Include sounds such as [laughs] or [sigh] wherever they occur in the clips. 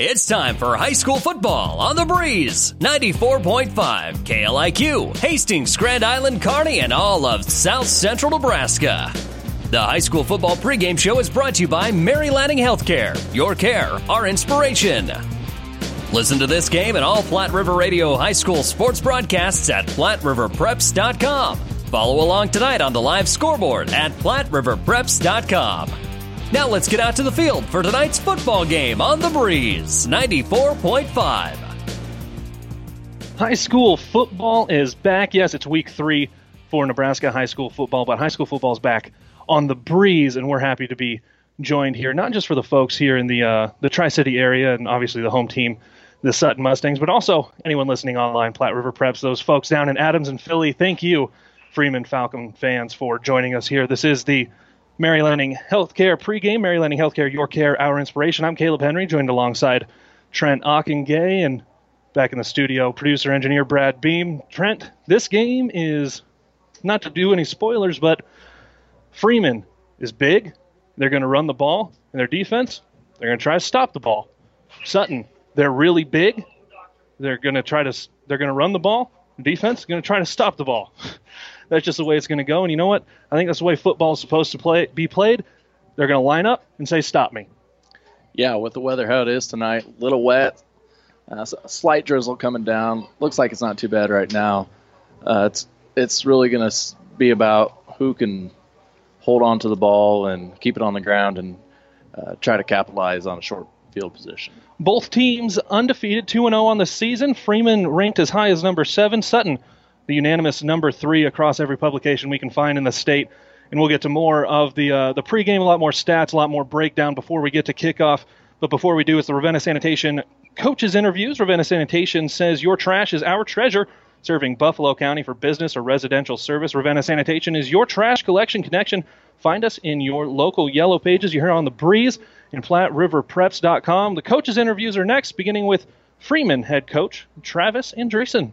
It's time for high school football on the breeze. 94.5 KLIQ, Hastings, Grand Island, Kearney, and all of South Central Nebraska. The high school football pregame show is brought to you by Mary Lanning Healthcare. Your care, our inspiration. Listen to this game and all Platte River Radio high school sports broadcasts at PlatteRiverPreps.com. Follow along tonight on the live scoreboard at PlatteRiverPreps.com. Now let's get out to the field for tonight's football game on the breeze 94.5. High school football is back. Yes, it's week three for Nebraska high school football, but high school football is back on the breeze, and we're happy to be joined here, not just for the folks here in the uh, the Tri City area and obviously the home team, the Sutton Mustangs, but also anyone listening online, Platte River Preps, those folks down in Adams and Filley. Thank you, Freeman Falcon fans, for joining us here. This is the Mary Lanning Healthcare pregame. Mary Lanning Healthcare, your care, our inspiration. I'm Caleb Henry, joined alongside Trent Ockengay, and back in the studio, producer engineer Brad Beam. Trent, this game is not to do any spoilers, but Freeman is big. They're going to run the ball, and their defense, they're going to try to stop the ball. Sutton, they're really big. They're going to try to they're going to run the ball. Defense going to try to stop the ball. [laughs] that's just the way it's going to go. And you know what? I think that's the way football is supposed to play be played. They're going to line up and say, "Stop me." Yeah, with the weather how it is tonight, a little wet, uh, slight drizzle coming down. Looks like it's not too bad right now. Uh, it's it's really going to be about who can hold on to the ball and keep it on the ground and uh, try to capitalize on a short field position. Both teams undefeated, 2 0 on the season. Freeman ranked as high as number seven. Sutton the unanimous number three across every publication we can find in the state. And we'll get to more of the uh, the pregame, a lot more stats, a lot more breakdown before we get to kickoff. But before we do, it's the Ravenna Sanitation coaches interviews. Ravenna Sanitation says your trash is our treasure. Serving Buffalo County for business or residential service, Ravenna Sanitation is your trash collection connection. Find us in your local yellow pages. You hear on the breeze in PlatteRiverPreps.com. The coaches interviews are next, beginning with Freeman head coach Travis Andreessen.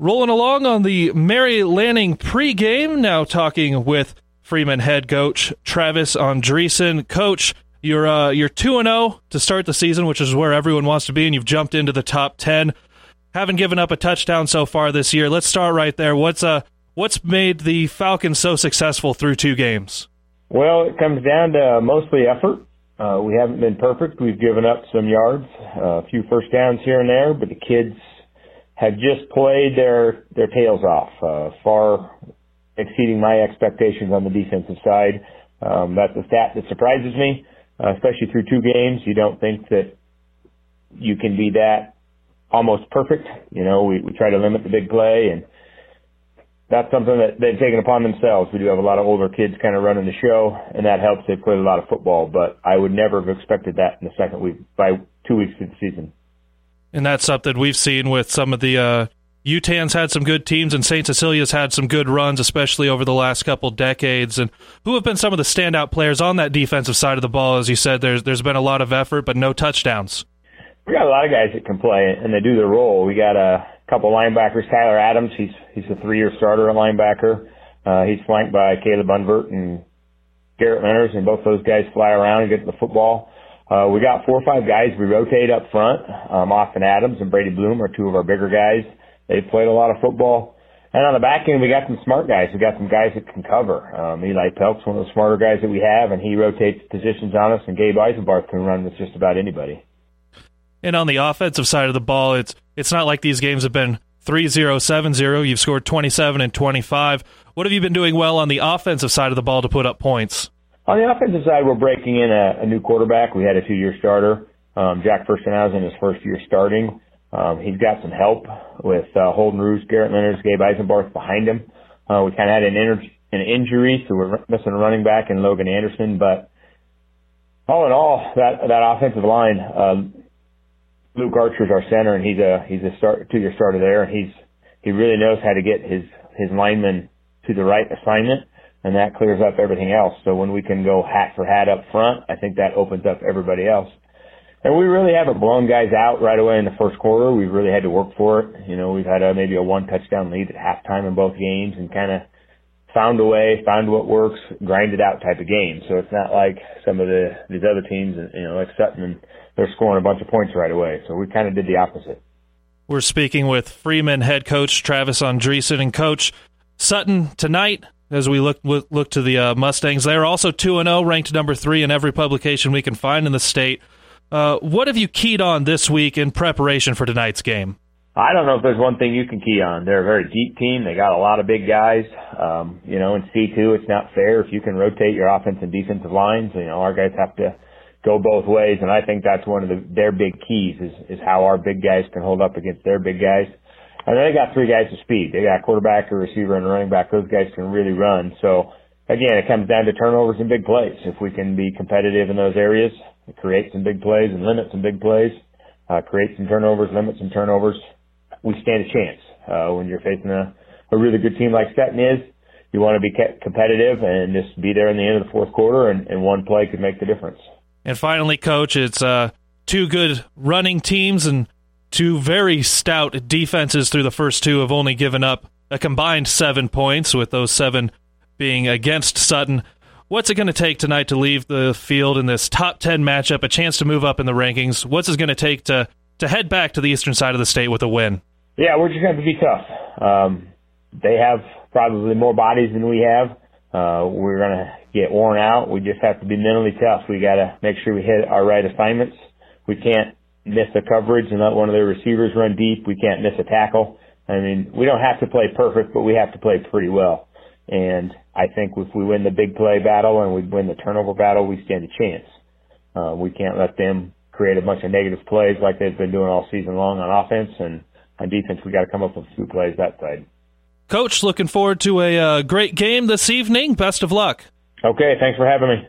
Rolling along on the Mary Lanning pregame, now talking with Freeman head coach Travis Andreessen. Coach, you're uh, you're two and zero oh to start the season, which is where everyone wants to be, and you've jumped into the top ten. Haven't given up a touchdown so far this year. Let's start right there. What's uh what's made the Falcons so successful through two games? Well, it comes down to mostly effort. Uh, we haven't been perfect. We've given up some yards, uh, a few first downs here and there, but the kids have just played their their tails off, uh, far exceeding my expectations on the defensive side. Um, that's a stat that surprises me, uh, especially through two games. You don't think that you can be that almost perfect. You know, we, we try to limit the big play, and that's something that they've taken upon themselves. We do have a lot of older kids kind of running the show, and that helps. They've played a lot of football, but I would never have expected that in the second week by two weeks of the season and that's something we've seen with some of the uh, Yutan's had some good teams, and St. Cecilia's had some good runs, especially over the last couple decades. And who have been some of the standout players on that defensive side of the ball? As you said, there's there's been a lot of effort, but no touchdowns. We got a lot of guys that can play, and they do their role. We got a couple linebackers. Tyler Adams, he's he's a three-year starter at linebacker. Uh, he's flanked by Caleb Unvert and Garrett Leonard, and both those guys fly around and get the football. Uh, we got four or five guys we rotate up front. Um, Austin Adams and Brady Bloom are two of our bigger guys. They've played a lot of football. And on the back end, we got some smart guys. We got some guys that can cover. Um, Eli Pelk's one of the smarter guys that we have, and he rotates positions on us. And Gabe Eisenbarth can run with just about anybody. And on the offensive side of the ball, it's it's not like these games have been 3-0, 7-0. You've scored 27 and 25. What have you been doing well on the offensive side of the ball to put up points? On the offensive side, we're breaking in a, a new quarterback. We had a two-year starter, um, Jack Furstenhausen, his first year starting. Um, he's got some help with uh, Holden Roos, Garrett Leonard, Gabe Eisenbarth behind him. Uh, we kind of had an, in- an injury, so we're missing a running back in Logan Anderson. But all in all, that that offensive line, um, Luke Archer's our center, and he's a he's a start two year starter there, and he's he really knows how to get his his linemen to the right assignment, and that clears up everything else. So when we can go hat for hat up front, I think that opens up everybody else. And we really haven't blown guys out right away in the first quarter. We've really had to work for it. You know, we've had a, maybe a one touchdown lead at halftime in both games and kind of found a way, found what works, grind it out type of game. So it's not like some of the these other teams, you know, like Sutton, and they're scoring a bunch of points right away. So we kind of did the opposite. We're speaking with Freeman head coach Travis Andreessen and coach Sutton tonight. As we look look to the uh, Mustangs, they're also two and zero, ranked number three in every publication we can find in the state. Uh, what have you keyed on this week in preparation for tonight's game? I don't know if there's one thing you can key on. They're a very deep team. They got a lot of big guys. Um, you know, in C2, it's not fair if you can rotate your offensive and defensive lines. You know, our guys have to go both ways, and I think that's one of the, their big keys is, is how our big guys can hold up against their big guys. And they got three guys of speed. They got a quarterback, a receiver, and a running back. Those guys can really run. So again, it comes down to turnovers and big plays. If we can be competitive in those areas, create some big plays and limit some big plays, uh, create some turnovers, limit some turnovers, we stand a chance. Uh, when you're facing a, a really good team like Sutton is, you want to be competitive and just be there in the end of the fourth quarter, and, and one play could make the difference. And finally, coach, it's uh, two good running teams and two very stout defenses through the first two have only given up a combined seven points, with those seven being against Sutton. What's it going to take tonight to leave the field in this top 10 matchup, a chance to move up in the rankings? What's it going to take to, to head back to the eastern side of the state with a win? Yeah, we're just going to be tough. Um, they have probably more bodies than we have. Uh, we're going to get worn out. We just have to be mentally tough. We got to make sure we hit our right assignments. We can't miss a coverage and let one of their receivers run deep. We can't miss a tackle. I mean, we don't have to play perfect, but we have to play pretty well. And I think if we win the big play battle and we win the turnover battle, we stand a chance. Uh, we can't let them create a bunch of negative plays like they've been doing all season long on offense. And on defense, we got to come up with a few plays that side. Coach, looking forward to a uh, great game this evening. Best of luck. Okay, thanks for having me.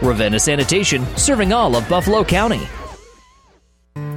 Ravenna Sanitation, serving all of Buffalo County.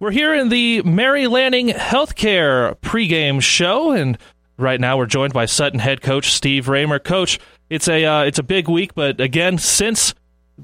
We're here in the Mary Lanning Healthcare pregame show, and right now we're joined by Sutton head coach Steve Raymer. Coach, it's a uh, it's a big week, but again, since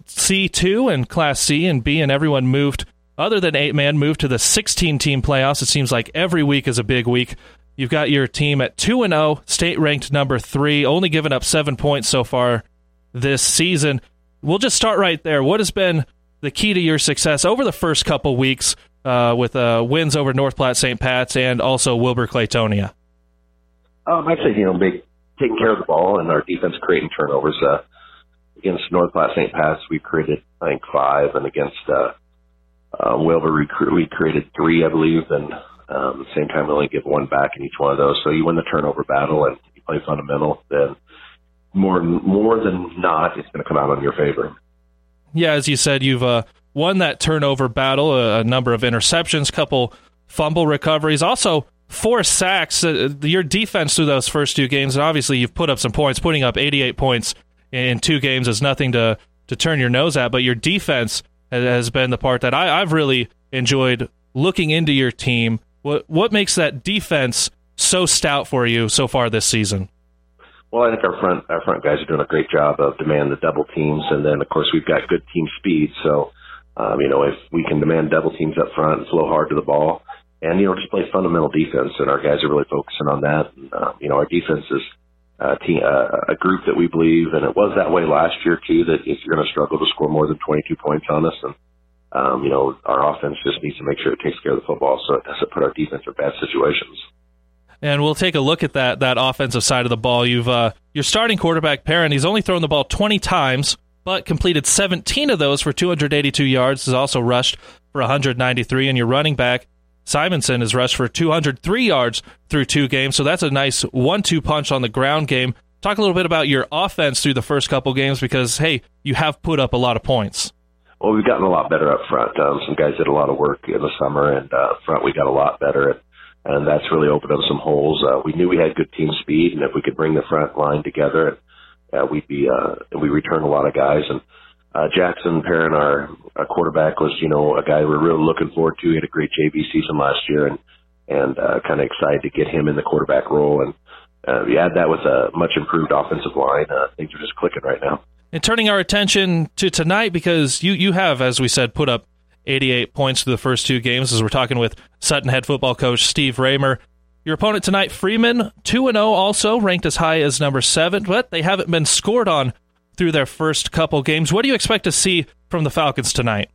C two and Class C and B and everyone moved, other than eight man, moved to the sixteen team playoffs. It seems like every week is a big week. You've got your team at two and zero, state ranked number three, only given up seven points so far this season. We'll just start right there. What has been the key to your success over the first couple weeks? Uh, with uh, wins over North Platte St. Pat's and also Wilber Clatonia? Um, I'd say, you know, big, taking care of the ball and our defense creating turnovers. Uh, against North Platte St. Pat's, we created, I think, five, and against uh, uh, Wilber, we, cre- we created three, I believe, and um, at the same time, we only give one back in each one of those. So you win the turnover battle and you play fundamental, then more more than not, it's going to come out in your favor. Yeah, as you said, you've uh, won that turnover battle, a, a number of interceptions, couple fumble recoveries, also four sacks. Uh, your defense through those first two games, and obviously you've put up some points. Putting up 88 points in two games is nothing to to turn your nose at. But your defense has been the part that I, I've really enjoyed looking into your team. What what makes that defense so stout for you so far this season? Well, I think our front our front guys are doing a great job of demanding the double teams, and then of course we've got good team speed. So, um, you know, if we can demand double teams up front and flow hard to the ball, and you know just play fundamental defense, and our guys are really focusing on that. And, uh, you know, our defense is uh, team, uh, a group that we believe, and it was that way last year too. That if you're going to struggle to score more than 22 points on us, and um, you know our offense just needs to make sure it takes care of the football, so it doesn't put our defense in bad situations. And we'll take a look at that that offensive side of the ball. You've uh, your starting quarterback Perrin. He's only thrown the ball 20 times, but completed 17 of those for 282 yards. Has also rushed for 193. And your running back Simonson has rushed for 203 yards through two games, so that's a nice one-two punch on the ground game. Talk a little bit about your offense through the first couple games because hey, you have put up a lot of points. Well, we've gotten a lot better up front. Um, some guys did a lot of work in the summer, and uh, up front we got a lot better, and, and that's really opened up some holes. Uh, we knew we had good team speed, and if we could bring the front line together, uh, we'd be uh, we return a lot of guys and uh, Jackson Perrin, our, our quarterback, was you know a guy we're really looking forward to. He had a great JV season last year, and and uh, kind of excited to get him in the quarterback role. And uh, we add that with a much improved offensive line. Uh, things are just clicking right now. And turning our attention to tonight, because you you have, as we said, put up 88 points through the first two games. As we're talking with Sutton head football coach Steve Raymer. Your opponent tonight, Freeman, 2 0, also ranked as high as number seven, but they haven't been scored on through their first couple games. What do you expect to see from the Falcons tonight?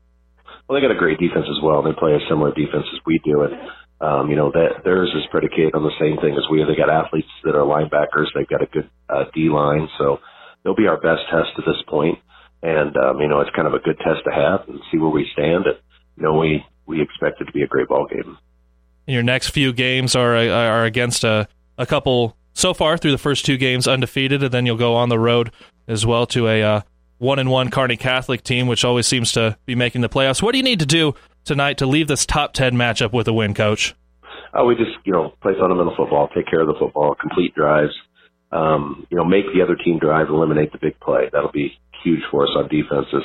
Well, they got a great defense as well. They play a similar defense as we do, and um, you know that theirs is predicated on the same thing as we. They got athletes that are linebackers. They've got a good uh, D line, so they'll be our best test to this point. And um, you know, it's kind of a good test to have and see where we stand. And you know, we we expect it to be a great ball game. Your next few games are are against a a couple so far through the first two games undefeated, and then you'll go on the road as well to a uh, one and one Kearney Catholic team, which always seems to be making the playoffs. What do you need to do tonight to leave this top ten matchup with a win, Coach? Oh, we just you know play fundamental football, take care of the football, complete drives. Um, you know, make the other team drive, eliminate the big play. That'll be huge for us on defenses.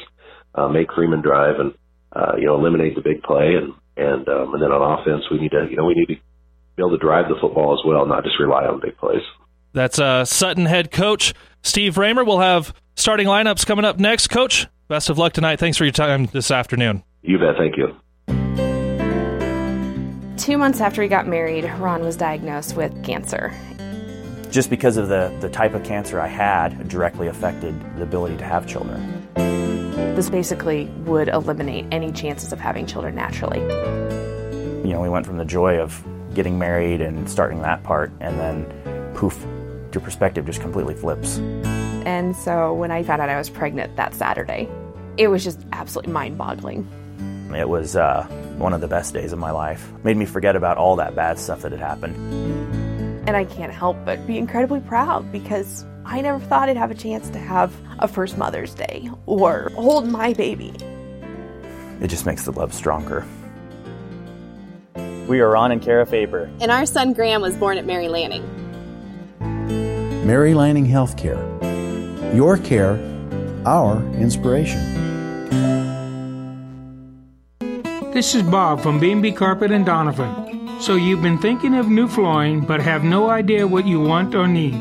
Uh, make Freeman drive and uh, you know eliminate the big play, and and um, and then on offense we need to you know we need to be able to drive the football as well, not just rely on big plays. That's uh, Sutton head coach Steve Raymer. We'll have starting lineups coming up next. Coach, best of luck tonight. Thanks for your time this afternoon. You bet. Thank you. Two months after he got married, Ron was diagnosed with cancer. Just because of the, the type of cancer I had, directly affected the ability to have children. This basically would eliminate any chances of having children naturally. You know, we went from the joy of getting married and starting that part, and then poof, your perspective just completely flips. And so when I found out I was pregnant that Saturday, it was just absolutely mind boggling. It was uh, one of the best days of my life. Made me forget about all that bad stuff that had happened. And I can't help but be incredibly proud because I never thought I'd have a chance to have a first Mother's Day or hold my baby. It just makes the love stronger. We are Ron and Kara Faber. And our son Graham was born at Mary Lanning. Mary Lanning Healthcare. Your care, our inspiration. This is Bob from B&B Carpet and Donovan. So you've been thinking of new flooring but have no idea what you want or need.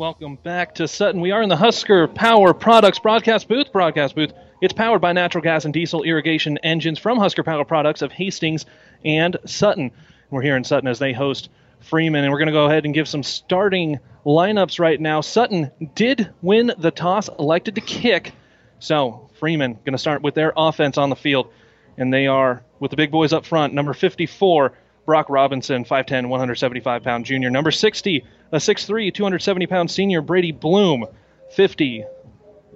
Welcome back to Sutton. We are in the Husker Power Products broadcast booth. Broadcast booth it's powered by natural gas and diesel irrigation engines from Husker Power Products of Hastings and Sutton. We're here in Sutton as they host Freeman. And we're going to go ahead and give some starting lineups right now. Sutton did win the toss, elected to kick. So Freeman going to start with their offense on the field. And they are with the big boys up front. Number 54, Brock Robinson, 5'10, 175 pound junior. Number 60, a 6'3, 270 pound senior, Brady Bloom. 50,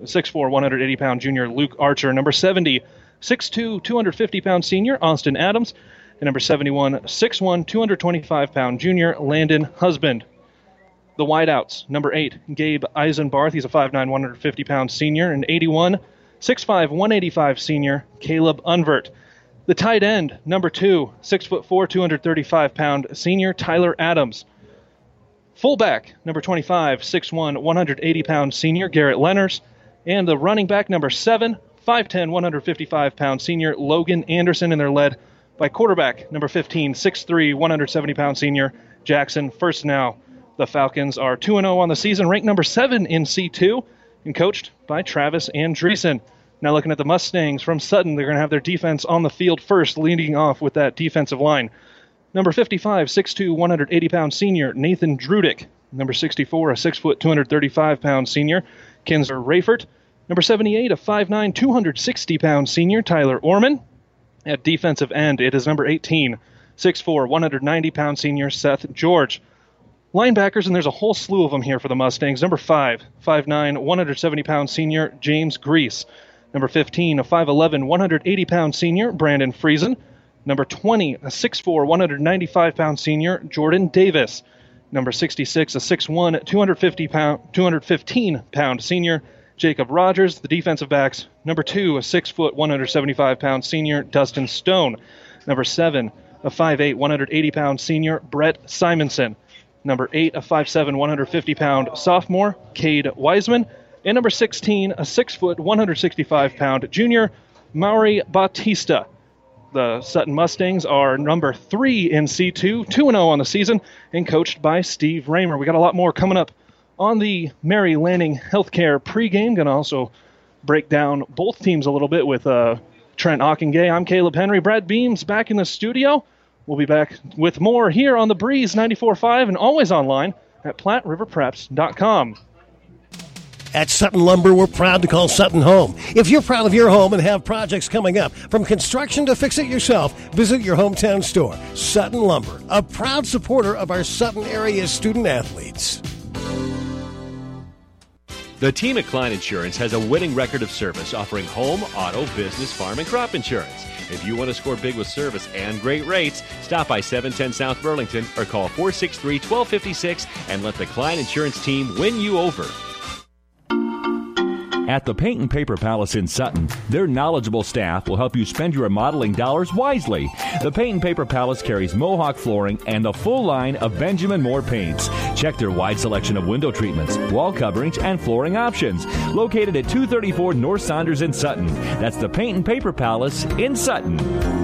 6'4, 180 pound junior, Luke Archer. Number 70, 6'2, 250 pound senior, Austin Adams. And number 71, 6'1, 225 pound junior, Landon Husband. The wideouts, number 8, Gabe Eisenbarth. He's a 5'9, 150 pound senior. And 81, 6'5, 185 senior, Caleb Unvert. The tight end, number 2, 6'4, 235 pound senior, Tyler Adams. Fullback, number 25, 6'1, 180 pound senior, Garrett Lenners. And the running back, number 7, 5'10, 155 pound senior, Logan Anderson. And they're led by quarterback, number 15, 6'3, 170 pound senior, Jackson First now. The Falcons are 2 0 on the season, ranked number 7 in C2, and coached by Travis Andreessen. Now, looking at the Mustangs from Sutton, they're going to have their defense on the field first, leading off with that defensive line. Number 55, 6'2, 180 pound senior, Nathan Drudick. Number 64, a 6 foot, 235 pound senior, Kinzer Rayford. Number 78, a 5'9, 260 pound senior, Tyler Orman. At defensive end, it is number 18, 6'4, 190 pound senior, Seth George. Linebackers, and there's a whole slew of them here for the Mustangs. Number 5, 5'9, 170 pound senior, James Grease. Number 15, a 5'11, 180 pound senior, Brandon Friesen. Number 20, a 6'4, 195 pound senior, Jordan Davis. Number 66, a 6'1, 250 pound, 215 pound senior, Jacob Rogers. The defensive backs. Number 2, a 6 foot, 175 pound senior, Dustin Stone. Number 7, a 5'8, 180 pound senior, Brett Simonson. Number 8, a 5'7, 150 pound sophomore, Cade Wiseman. And number 16, a 6 foot, 165 pound junior, Mauri Bautista. The Sutton Mustangs are number three in C2, 2 0 on the season, and coached by Steve Raymer. We got a lot more coming up on the Mary Lanning Healthcare pregame. Going to also break down both teams a little bit with uh, Trent Ockingay. I'm Caleb Henry. Brad Beams back in the studio. We'll be back with more here on the Breeze 94.5 and always online at PlatteRiverPreps.com. At Sutton Lumber, we're proud to call Sutton home. If you're proud of your home and have projects coming up, from construction to fix it yourself, visit your hometown store. Sutton Lumber, a proud supporter of our Sutton area student athletes. The team at Klein Insurance has a winning record of service offering home, auto, business, farm, and crop insurance. If you want to score big with service and great rates, stop by 710 South Burlington or call 463 1256 and let the Klein Insurance team win you over. At the Paint and Paper Palace in Sutton, their knowledgeable staff will help you spend your remodeling dollars wisely. The Paint and Paper Palace carries Mohawk flooring and a full line of Benjamin Moore paints. Check their wide selection of window treatments, wall coverings, and flooring options. Located at 234 North Saunders in Sutton. That's the Paint and Paper Palace in Sutton.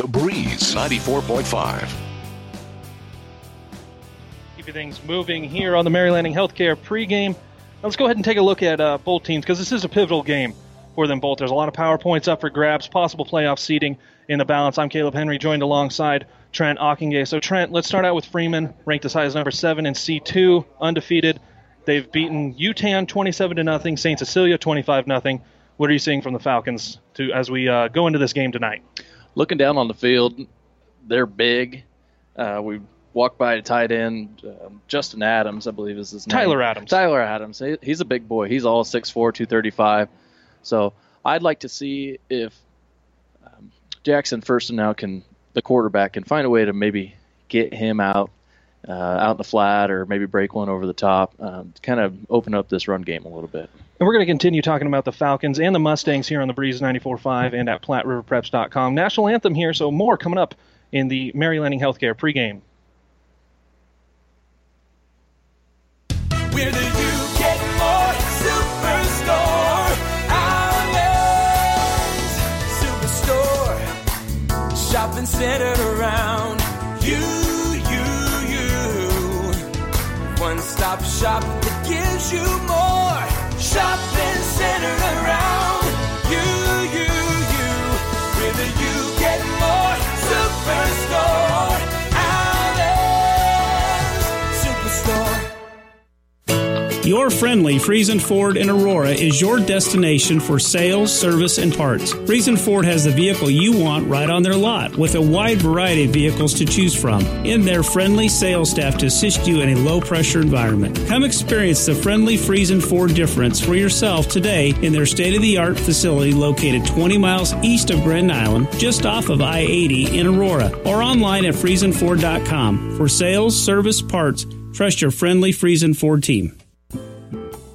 The Breeze 94.5. Keeping things moving here on the Mary Lanning Healthcare pregame. Now let's go ahead and take a look at uh, both teams because this is a pivotal game for them both. There's a lot of power points up for grabs, possible playoff seeding in the balance. I'm Caleb Henry, joined alongside Trent Ockingay. So, Trent, let's start out with Freeman, ranked as high as number seven in C2, undefeated. They've beaten Yutan 27 to nothing, St. Cecilia 25 nothing. What are you seeing from the Falcons to as we uh, go into this game tonight? Looking down on the field, they're big. Uh, we walked by a tight end, uh, Justin Adams, I believe is his name. Tyler Adams. Tyler Adams. He, he's a big boy. He's all 6'4", 235. So I'd like to see if um, Jackson First and now can the quarterback can find a way to maybe get him out uh, out in the flat or maybe break one over the top, um, to kind of open up this run game a little bit. And we're going to continue talking about the Falcons and the Mustangs here on the Breeze 94.5 and at PlatteRiverPreps.com. National anthem here, so more coming up in the Mary Lanning Healthcare pregame. We're the centered around you, you, you. One stop shop that gives you more. Shopping centered around Your friendly Friesen Ford in Aurora is your destination for sales, service, and parts. Friesen Ford has the vehicle you want right on their lot with a wide variety of vehicles to choose from and their friendly sales staff to assist you in a low pressure environment. Come experience the friendly Friesen Ford difference for yourself today in their state of the art facility located 20 miles east of Grand Island, just off of I 80 in Aurora, or online at FriesenFord.com. For sales, service, parts, trust your friendly Friesen Ford team.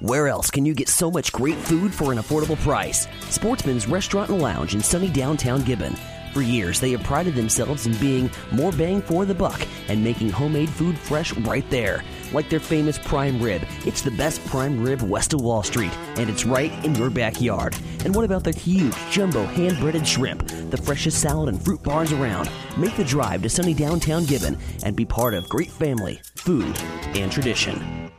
Where else can you get so much great food for an affordable price? Sportsman's Restaurant and Lounge in sunny downtown Gibbon. For years, they have prided themselves in being more bang for the buck and making homemade food fresh right there. Like their famous prime rib. It's the best prime rib west of Wall Street, and it's right in your backyard. And what about their huge jumbo hand breaded shrimp? The freshest salad and fruit bars around. Make the drive to sunny downtown Gibbon and be part of great family, food, and tradition.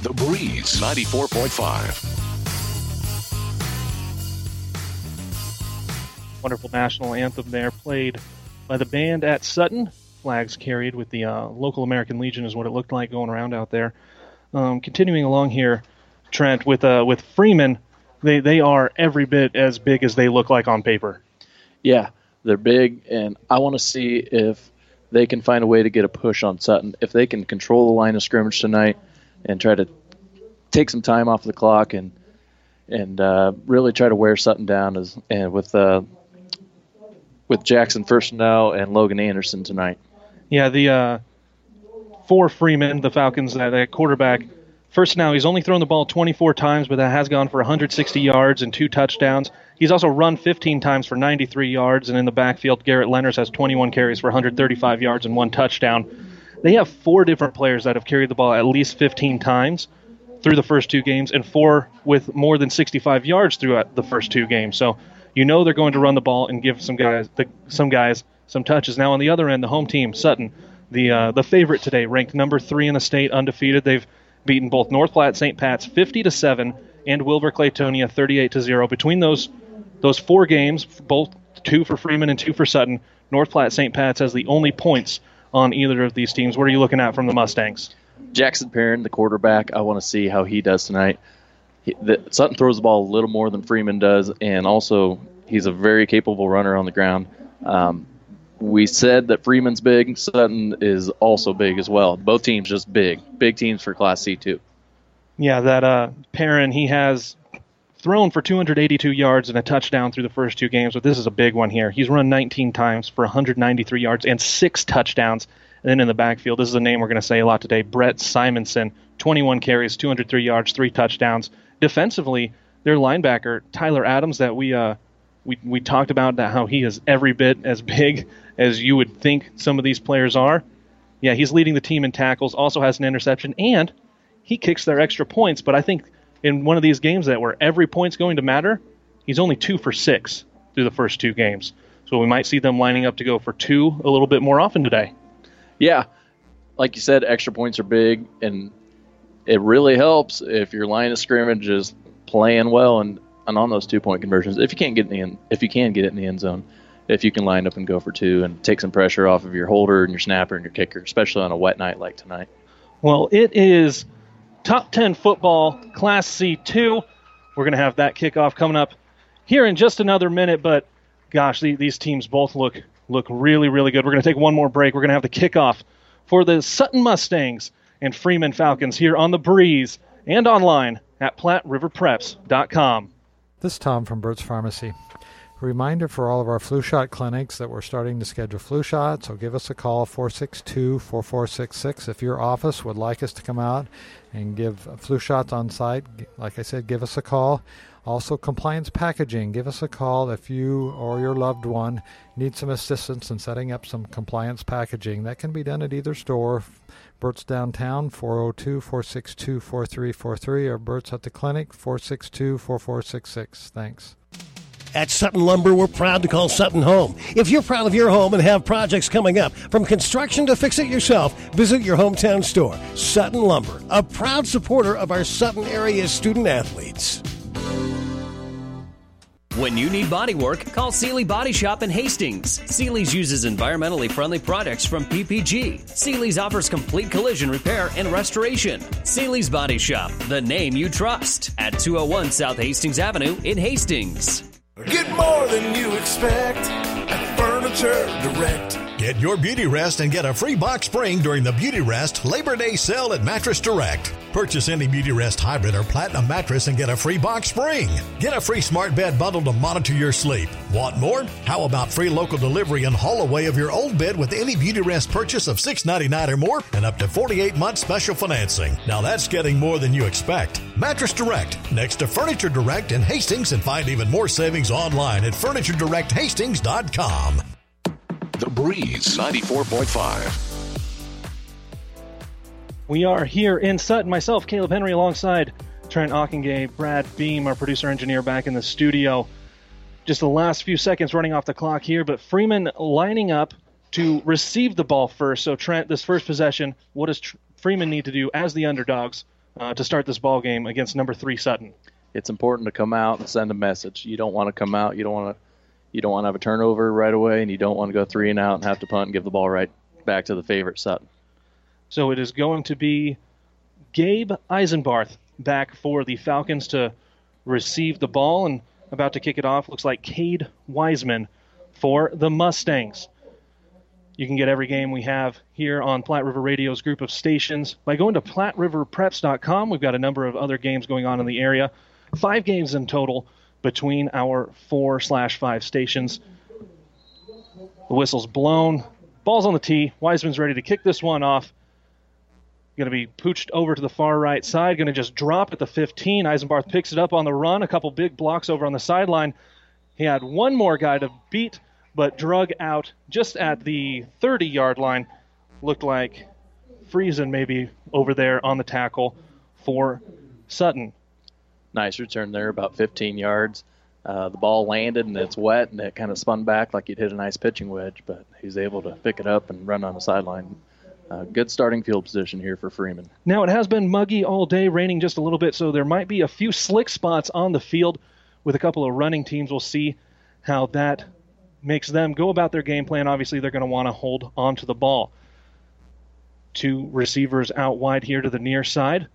The Breeze 94.5. Wonderful national anthem there, played by the band at Sutton. Flags carried with the uh, local American Legion is what it looked like going around out there. Um, continuing along here, Trent with uh, with Freeman, they they are every bit as big as they look like on paper. Yeah, they're big, and I want to see if they can find a way to get a push on Sutton. If they can control the line of scrimmage tonight and try to take some time off the clock and and uh, really try to wear Sutton down as and with uh, with Jackson first now and Logan Anderson tonight. Yeah, the uh, for Freeman, the Falcons, that, that quarterback. First now, he's only thrown the ball 24 times, but that has gone for 160 yards and two touchdowns. He's also run 15 times for 93 yards, and in the backfield, Garrett Lenners has 21 carries for 135 yards and one touchdown. They have four different players that have carried the ball at least 15 times through the first two games, and four with more than 65 yards throughout the first two games. So you know they're going to run the ball and give some guys the, some guys some touches. Now on the other end, the home team, Sutton, the uh, the favorite today, ranked number three in the state, undefeated. They've beaten both North Platte St. Pat's 50 to seven and Wilber Clatonia 38 to zero. Between those those four games, both two for Freeman and two for Sutton, North Platte St. Pat's has the only points on either of these teams. What are you looking at from the Mustangs? Jackson Perrin, the quarterback, I want to see how he does tonight. He, the, Sutton throws the ball a little more than Freeman does, and also he's a very capable runner on the ground. Um, we said that Freeman's big. Sutton is also big as well. Both teams just big, big teams for Class C too. Yeah, that uh, Perrin, he has thrown for 282 yards and a touchdown through the first two games, but this is a big one here. He's run 19 times for 193 yards and six touchdowns. And then in the backfield, this is a name we're going to say a lot today Brett Simonson, 21 carries, 203 yards, three touchdowns. Defensively, their linebacker, Tyler Adams, that we. Uh, we, we talked about that how he is every bit as big [laughs] as you would think some of these players are. Yeah, he's leading the team in tackles, also has an interception, and he kicks their extra points. But I think in one of these games that where every point's going to matter, he's only two for six through the first two games. So we might see them lining up to go for two a little bit more often today. Yeah, like you said, extra points are big, and it really helps if your line of scrimmage is playing well and, and on those two point conversions. If you can't get in the end, if you can get it in the end zone, if you can line up and go for two and take some pressure off of your holder and your snapper and your kicker, especially on a wet night like tonight. Well, it is top 10 football, Class C2. We're going to have that kickoff coming up here in just another minute, but gosh, the, these teams both look look really, really good. We're going to take one more break. We're going to have the kickoff for the Sutton Mustangs and Freeman Falcons here on the Breeze and online at PlatteRiverPreps.com. This is Tom from Burt's Pharmacy. Reminder for all of our flu shot clinics that we're starting to schedule flu shots, so give us a call 462 4466 if your office would like us to come out and give flu shots on site. Like I said, give us a call. Also, compliance packaging. Give us a call if you or your loved one need some assistance in setting up some compliance packaging. That can be done at either store. Burt's downtown, 402 462 4343, or Burt's at the clinic, 462 4466. Thanks. At Sutton Lumber, we're proud to call Sutton home. If you're proud of your home and have projects coming up, from construction to fix it yourself, visit your hometown store. Sutton Lumber, a proud supporter of our Sutton area student athletes. When you need body work, call Seely Body Shop in Hastings. Seely's uses environmentally friendly products from PPG. Seely's offers complete collision repair and restoration. Seely's Body Shop, the name you trust, at 201 South Hastings Avenue in Hastings. Get more than you expect at Furniture Direct. Get your beauty rest and get a free box spring during the Beauty Rest Labor Day sale at Mattress Direct. Purchase any Beauty Rest hybrid or platinum mattress and get a free box spring. Get a free smart bed bundle to monitor your sleep. Want more? How about free local delivery and haul away of your old bed with any Beauty Rest purchase of $6.99 or more and up to 48 months special financing. Now that's getting more than you expect. Mattress Direct, next to Furniture Direct in Hastings, and find even more savings online at FurnitureDirectHastings.com. The Breeze 94.5. We are here in Sutton. Myself, Caleb Henry, alongside Trent Ockengay, Brad Beam, our producer engineer, back in the studio. Just the last few seconds running off the clock here, but Freeman lining up to receive the ball first. So, Trent, this first possession, what does Tr- Freeman need to do as the underdogs uh, to start this ball game against number three Sutton? It's important to come out and send a message. You don't want to come out. You don't want to. You don't want to have a turnover right away, and you don't want to go three and out and have to punt and give the ball right back to the favorite Sutton. So it is going to be Gabe Eisenbarth back for the Falcons to receive the ball and about to kick it off. Looks like Cade Wiseman for the Mustangs. You can get every game we have here on Platte River Radio's group of stations by going to PlatteRiverPreps.com. We've got a number of other games going on in the area, five games in total between our four slash five stations. The whistle's blown, ball's on the tee. Wiseman's ready to kick this one off. Going to be pooched over to the far right side. Going to just drop at the 15. Eisenbarth picks it up on the run. A couple big blocks over on the sideline. He had one more guy to beat, but drug out just at the 30 yard line. Looked like Friesen maybe over there on the tackle for Sutton. Nice return there, about 15 yards. Uh, the ball landed and it's wet and it kind of spun back like you'd hit a nice pitching wedge, but he's able to pick it up and run on the sideline. Uh, good starting field position here for Freeman. Now it has been muggy all day, raining just a little bit, so there might be a few slick spots on the field with a couple of running teams. We'll see how that makes them go about their game plan. Obviously, they're going to want to hold on to the ball. Two receivers out wide here to the near side,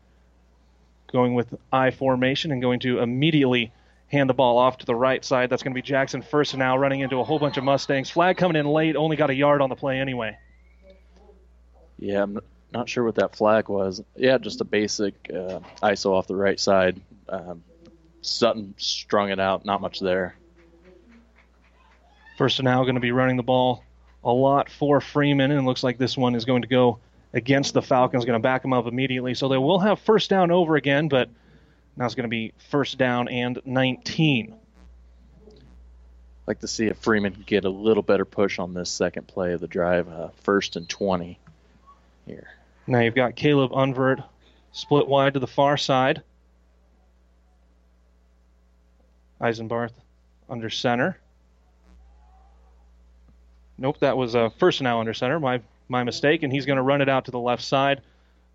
going with I formation and going to immediately hand the ball off to the right side. That's going to be Jackson first and now running into a whole bunch of Mustangs. Flag coming in late, only got a yard on the play anyway. Yeah, I'm not sure what that flag was. Yeah, just a basic uh, ISO off the right side. Um, Sutton strung it out, not much there. First and now going to be running the ball a lot for Freeman, and it looks like this one is going to go against the Falcons, going to back them up immediately. So they will have first down over again, but now it's going to be first down and 19. like to see if Freeman can get a little better push on this second play of the drive, uh, first and 20 here. Now you've got Caleb Unvert split wide to the far side. Eisenbarth under center. Nope, that was a first and now under center. My my mistake, and he's going to run it out to the left side,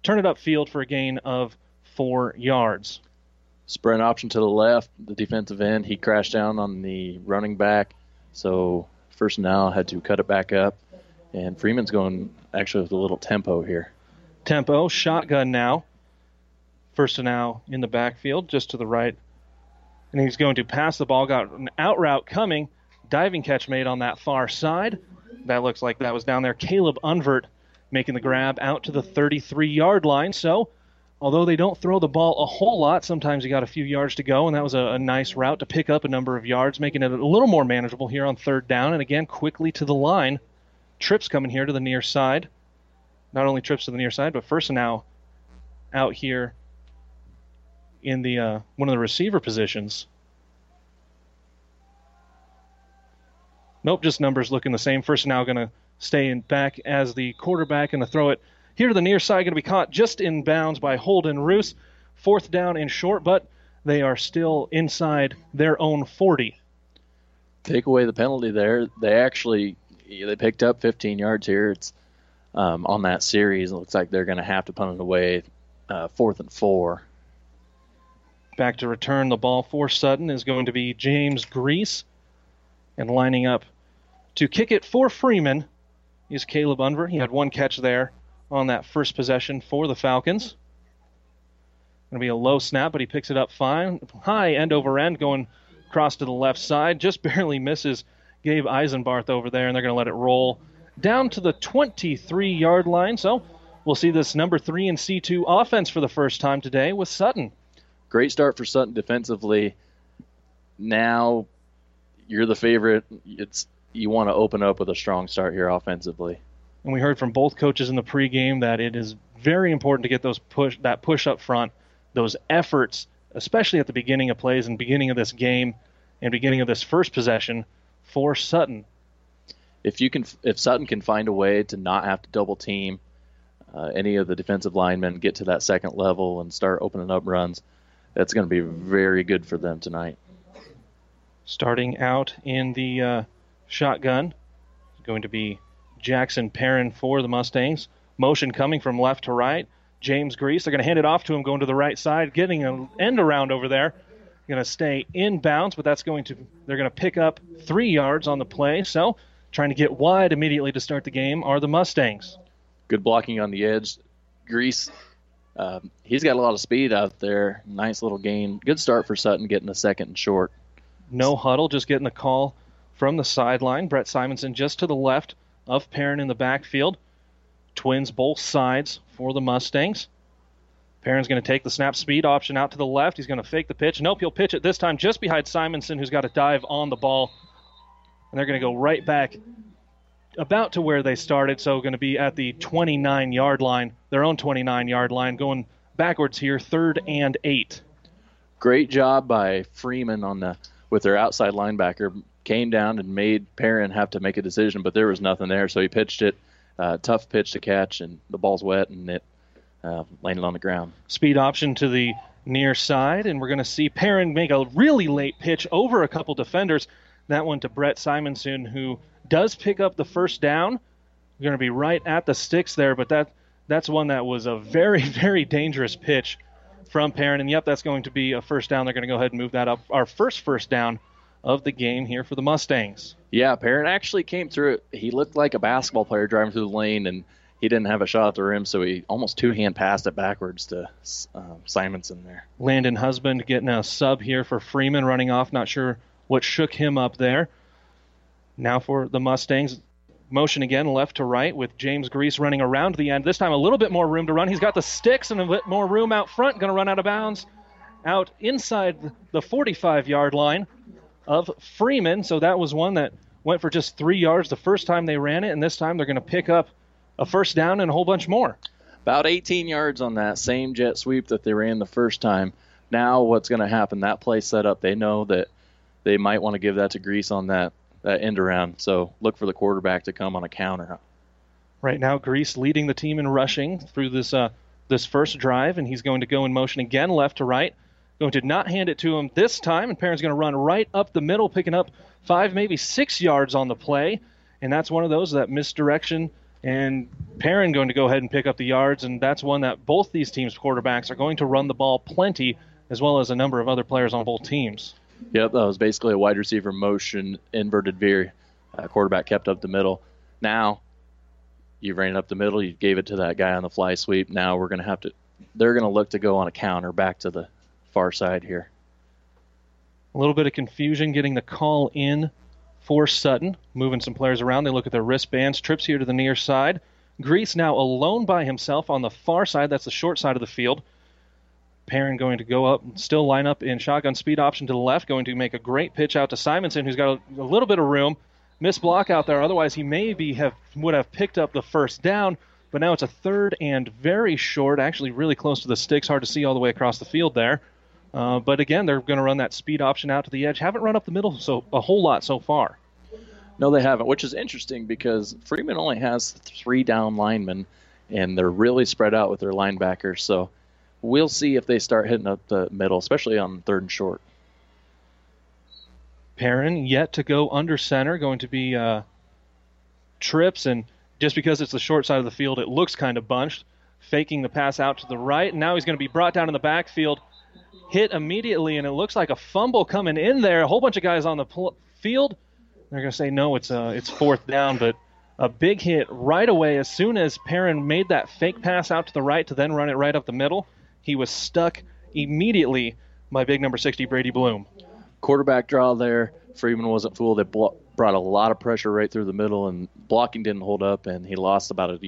turn it upfield for a gain of four yards. Spread option to the left, the defensive end. He crashed down on the running back, so first now had to cut it back up, and Freeman's going actually with a little tempo here. Tempo, shotgun now. First and now in the backfield, just to the right. And he's going to pass the ball. Got an out route coming. Diving catch made on that far side. That looks like that was down there. Caleb Unvert making the grab out to the 33 yard line. So, although they don't throw the ball a whole lot, sometimes you got a few yards to go, and that was a, a nice route to pick up a number of yards, making it a little more manageable here on third down. And again, quickly to the line. Trips coming here to the near side. Not only trips to the near side, but first now out here in the uh, one of the receiver positions. Nope, just numbers looking the same. First now going to stay in back as the quarterback and to throw it here to the near side, going to be caught just in bounds by Holden Roos. Fourth down and short, but they are still inside their own 40. Take away the penalty there. They actually they picked up 15 yards here. It's um, on that series. It looks like they're going to have to punt it away, uh, fourth and four. Back to return the ball for Sutton is going to be James Grease, and lining up to kick it for Freeman is Caleb Unver. He had one catch there on that first possession for the Falcons. Going to be a low snap, but he picks it up fine. High end over end, going across to the left side. Just [laughs] barely misses Gabe Eisenbarth over there, and they're going to let it roll down to the 23 yard line. So we'll see this number three and C2 offense for the first time today with Sutton. Great start for Sutton defensively. Now you're the favorite. It's you want to open up with a strong start here offensively. And we heard from both coaches in the pregame that it is very important to get those push that push up front, those efforts, especially at the beginning of plays and beginning of this game and beginning of this first possession for Sutton. If you can, if Sutton can find a way to not have to double team uh, any of the defensive linemen, get to that second level and start opening up runs, that's going to be very good for them tonight. Starting out in the uh, shotgun going to be Jackson Perrin for the Mustangs. Motion coming from left to right. James Grease. They're going to hand it off to him going to the right side, getting an end around over there. Going to stay in bounds, but that's going to they're going to pick up three yards on the play. So trying to get wide immediately to start the game are the Mustangs. Good blocking on the edge. Grease, um, he's got a lot of speed out there. Nice little gain. Good start for Sutton getting a second and short. No huddle, just getting the call from the sideline. Brett Simonson just to the left of Perrin in the backfield. Twins both sides for the Mustangs. Perrin's going to take the snap speed option out to the left. He's going to fake the pitch. Nope, he'll pitch it this time just behind Simonson, who's got to dive on the ball. And they're going to go right back about to where they started, so going to be at the 29 yard line, their own 29 yard line, going backwards here, third and eight. Great job by Freeman on the with their outside linebacker. Came down and made Perrin have to make a decision, but there was nothing there, so he pitched it. Uh, tough pitch to catch, and the ball's wet, and it uh, landed on the ground. Speed option to the near side, and we're going to see Perrin make a really late pitch over a couple defenders. That one to Brett Simonson, who does pick up the first down. We're going to be right at the sticks there, but that that's one that was a very, [laughs] very dangerous pitch from Perrin. And yep, that's going to be a first down. They're going to go ahead and move that up. Our first first down of the game here for the Mustangs. Yeah, Perrin actually came through it. He looked like a basketball player driving through the lane, and he didn't have a shot at the rim, so he almost two hand passed it backwards to um, Simonson there. Landon Husband getting a sub here for Freeman running off. Not sure what shook him up there. Now for the Mustangs. Motion again, left to right, with James Grease running around the end. This time a little bit more room to run. He's got the sticks and a bit more room out front. Going to run out of bounds out inside the 45 yard line of Freeman. So that was one that went for just three yards the first time they ran it, and this time they're going to pick up a first down and a whole bunch more. About 18 yards on that same jet sweep that they ran the first time. Now what's going to happen? That play set up. They know that they might want to give that to Grease on that that end around. So look for the quarterback to come on a counter. Right now, Grease leading the team in rushing through this uh, this first drive, and he's going to go in motion again, left to right. Going to not hand it to him this time, and Perrin's going to run right up the middle, picking up five, maybe six yards on the play, and that's one of those that misdirection. And Perrin going to go ahead and pick up the yards, and that's one that both these teams' quarterbacks are going to run the ball plenty, as well as a number of other players on both teams. Yep, that was basically a wide receiver motion inverted veer. Uh, quarterback kept up the middle. Now you ran up the middle. You gave it to that guy on the fly sweep. Now we're going to have to. They're going to look to go on a counter back to the far side here. A little bit of confusion getting the call in for Sutton, moving some players around. They look at their wristbands. Trips here to the near side. Grease now alone by himself on the far side. That's the short side of the field. Perrin going to go up, still line up in shotgun speed option to the left, going to make a great pitch out to Simonson, who's got a, a little bit of room. Miss block out there. Otherwise, he maybe have would have picked up the first down. But now it's a third and very short, actually really close to the sticks. Hard to see all the way across the field there. Uh, but again, they're going to run that speed option out to the edge. Haven't run up the middle so a whole lot so far. No, they haven't, which is interesting because Freeman only has three down linemen, and they're really spread out with their linebackers. So we'll see if they start hitting up the middle, especially on third and short. Perrin yet to go under center, going to be uh, trips, and just because it's the short side of the field, it looks kind of bunched. Faking the pass out to the right, and now he's going to be brought down in the backfield, hit immediately, and it looks like a fumble coming in there. A whole bunch of guys on the pl- field. They're going to say no, it's uh, it's fourth down, but a big hit right away as soon as Perrin made that fake pass out to the right to then run it right up the middle. He was stuck immediately by big number 60 Brady Bloom quarterback draw there. Freeman wasn't fooled. They blo- brought a lot of pressure right through the middle, and blocking didn't hold up, and he lost about a.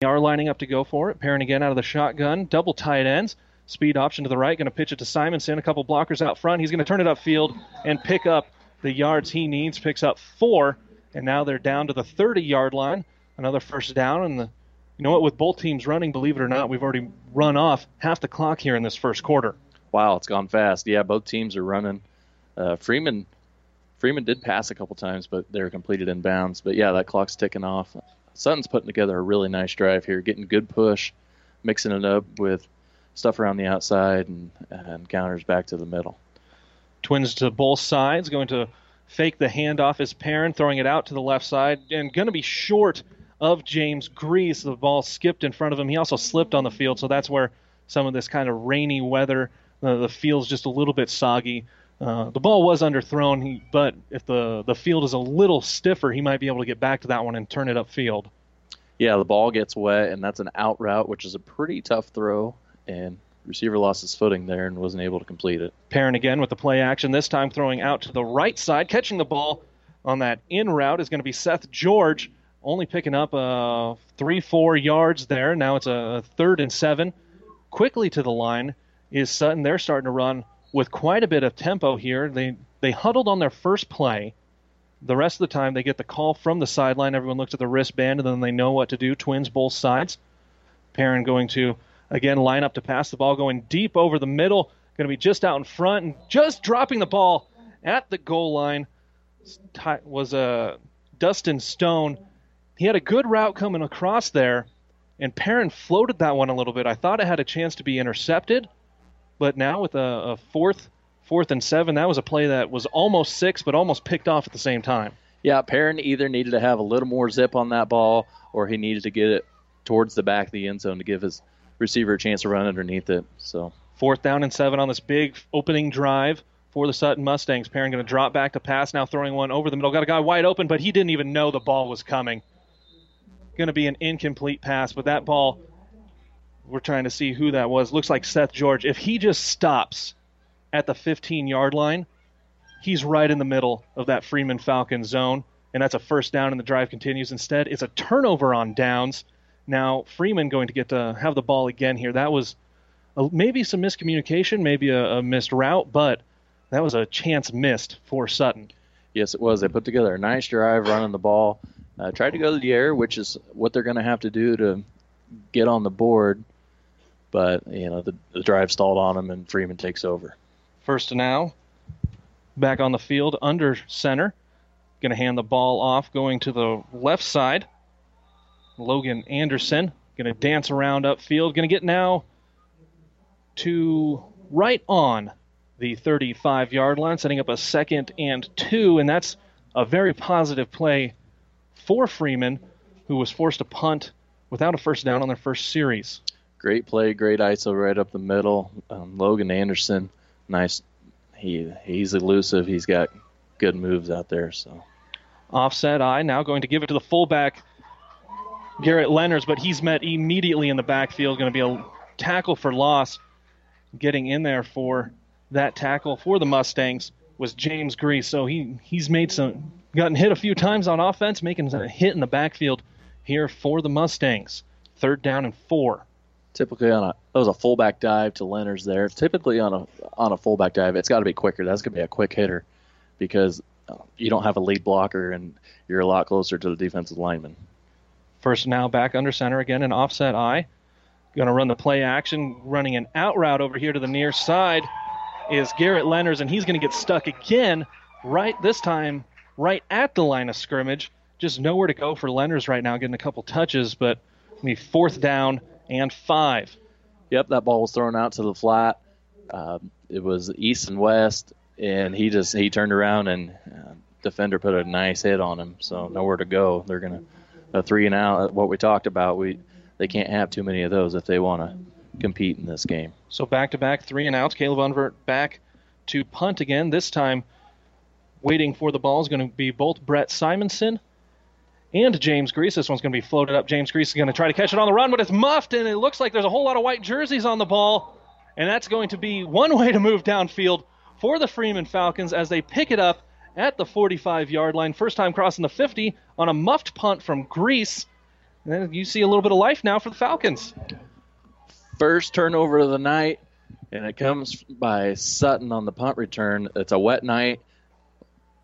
They are lining up to go for it. Perrin again out of the shotgun. Double tight ends. Speed option to the right. Going to pitch it to Simonson. A couple blockers out front. He's going to turn it upfield and pick up the yards he needs. Picks up four, and now they're down to the 30 yard line. Another first down, and the you know what? With both teams running, believe it or not, we've already run off half the clock here in this first quarter. Wow, it's gone fast. Yeah, both teams are running. Uh, Freeman, Freeman did pass a couple times, but they were completed in bounds. But yeah, that clock's ticking off. Sutton's putting together a really nice drive here, getting good push, mixing it up with stuff around the outside and, and counters back to the middle. Twins to both sides, going to fake the handoff as Perrin, throwing it out to the left side, and going to be short of James Grease. The ball skipped in front of him. He also slipped on the field, so that's where some of this kind of rainy weather, uh, the field's just a little bit soggy. Uh, the ball was underthrown, he, but if the the field is a little stiffer, he might be able to get back to that one and turn it upfield. Yeah, the ball gets wet, and that's an out route, which is a pretty tough throw, and receiver lost his footing there and wasn't able to complete it. Perrin again with the play action, this time throwing out to the right side, catching the ball on that in route is going to be Seth George only picking up uh, three, four yards there. Now it's a third and seven. Quickly to the line is Sutton. They're starting to run with quite a bit of tempo here. They they huddled on their first play. The rest of the time they get the call from the sideline. Everyone looks at the wristband and then they know what to do. Twins both sides. Perrin going to again line up to pass the ball, going deep over the middle. Going to be just out in front and just dropping the ball at the goal line was a uh, Dustin Stone he had a good route coming across there, and Perrin floated that one a little bit. I thought it had a chance to be intercepted, but now with a, a fourth, fourth and seven, that was a play that was almost six, but almost picked off at the same time. Yeah, Perrin either needed to have a little more zip on that ball, or he needed to get it towards the back of the end zone to give his receiver a chance to run underneath it. So fourth down and seven on this big opening drive for the Sutton Mustangs. Perrin going to drop back to pass now, throwing one over the middle. Got a guy wide open, but he didn't even know the ball was coming going to be an incomplete pass, but that ball, we're trying to see who that was. Looks like Seth George. If he just stops at the 15 yard line, he's right in the middle of that Freeman Falcon zone, and that's a first down, and the drive continues. Instead, it's a turnover on downs. Now, Freeman going to get to have the ball again here. That was a, maybe some miscommunication, maybe a, a missed route, but that was a chance missed for Sutton. Yes, it was. They put together a nice drive running the ball uh, tried to go to the air, which is what they're going to have to do to get on the board. But you know the, the drive stalled on them, and Freeman takes over. First to now, back on the field under center. Going to hand the ball off, going to the left side. Logan Anderson going to dance around upfield. Going to get now to right on the 35 yard line, setting up a second and two, and that's a very positive play for Freeman, who was forced to punt without a first down on their first series. Great play, great ISO right up the middle. Um, Logan Anderson, nice. he he's elusive. He's got good moves out there. So Offset I now going to give it to the fullback, Garrett Lenners, but he's met immediately in the backfield. Going to be a tackle for loss. Getting in there for that tackle for the Mustangs was James Grease. So he he's made some gotten hit a few times on offense, making a hit in the backfield here for the Mustangs. Third down and four. typically on a that was a fullback dive to Lenners there. Typically on a on a fullback dive, it's got to be quicker. That's gonna be a quick hitter because uh, you don't have a lead blocker and you're a lot closer to the defensive lineman. First now back under center again, an offset I. Going to run the play action, running an out route over here to the near side is Garrett Lenners, and he's going to get stuck again, right this time, right at the line of scrimmage. Just nowhere to go for Lenners right now, getting a couple touches, but be fourth down and five. Yep, that ball was thrown out to the flat. Um, it was east and west, and he just he turned around and uh, defender put a nice hit on him. So nowhere to go. They're gonna a three and out. What we talked about, we they can't have too many of those if they want to compete in this game. So back to back three and outs. Caleb Unvert back to punt again. This time, waiting for the ball is going to be both Brett Simonson and James Grease. This one's going to be floated up. James Grease is going to try to catch it on the run, but it's muffed, and it looks like there's a whole lot of white jerseys on the ball. And that's going to be one way to move downfield for the Freeman Falcons as they pick it up at the 45 yard line. First time crossing the 50 on a muffed punt from Grease. And you see a little bit of life now for the Falcons. First turnover of the night, and it comes by Sutton on the punt return. It's a wet night.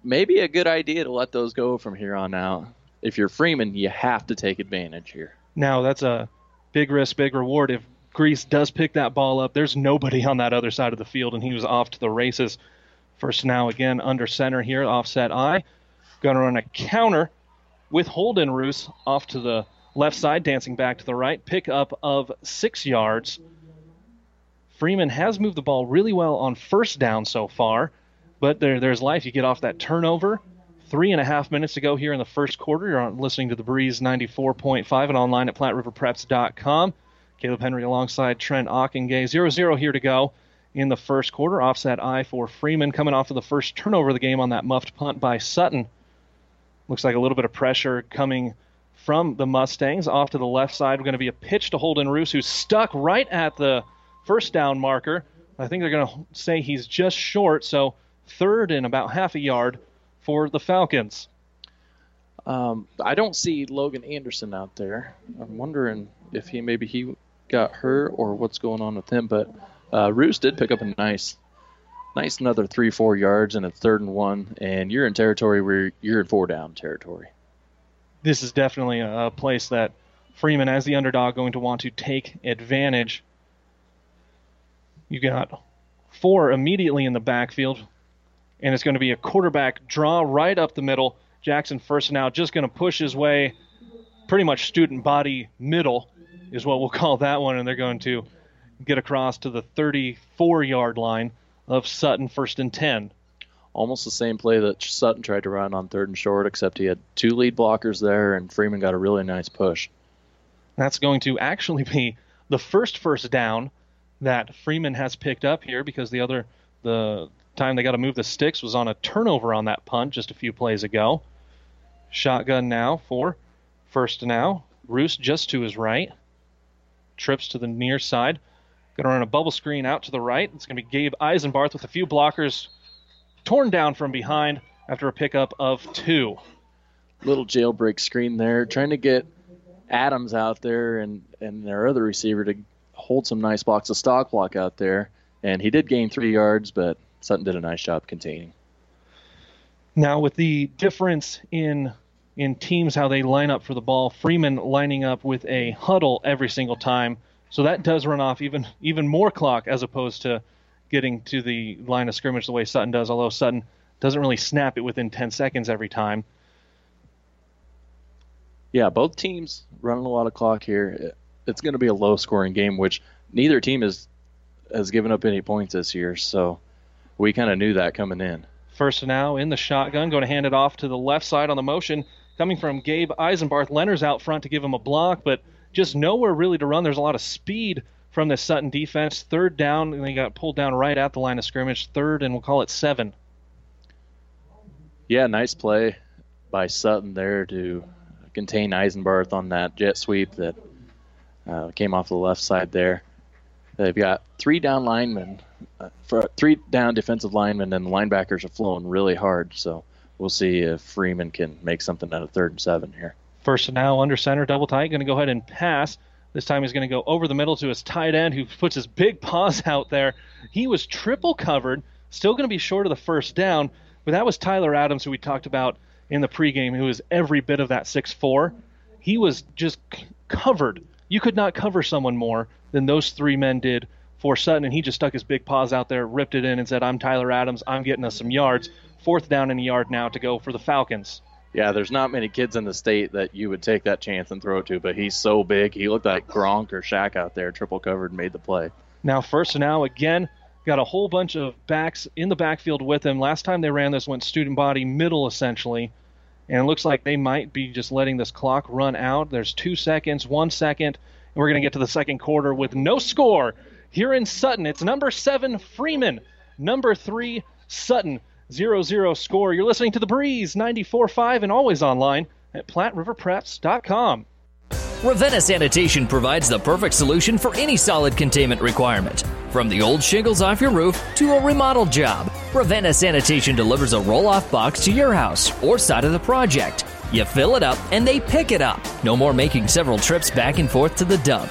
Maybe a good idea to let those go from here on out. If you're Freeman, you have to take advantage here. Now that's a big risk, big reward. If Grease does pick that ball up, there's nobody on that other side of the field, and he was off to the races. First now again under center here, offset I. Going to run a counter with Holden Roos off to the left side, dancing back to the right. Pick up of six yards. Freeman has moved the ball really well on first down so far, but there, there's life. You get off that turnover. Three and a half minutes to go here in the first quarter. You're on, listening to the Breeze 94.5 and online at PlatteRiverPreps.com. Caleb Henry alongside Trent Ockengay. 0 0 here to go in the first quarter. Offset I for Freeman coming off of the first turnover of the game on that muffed punt by Sutton. Looks like a little bit of pressure coming from the Mustangs. Off to the left side, we're going to be a pitch to Holden Roos, who's stuck right at the first down marker. I think they're going to say he's just short, so third and about half a yard for the Falcons. Um, I don't see Logan Anderson out there. I'm wondering if he maybe he got hurt or what's going on with him. But uh, Roos did pick up a nice, nice another three four yards and a third and one, and you're in territory where you're in four down territory. This is definitely a place that Freeman, as the underdog, going to want to take advantage. You got four immediately in the backfield, and it's going to be a quarterback draw right up the middle. Jackson first now just going to push his way, pretty much student body middle is what we'll [laughs] call that one, and they're going to get across to the 34 yard line of Sutton, first and 10. Almost the same play that Sutton tried to run on third and short, except he had two lead blockers there, and Freeman got a really nice push. That's going to actually be the first first down that Freeman has picked up here because the other the time they got to move the sticks was on a turnover on that punt just a few plays ago. Shotgun now for first now. Roos just to his right. Trips to the near side. Going to run a bubble screen out to the right. It's going to be Gabe Eisenbarth with a few blockers torn down from behind after a pickup of two. Little jailbreak screen there, trying to get Adams out there and, and their other receiver to hold some nice blocks of stock block out there. And he did gain three yards, but Sutton did a nice job containing. Now, with the difference in in teams how they line up for the ball, Freeman lining up with a huddle every single time, so that does run off even even more clock as opposed to getting to the line of scrimmage the way Sutton does. Although Sutton doesn't really snap it within 10 seconds every time. Yeah, both teams running a lot of clock here. It's going to be a low-scoring game, which neither team has has given up any points this year. So we kind of knew that coming in. First now in the shotgun, going to hand it off to the left side on the motion, coming from Gabe Eisenbarth. Lenners out front to give him a block, but just nowhere really to run. There's a lot of speed from the Sutton defense. Third down, and they got pulled down right at the line of scrimmage. Third, and we'll call it seven. Yeah, nice play by Sutton there to contain Eisenbarth on that jet sweep that uh, came off the left side there. They've got three down linemen, for three down defensive linemen, and the linebackers are flowing really hard. So we'll see if Freeman can make something out of third and seven here. First and now under center, double tight, going to go ahead and pass. This time he's going to go over the middle to his tight end, who puts his big paws [laughs] out there. He was triple covered, still going to be short of the first down, but that was Tyler Adams, who we talked about in the pregame, who was every bit of that six four. He was just c- covered. You could not cover someone more than those three men did for Sutton, and he just stuck his big paws out there, ripped it in, and said, "I'm Tyler Adams. I'm getting us some yards." Fourth down and a yard now to go for the Falcons. Yeah, there's not many kids in the state that you would take that chance and throw it to, but he's so big. He looked like Gronk or Shaq out there, triple covered, made the play. Now, first and now, again, got a whole bunch of backs in the backfield with him. Last time they ran this went student body middle, essentially. And it looks like they might be just letting this clock run out. There's two seconds, one second, and we're going to get to the second quarter with no score here in Sutton. It's number seven, Freeman. Number three, Sutton. 0 0 score. You're listening to The Breeze 94.5 and always online at PlatteRiverPreps.com. Ravenna Sanitation provides the perfect solution for any solid containment requirement. From the old shingles off your roof to a remodel job, Ravenna Sanitation delivers a roll off box to your house or side of the project. You fill it up and they pick it up. No more making several trips back and forth to the dump.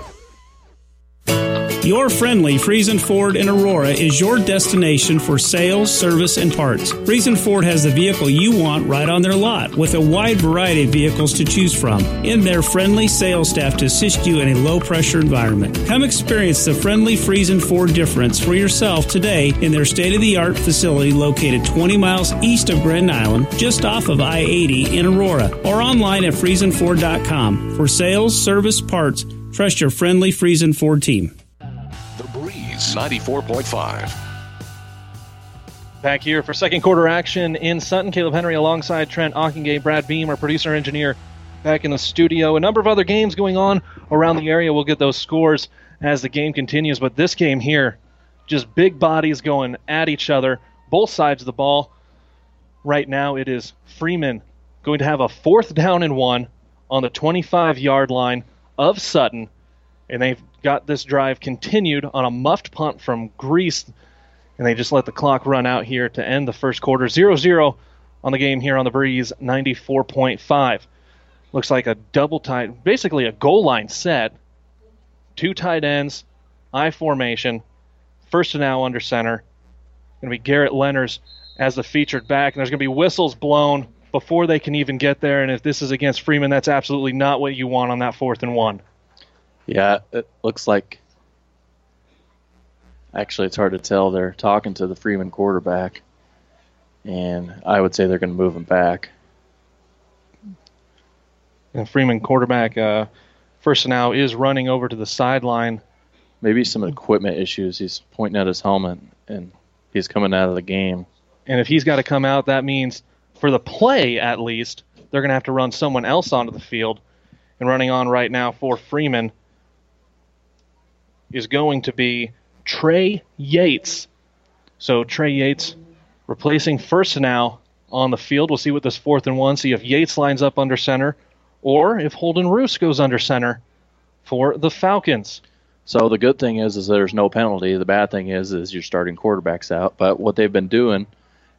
Your friendly Friesen Ford in Aurora is your destination for sales, service, and parts. Friesen Ford has the vehicle you want right on their lot with a wide variety of vehicles to choose from and their friendly sales staff to assist you in a low pressure environment. Come experience the friendly Friesen Ford difference for yourself today in their state of the art facility located 20 miles east of Grand Island, just off of I 80 in Aurora, or online at FriesenFord.com. For sales, service, parts, trust your friendly Friesen Ford team. Breeze 94.5. Back here for second quarter action in Sutton. Caleb Henry alongside Trent Ockingay, Brad Beam, our producer engineer, back in the studio. A number of other games going on around the area. We'll get those scores as the game continues. But this game here, just big bodies going at each other, both sides of the ball. Right now, it is Freeman going to have a fourth down and one on the 25 yard line of Sutton. And they've got this drive continued on a muffed punt from Grease, and they just let the clock run out here to end the first quarter. 0-0 on the game here on the breeze 94.5 looks like a double tight basically a goal line set. Two tight ends i formation first and now under center. Going to be garrett lenners as the featured back and there's going to be whistles blown before they can even get there and if this is against freeman that's absolutely not what you want on that fourth and one Yeah, it looks like. Actually, it's hard to tell. They're talking to the Freeman quarterback, and I would say they're going to move him back. and freeman quarterback uh, first and now is running over to the sideline Maybe some equipment issues. He's pointing at his helmet, and he's coming out of the game. And if he's got to come out, that means for the play at least, they're going to have to run someone else onto the field. And running on right now for Freeman is going to be Trey Yates. So Trey Yates replacing first now on the field. We'll see what this fourth and one, see if Yates lines up under center or if Holden Roos goes under center for the Falcons. So the good thing is, is there's no penalty. The bad thing is, is you're starting quarterbacks out. But what they've been doing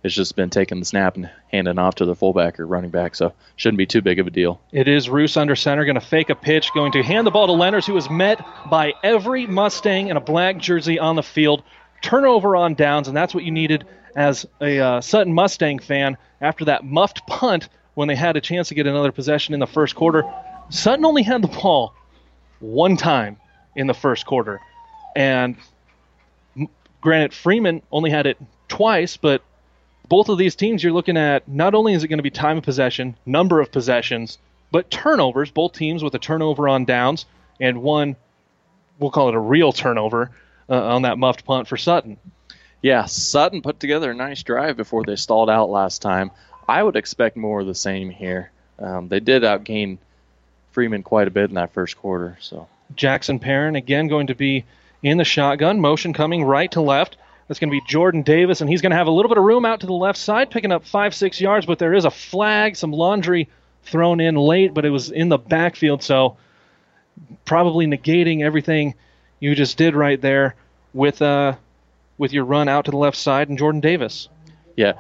is just been taking the snap and handing off to the fullback or running back. So shouldn't be too big of a deal. It is Roos under center, going to fake a pitch, going to hand the ball to Lenners, who is met by every Mustang in a black jersey on the field. Turnover on downs, and that's what you needed as a uh, Sutton Mustang fan after that muffed punt when they had a chance to get another possession in the first quarter. Sutton only had the ball one time in the first quarter, and granted, Freeman only had it twice, but both of these teams, you're looking at not only is it going to be time of possession, number of possessions, but turnovers. Both teams with a turnover on downs and one, we'll call it a real turnover uh, on that muffed punt for Sutton. Yeah, Sutton put together a nice drive before they stalled out last time. I would expect more of the same here. Um, they did outgain Freeman quite a bit in that first quarter. So Jackson Perrin again going to be in the shotgun, motion coming right to left. That's going to be Jordan Davis, and he's going to have a little bit of room out to the left side, picking up five, six yards. But there is a flag, some laundry thrown in late, but it was in the backfield, so probably negating everything you just did right there with uh, with your run out to the left side and Jordan Davis. Yeah,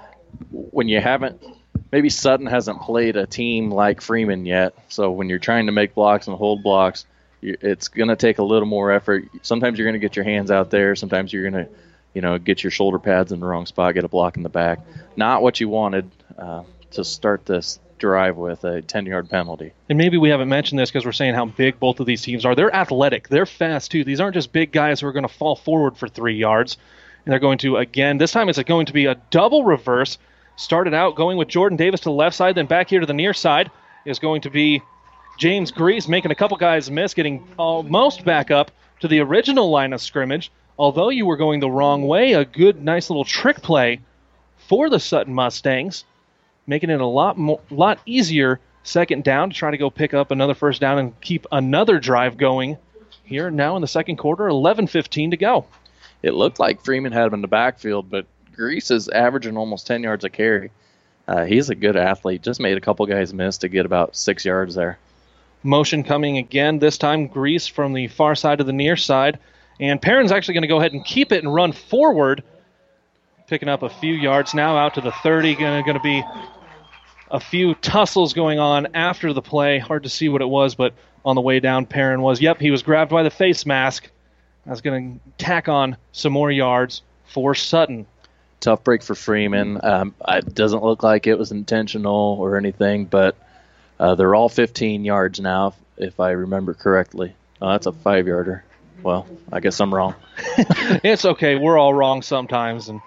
when you haven't, maybe Sutton hasn't played a team like Freeman yet. So when you're trying to make blocks and hold blocks, it's going to take a little more effort. Sometimes you're going to get your hands out there. Sometimes you're going to, you know, get your shoulder pads in the wrong spot, get a block in the back. Not what you wanted uh, to start this drive with a 10 yard penalty. And maybe we haven't mentioned this because we're saying how big both of these teams are. They're athletic, they're fast too. These aren't just big guys who are going to fall forward for three yards. And they're going to, again, this time it's going to be a double reverse. Started out going with Jordan Davis to the left side, then back here to the near side is going to be James Grease making a couple guys miss, getting almost back up to the original line of scrimmage. Although you were going the wrong way, a good, nice little trick play for the Sutton Mustangs, making it a lot more, lot easier second down to try to go pick up another first down and keep another drive going here now in the second quarter. 11:15 to go. It looked like Freeman had him in the backfield, but Grease is averaging almost 10 yards a carry. Uh, he's a good athlete. Just made a couple guys miss to get about six yards there. Motion coming again. This time, Grease from the far side of the near side. And Perrin's actually going to go ahead and keep it and run forward, picking up a few yards now out to the 30. Going to be a few tussles going on after the play. Hard to see what it was, but on the way down, Perrin was. Yep, he was grabbed by the face mask. That's going to tack on some more yards for Sutton. Tough break for Freeman. Um, it doesn't look like it was intentional or anything, but uh, they're all 15 yards now, if, I remember correctly. Oh, that's a five yarder. Well, I guess I'm wrong. [laughs] it's okay. We're all wrong sometimes. And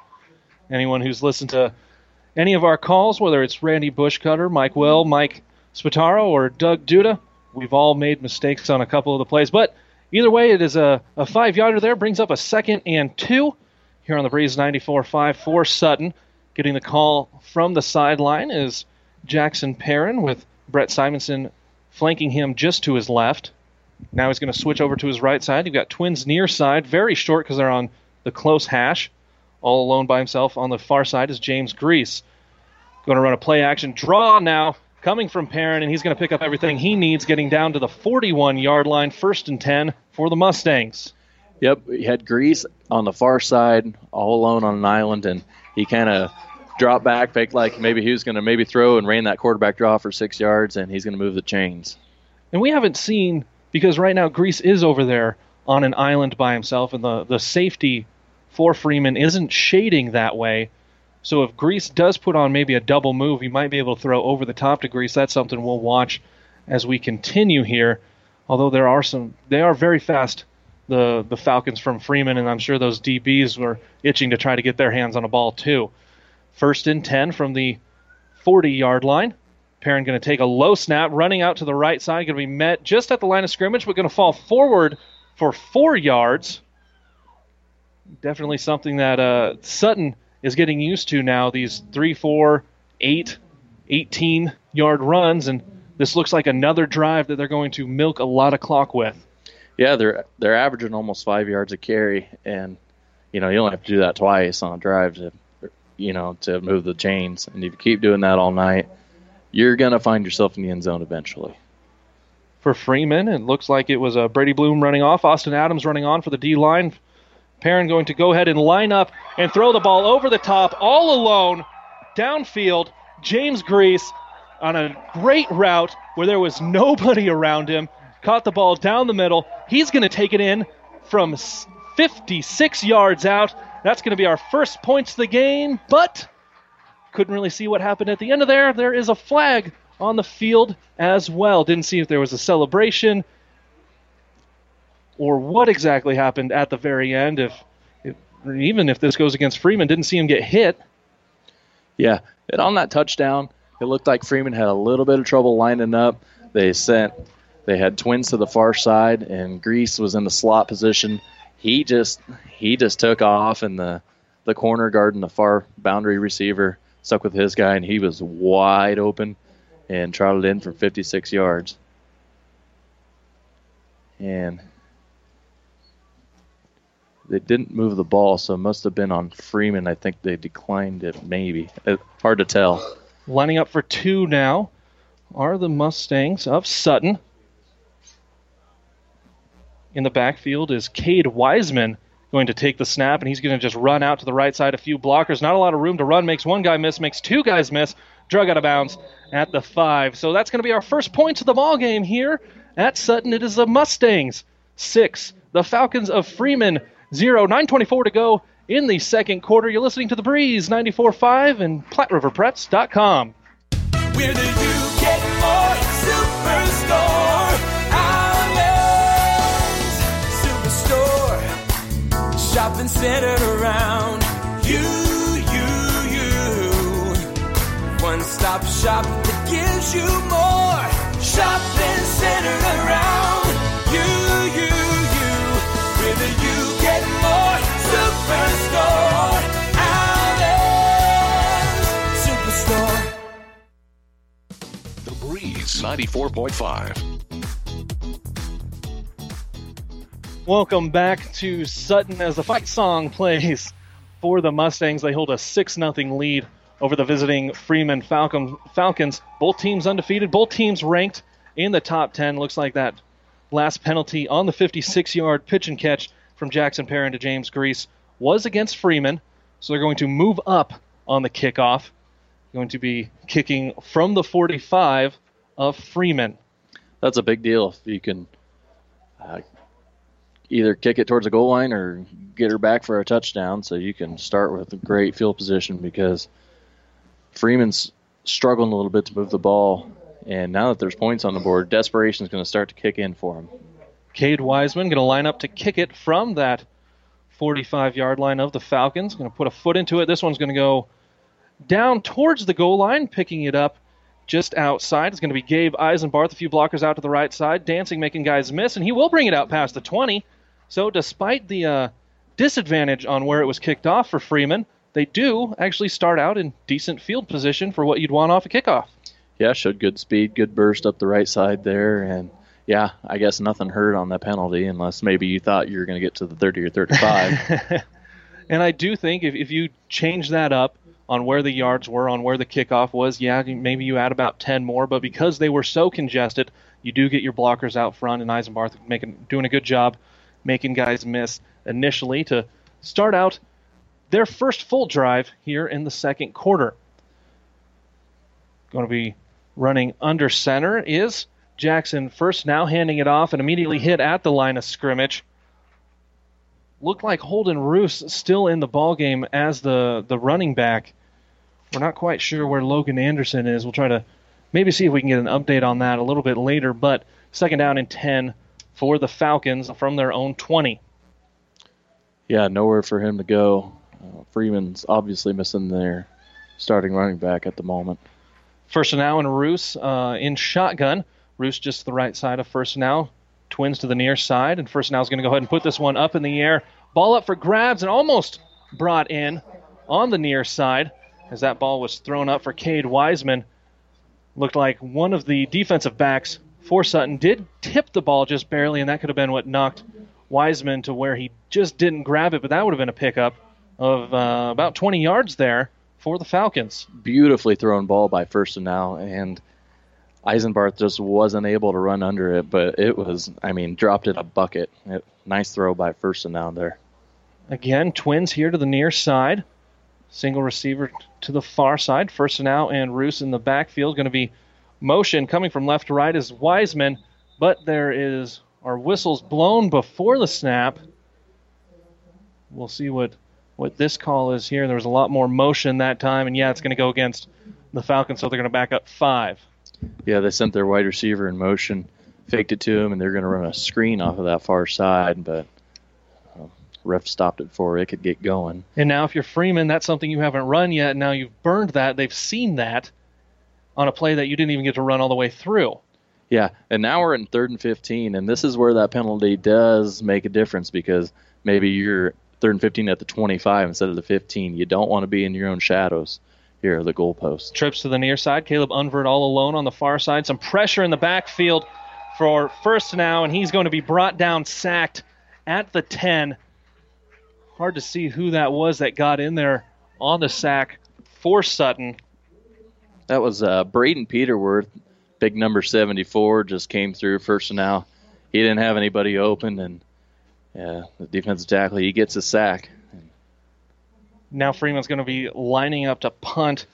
anyone who's listened to any of our calls, whether it's Randy Bushcutter, Mike Will, Mike Spataro, or Doug Duda, we've all made mistakes on a couple of the plays. But either way, it is a, a five yarder there, brings up a second and two here on the Breeze 94.5 for Sutton. Getting the call from the sideline is Jackson Perrin with Brett Simonson flanking him just to his left. Now he's going to switch over to his right side. You've got Twins near side, very short because they're on the close hash. All alone by himself on the far side is James Grease. Going to run a play action draw now, coming from Perrin, and he's going to pick up everything he needs, getting down to the 41 yard line, first and 10 for the Mustangs. Yep, he had Grease on the far side, all alone on an island, and he kind of dropped back, faked like maybe he was going to maybe throw and ran that quarterback draw for six yards, and he's going to move the chains. And we haven't seen because right now Grease is over there on an island by himself, and the the safety for Freeman isn't shading that way. So if Grease does put on maybe a double move, he might be able to throw over the top to Grease. That's something we'll watch as we continue here. Although there are some, they are very fast. The the Falcons from Freeman, and I'm sure those DBs were itching to try to get their hands on a ball too. First and 10 from the 40 yard line. Perrin going to take a low snap, running out to the right side, going to be met just at the line of scrimmage, but going to fall forward for four yards. Definitely something that uh, Sutton is getting used to now. These three, four, eight, 18 yard runs, and this looks like another drive that they're going to milk a lot of clock with. Yeah, they're they're averaging almost five yards a carry, and you know you only have to do that twice on a drive to you know, to move the chains. And if you keep doing that all night, you're going to find yourself in the end zone eventually. For Freeman, it looks like it was uh, Brady Bloom running off, Austin Adams running on for the D line. Perrin going to go ahead and line up and throw the ball over the top, all alone, downfield. James Grease on a great route where there was nobody around him, caught the ball down the middle. He's going to take it in from 56 yards out that's going to be our first points of the game, but couldn't really see what happened at the end of there. There is a flag on the field as well. Didn't see if there was a celebration or what exactly happened at the very end. If, if even if this goes against Freeman, didn't see him get hit. Yeah, and on that touchdown, it looked like Freeman had a little bit of trouble lining up. They sent they had twins to the far side, and Grease was in the slot position he just he just took off, and the the corner guarding the far boundary receiver stuck with his guy, and he was wide open and trotted in for 56 yards. And they didn't move the ball, so it must have been on Freeman. I think they declined it, maybe. It, hard to tell. Lining up for two now are the Mustangs of Sutton. In the backfield is Cade Wiseman going to take the snap, and he's going to just run out to the right side. A few blockers, not a lot of room to run. Makes one guy miss, makes two guys miss. Drug out of bounds at the five. So that's going to be our first points of the ball game here at Sutton. It is the Mustangs six, the Falcons of Freeman zero. 9:24 to go in the second quarter. You're listening to the Breeze 94.5 and PlatteRiverPreps.com. Where do you Shopping centered around you, you, you. One stop shop that gives you more. Shopping centered around you, you, you. Do you get more Superstore? Islands Superstore. The Breeze 94.5. Welcome back to Sutton as the fight song plays for the Mustangs. They hold a 6 0 lead over the visiting Freeman Falcon, Falcons. Both teams undefeated, both teams ranked in the top 10. Looks like that last penalty on the 56 yard pitch and catch from Jackson Perrin to James Grease was against Freeman. So they're going to move up on the kickoff. Going to be kicking from the 45 of Freeman. That's a big deal if you can uh, either kick it towards the goal line or get her back for a touchdown so you can start with a great field position because Freeman's struggling a little bit to move the ball. And now that there's points on the board, desperation is going to start to kick in for him. Cade Wiseman going to line up to kick it from that 45 yard line of the Falcons. Going to put a foot into it. This one's going to go down towards the goal line, picking it up just outside. It's going to be Gabe Eisenbarth, a few blockers out to the right side, dancing, making guys miss, and he will bring it out past the 20. So, despite the uh, disadvantage on where it was kicked off for Freeman, they do actually start out in decent field position for what you'd want off a kickoff. Yeah, showed good speed, good burst up the right side there, and yeah, I guess nothing hurt on that penalty unless maybe you thought you were going to get to the 30 or 35. [laughs] and I do think if, if you change that up on where the yards were, on where the kickoff was, yeah, maybe you add about 10 more, but because they were so congested, you do get your blockers out front, and Eisenbarth making doing a good job making guys miss initially to start out their first full drive here in the second quarter. Going to be running under center is Jackson first now handing it off and immediately hit at the line of scrimmage. Looked like Holden Roos still in the ball game as the, the running back. We're not quite sure where Logan Anderson is. We'll try to maybe see if we can get an update on that a little bit later. But second down and 10 for the Falcons from their own 20. Yeah, nowhere for him to go. Uh, Freeman's obviously missing their starting running back at the moment. First and now and Roos uh, in shotgun. Roos just to the right side of first now. Twins to the near side, and first now is going to go ahead and put this one up in the air. Ball up for grabs and almost brought in on the near side as that ball was thrown up for Cade Wiseman. Looked like one of the defensive backs for Sutton did tip the ball just barely, and that could have been what knocked Wiseman to where he just didn't grab it, but that would have been a pickup of uh, about 20 yards there for the Falcons. Beautifully thrown ball by first and now, and Eisenbarth just wasn't able to run under it, but it was, I mean, dropped it a bucket. It, nice throw by first and now there. Again, twins here to the near side. Single receiver to the far side. First and now, and Roos in the backfield. Going to be motion coming from left to right is Wiseman, but there is our whistles blown before the snap. We'll see what what this call is here. There was a lot more motion that time, and yeah, it's going to go against the Falcons, so they're going to back up five. Yeah, they sent their wide receiver in motion, faked it to him, and they're going to run a screen off of that far side, but uh, ref stopped it before it could get going. And now, if you're Freeman, that's something you haven't run yet. Now you've burned that. They've seen that on a play that you didn't even get to run all the way through. Yeah, and now we're in third and 15, and this is where that penalty does make a difference because maybe you're third and 15 at the 25 instead of the 15. You don't want to be in your own shadows here, the goalpost. Trips to the near side. Caleb Unvert all alone on the far side. Some pressure in the backfield for first now, and he's going to be brought down, sacked at the 10. Hard to see who that was that got in there on the sack for Sutton. That was uh, Braden Peterworth, big number 74, just came through first and now. He didn't have anybody open, and yeah, the defensive tackle, he gets a sack. Now Freeman's going to be lining up to punt.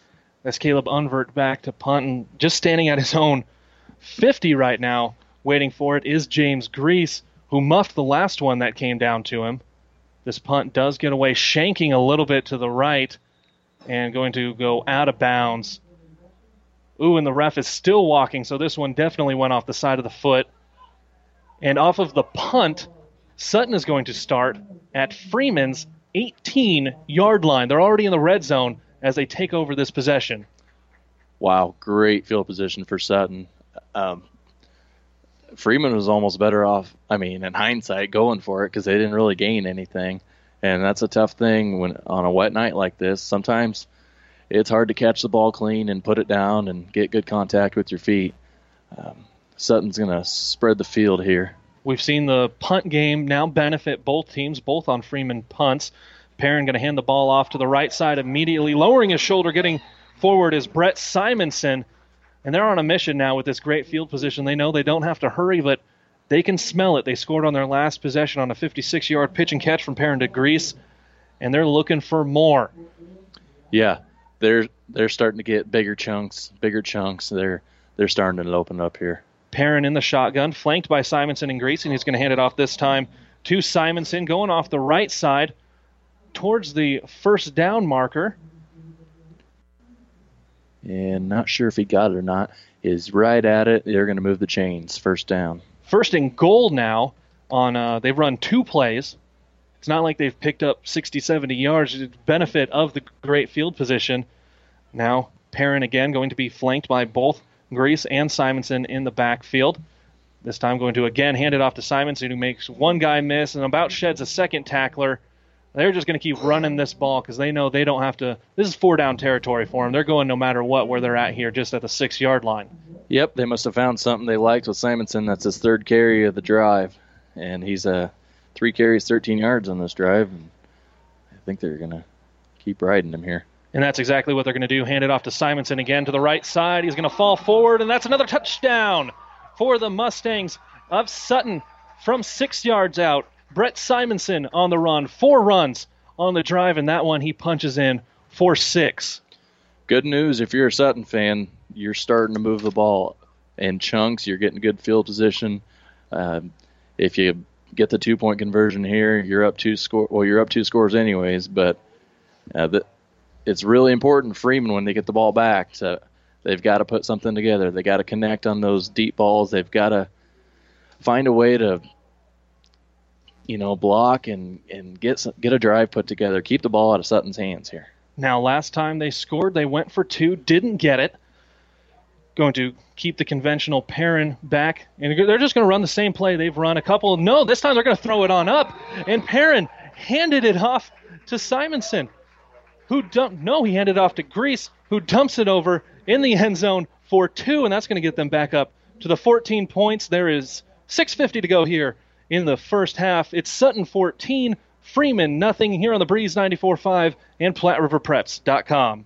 That's Caleb Unvert back to punt and just standing at his own 50 right now, waiting for it, is James Grease, who muffed the last one that came down to him. This punt does get away, shanking a little bit to the right and going to go out of bounds. Ooh, and the ref is still walking, so this one definitely went off the side of the foot. And off of the punt, Sutton is going to start at Freeman's 18 yard line. They're already in the red zone as they take over this possession. Wow, great field position for Sutton. Um, Freeman was almost better off, I mean, in hindsight, going for it because they didn't really gain anything. And that's a tough thing when on a wet night like this. Sometimes it's hard to catch the ball clean and put it down and get good contact with your feet. Um, Sutton's going to spread the field here. We've seen the punt game now benefit both teams, both on Freeman punts. Perrin going to hand the ball off to the right side immediately, lowering his shoulder, getting forward is Brett Simonson. And they're on a mission now with this great field position. They know they don't have to hurry, but they can smell it. They scored on their last possession on a 56 yard pitch and catch from Perrin to Grease, and they're looking for more. Yeah, they're they're starting to get bigger chunks, bigger chunks. They're they're starting to open up here. Perrin in the shotgun, flanked by Simonson and Grease, and he's going to hand it off this time to Simonson, going off the right side towards the first down marker. And not sure if he got it or not. Is right at it. They're going to move the chains. First down. First and goal now. On uh, they've run two plays. It's not like they've picked up 60, 70 yards. It's benefit of the great field position. Now Perrin again going to be flanked by both Grease and Simonson in the backfield. This time going to again hand it off to Simonson, who makes one guy miss and about sheds a second tackler. They're just going to keep running this ball because they know they don't have to. This is four down territory for them. They're going no matter what where they're at here, just at the six yard line. Yep, they must have found something they liked with Simonson. That's his third carry of the drive, and he's uh, three carries, 13 yards on this drive. And I think they're going to keep riding him here. And that's exactly what they're going to do. Hand it off to Simonson again to the right side. He's going to fall forward, and that's another touchdown for the Mustangs of Sutton from six yards out. Brett Simonson on the run, four runs on the drive, and that one he punches in for six. Good news if you're a Sutton fan, you're starting to move the ball in chunks. You're getting good field position. Um, if you get the two point conversion here, you're up two score. Well, you're up two scores anyways, but uh, the, it's really important Freeman when they get the ball back. To, they've got to put something together. They got to connect on those deep balls. They've got to find a way to you know, block and and get some, get a drive put together. Keep the ball out of Sutton's hands here. Now, last time they scored, they went for two, didn't get it. Going to keep the conventional Perrin back, and they're just going to run the same play they've run a couple. No, this time they're going to throw it on up, and Perrin handed it off to Simonson, who dumped. No, he handed it off to Grease, who dumps it over in the end zone for two, and that's going to get them back up to the 14 points. There is 6:50 to go here in the first half. It's Sutton 14, Freeman nothing here on the Breeze 94.5 and PlatteRiverPreps.com.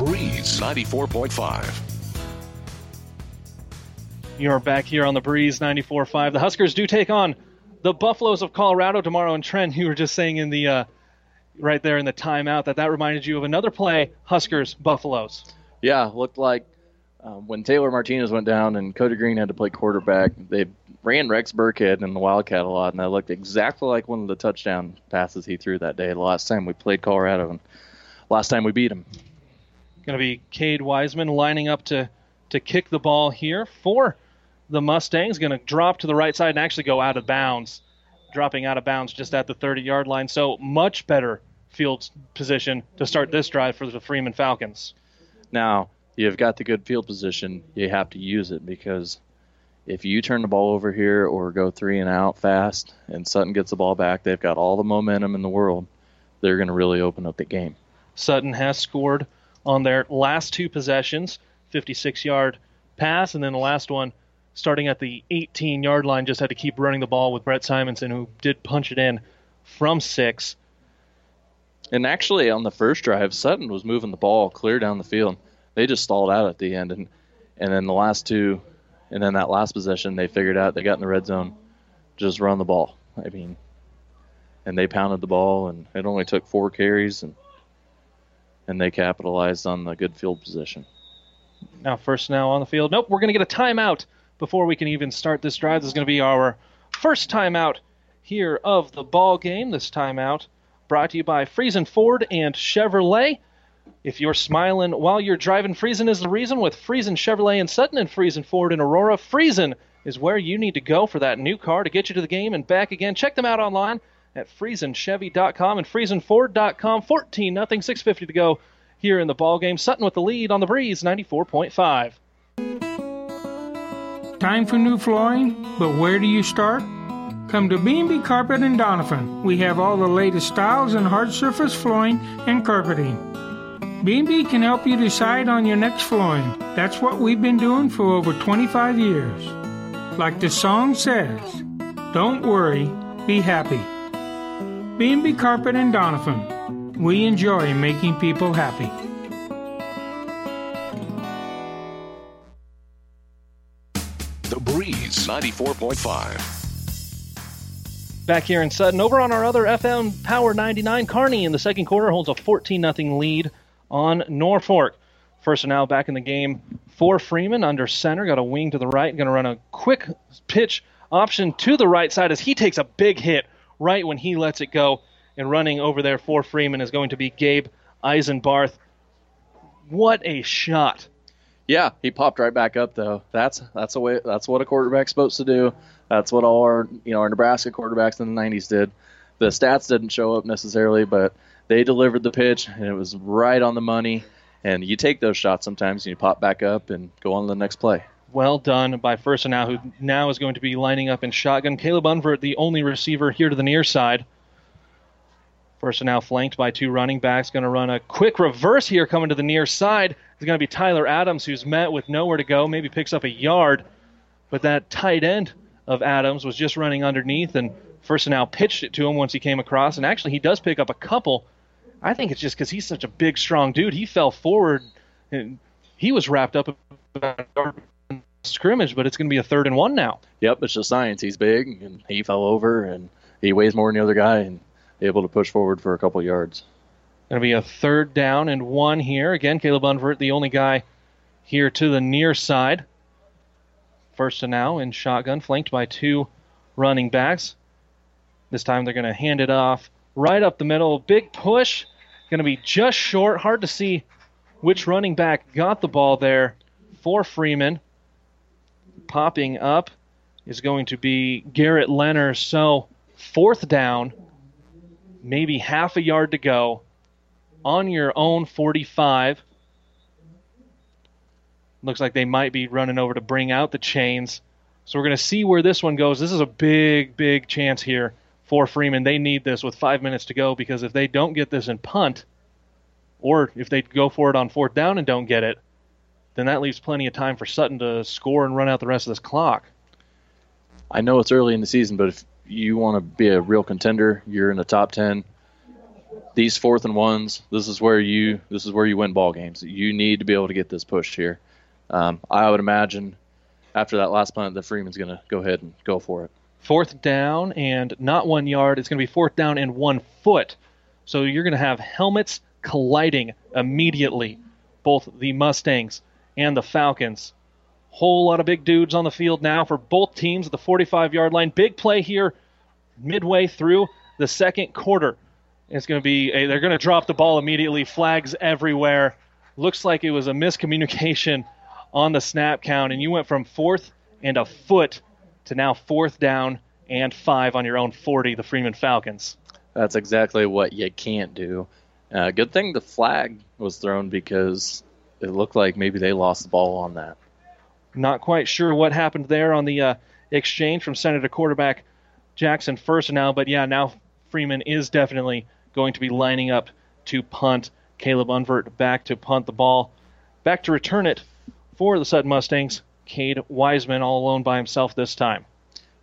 Breeze 94.5. You're back here on the Breeze 94.5. The Huskers do take on the Buffaloes of Colorado tomorrow. And Trent, [laughs] you were just saying in the uh, right there in the timeout that that reminded you of another play, Huskers Buffaloes. Yeah, looked like um, when Taylor Martinez went down and Cody Green had to play quarterback, they ran Rex Burkhead in the Wildcat a lot, and that looked exactly like one of the touchdown passes he threw that day. The last time we played Colorado, and last time we beat him. Going to be Cade Wiseman lining up to to kick the ball here for the Mustangs. Going to drop to the right side and actually go out of bounds, dropping out of bounds just at the 30 yard line. So much better field position to start this drive for the Freeman Falcons. Now, you've got the good field position. You have to use it because if you turn the ball over here or go three and out fast and Sutton gets the ball back, they've got all the momentum in the world. They're going to really open up the game. Sutton has scored on their last two possessions 56 yard pass, and then the last one starting at the 18 yard line just had to keep running the ball with Brett Simonson, who did punch it in from six. And actually, on the first drive, Sutton was moving the ball clear down the field. They just stalled out at the end, and and then the last two, and then that last possession, they figured out they got in the red zone, just run the ball. I mean, and they pounded the ball, and it only took four carries, and and they capitalized on the good field position. Now, first now on the field. Nope, we're going to get a timeout before we can even start this drive. This is going to be our first timeout here of the ball game. This timeout brought to you by Friesen Ford and Chevrolet. If you're smiling while you're driving, Friesen is the reason with Friesen Chevrolet in Sutton and Friesen Ford in Aurora. Friesen is where you need to go for that new car to get you to the game and back again. Check them out online at FriesenChevy.com and FriesenFord.com. 14 nothing, 650 to go here in the ball game. Sutton with the lead on the breeze, 94.5. Time for new flooring, but where do you start? Come to B&B Carpet and Doniphan. We have all the latest styles in hard surface flooring and carpeting. B&B can help you decide on your next flooring. That's what we've been doing for over 25 years. Like the song says, don't worry, be happy. B&B Carpet and Doniphan. We enjoy making people happy. The Breeze 94.5. Back here in Sutton, over on our other FM Power 99, Kearney in the second quarter holds a 14 0 lead on Norfolk. First and now back in the game for Freeman under center. Got a wing to the right. Going to run a quick pitch option to the right side as he takes a big hit right when he lets it go. And running over there for Freeman is going to be Gabe Eisenbarth. What a shot! Yeah, he popped right back up though. That's that's the way that's what a quarterback's supposed to do. That's what all our you know our Nebraska quarterbacks in the '90s did. The stats didn't show up necessarily, but they delivered the pitch and it was right on the money. And you take those shots sometimes and you pop back up and go on to the next play. Well done by First and now, who now is going to be lining up in shotgun. Caleb Unvert, the only receiver here to the near side. First and now flanked by two running backs. Going to run a quick reverse here coming to the near side. It's going to be Tyler Adams, who's met with nowhere to go. Maybe picks up a yard. But that tight end of Adams was just running underneath, and First and now pitched it to him once he came across. And actually, he does pick up a couple. I think it's just because he's such a big, strong dude. He fell forward, and he was wrapped up in scrimmage, but it's going to be a third and one now. Yep, it's just science. He's big, and he fell over, and he weighs more than the other guy, and able to push forward for a couple yards. Going to be a third down and one here. Again, Caleb Unvert, the only guy here to the near side. First and now in shotgun, flanked by two running backs. This time they're going to hand it off right up the middle. Big push. Going to be just short. Hard to see which running back got the ball there for Freeman. Popping up is going to be Garrett Lenners. So, fourth down, maybe half a yard to go on your own 45. Looks like they might be running over to bring out the chains. So we're going to see where this one goes. This is a big, big chance here for Freeman. They need this with five minutes to go because if they don't get this and punt, or if they go for it on fourth down and don't get it, then that leaves plenty of time for Sutton to score and run out the rest of this clock. I know it's early in the season, but if you want to be a real contender, you're in the top ten. These fourth and ones, this is where you this is where you win ball games. You need to be able to get this pushed here. Um, I would imagine after that last punt that Freeman's going to go ahead and go for it. Fourth down and not one yard. It's going to be fourth down and one foot. So you're going to have helmets colliding immediately, both the Mustangs and the Falcons. Whole lot of big dudes on the field now for both teams at the 45 yard line. Big play here midway through the second quarter. It's going to be, a, they're going to drop the ball immediately. Flags everywhere. Looks like it was a miscommunication on the snap count, and you went from fourth and a foot to now fourth down and five on your own 40, the Freeman Falcons. That's exactly what you can't do. Uh, good thing the flag was thrown because it looked like maybe they lost the ball on that. Not quite sure what happened there on the uh, exchange from center to quarterback Jackson first now, but yeah, now Freeman is definitely going to be lining up to punt. Caleb Unvert back to punt the ball. Back to return it for the Sutton Mustangs. Cade Wiseman all alone by himself this time.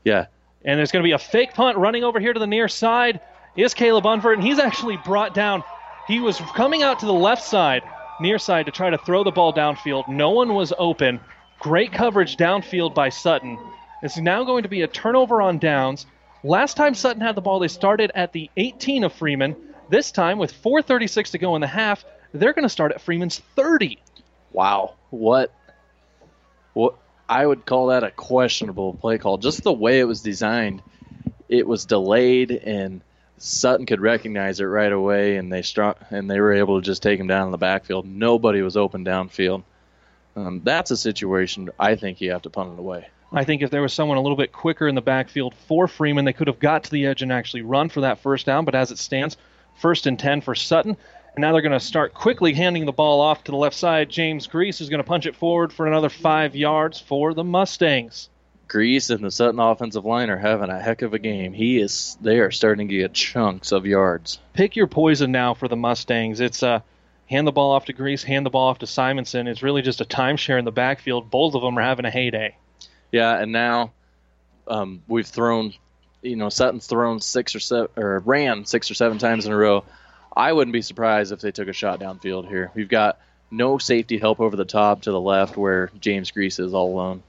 Yeah. And there's going to be a fake punt running over here to the near side. Is Caleb Unvert, and he's actually brought down. He was coming out to the left side, near side, to try to throw the ball downfield. No one was open. Great coverage downfield by Sutton. It's now going to be a turnover on downs. Last time Sutton had the ball, they started at the 18 of Freeman. This time, with 4:36 to go in the half, they're going to start at Freeman's 30. Wow, what? What I would call that a questionable play call. Just the way it was designed, it was delayed, and Sutton could recognize it right away, and they struck, and they were able to just take him down in the backfield. Nobody was open downfield. Um, that's a situation I think you have to punt it away. I think if there was someone a little bit quicker in the backfield for Freeman, they could have got to the edge and actually run for that first down. But as it stands, first and 10 for Sutton. And now they're going to start quickly handing the ball off to the left side. James Grease is going to punch it forward for another five yards for the Mustangs. Grease and the Sutton offensive line are having a heck of a game. He is they are starting to get chunks of yards. Pick your poison now for the Mustangs. It's uh hand the ball off to Grease, hand the ball off to Simonson. It's really just a timeshare in the backfield. Both of them are having a heyday. Yeah, and now um, we've thrown, you know, Sutton's thrown six or seven or ran six or seven times in a row. I wouldn't be surprised if they took a shot downfield here. We've got no safety help over the top to the left where James Grease is all alone.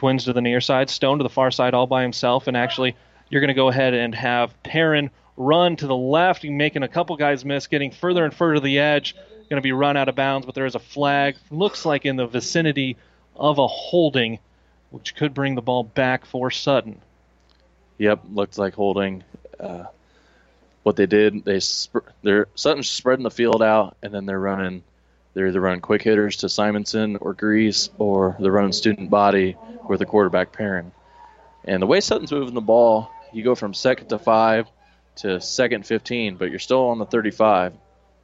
Twins to the near side, Stone to the far side all by himself, and actually you're going to go ahead and have Perrin run to the left, making a couple guys miss, getting further and further to the edge. Going to be run out of bounds, but there is a flag. Looks like in the vicinity of a holding, which could bring the ball back for Sutton. Yep, looks like holding. Uh, what they did, they sp- they're Sutton's spreading the field out, and then they're running. They're either running quick hitters to Simonson or Grease, or they're running student body with the quarterback Perrin. And the way Sutton's moving the ball, you go from second to five to second 15, but you're still on the 35.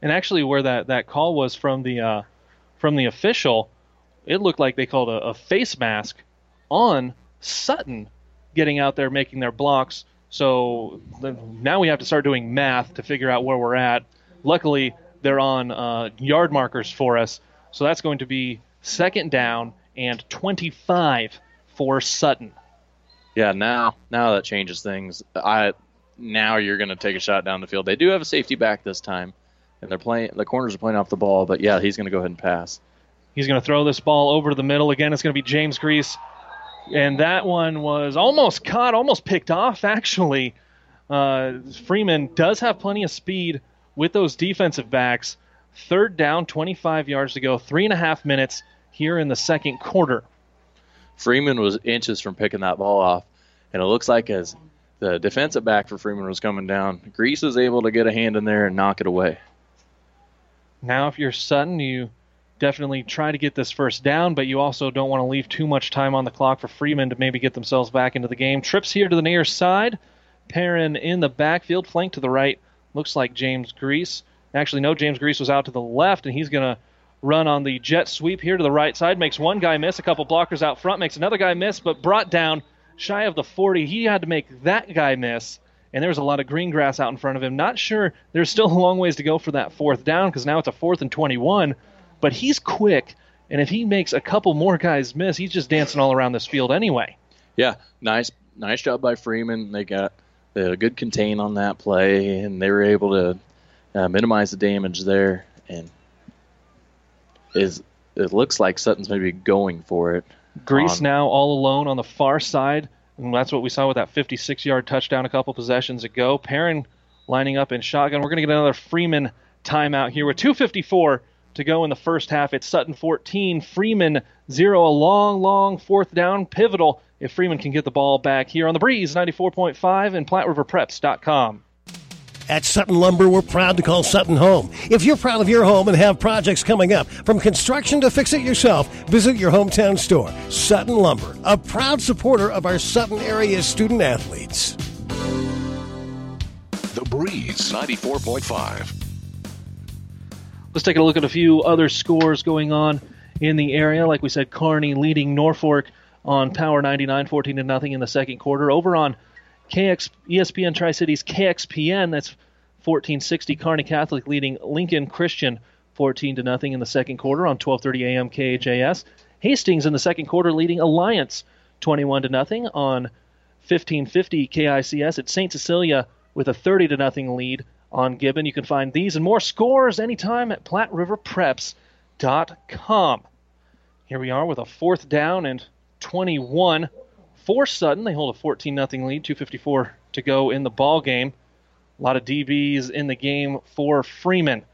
And actually, where that, that call was from the uh, from the official, it looked like they called a, a face mask on Sutton getting out there making their blocks. So now we have to start doing math to figure out where we're at. Luckily, they're on uh, yard markers for us. So that's going to be second down and 25 for Sutton. Yeah, now now that changes things. I now you're going to take a shot down the field. They do have a safety back this time, and they're playing. The corners are playing off the ball, but yeah, he's going to go ahead and pass. He's going to throw this ball over to the middle again. It's going to be James Grease, and that one was almost caught, almost picked off. [laughs] Actually, uh, Freeman does have plenty of speed with those defensive backs. Third down, 25 yards to go. Three and a half minutes here in the second quarter. Freeman was inches from picking that ball off, and it looks like as the defensive back for Freeman was coming down, Grease was able to get a hand in there and knock it away. Now, if you're Sutton, you definitely try to get this first down, but you also don't want to leave too much time on the clock for Freeman to maybe get themselves back into the game. Trips here to the near side. Perrin in the backfield, flank to the right. Looks like James Grease. Actually, no, James Grease was out to the left, and he's going to run on the jet sweep here to the right side. Makes one guy miss, a couple blockers out front, makes another guy miss, but brought down shy of the 40. He had to make that guy miss, and there was a lot of green grass out in front of him. Not sure. There's still a long ways to go for that fourth down because now it's a fourth and 21, but he's quick, and if he makes a couple more guys miss, he's just dancing all around this field anyway. Yeah, nice, nice job by Freeman. They got they had a good contain on that play, and they were able to uh, minimize the damage there. And is it looks like Sutton's maybe going for it. Grease on- now all alone on the far side, and that's what we saw with that 56-yard touchdown a couple possessions ago. Perrin lining up in shotgun. We're going to get another Freeman timeout here with 2:54 to go in the first half. It's Sutton 14, Freeman 0. A long, long fourth down, pivotal if Freeman can get the ball back here on the breeze 94.5 and PlatteRiverPreps.com. At Sutton Lumber, we're proud to call Sutton home. If you're proud of your home and have projects coming up, from construction to fix it yourself, visit your hometown store. Sutton Lumber, a proud supporter of our Sutton area student athletes. The Breeze 94.5. Let's take a look at a few other scores going on in the area. Like we said, Kearney leading Norfolk on Power 99, 14 to nothing in the second quarter. Over on KX ESPN Tri Cities KXPN, that's 1460. Kearney Catholic leading Lincoln Christian 14 to nothing in the second quarter on 12:30 a.m. KHAS. Hastings in the second quarter leading Alliance 21 to nothing on 1550 KICS. at St. Cecilia with a 30 to nothing lead on Gibbon. You can find these and more scores anytime at PlatteRiverPreps.com. Here we are with a fourth down and 21 for Sutton. They hold a 14 nothing lead, 2.54 to go in the ball game. A lot of DBs in the game for Freeman.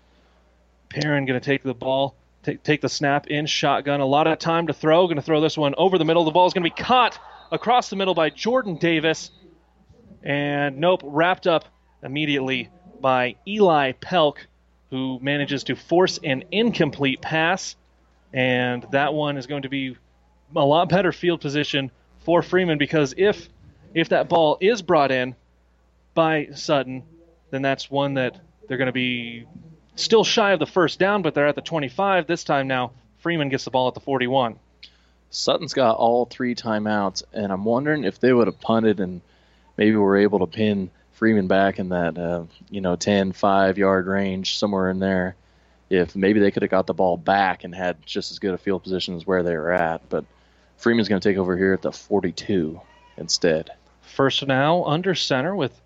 Perrin going to take the ball, take, take the snap in shotgun. A lot of time to throw. Going to throw this one over the middle. The ball is going to be caught across the middle by Jordan Davis. And nope, wrapped up immediately by Eli Pelk, who manages to force an incomplete pass. And that one is going to be a lot better field position for Freeman because if if that ball is brought in by Sutton, then that's one that they're going to be still shy of the first down, but they're at the 25 this time now. Freeman gets the ball at the 41. Sutton's got all three timeouts, and I'm wondering if they would have punted and maybe were able to pin Freeman back in that uh, you know 10, 5 yard range somewhere in there. If maybe they could have got the ball back and had just as good a field position as where they were at, but Freeman's going to take over here at the 42 instead. First now under center with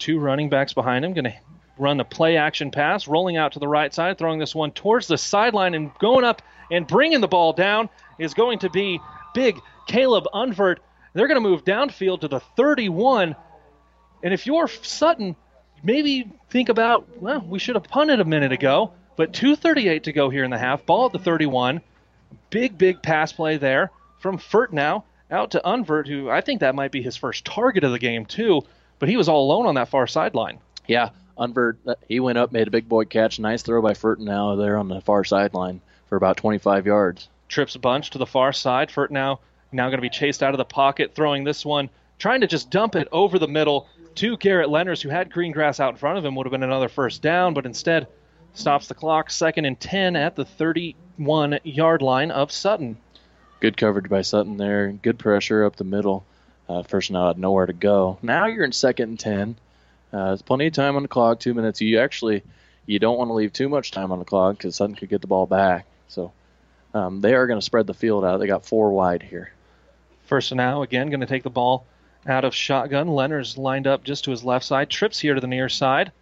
two running backs behind him. Going to run the play action pass, rolling out to the right side, throwing this one towards the sideline and going up and bringing the ball down is going to be big Caleb Unvert. They're going to move downfield to the 31. And if you're Sutton, maybe think about, well, we should have punted a minute ago, but 2.38 to go here in the half. Ball at the 31. Big, big pass play there from Furt now out to Unvert, who I think that might be his first target of the game, too, but he was all alone on that far sideline. Yeah, Unvert, uh, he went up, made a big boy catch. Nice throw by Furt now there on the far sideline for about 25 yards. Trips a bunch to the far side. Furt now now going to be chased out of the pocket, throwing this one, trying to just dump it over the middle to Garrett Lenners, who had green grass out in front of him, would have been another first down, but instead stops the clock. Second and 10 at the 31 yard line of Sutton. Good coverage by Sutton there. Good pressure up the middle. Uh, first now had nowhere to go. Now you're in second and 10. Uh, there's plenty of time on the clock, two minutes. You actually you don't want to leave too much time on the clock because Sutton could get the ball back. So um, they are going to spread the field out. They got four wide here. First and now, again, going to take the ball out of shotgun. Lenners lined up just to his left side. Trips here to the near side.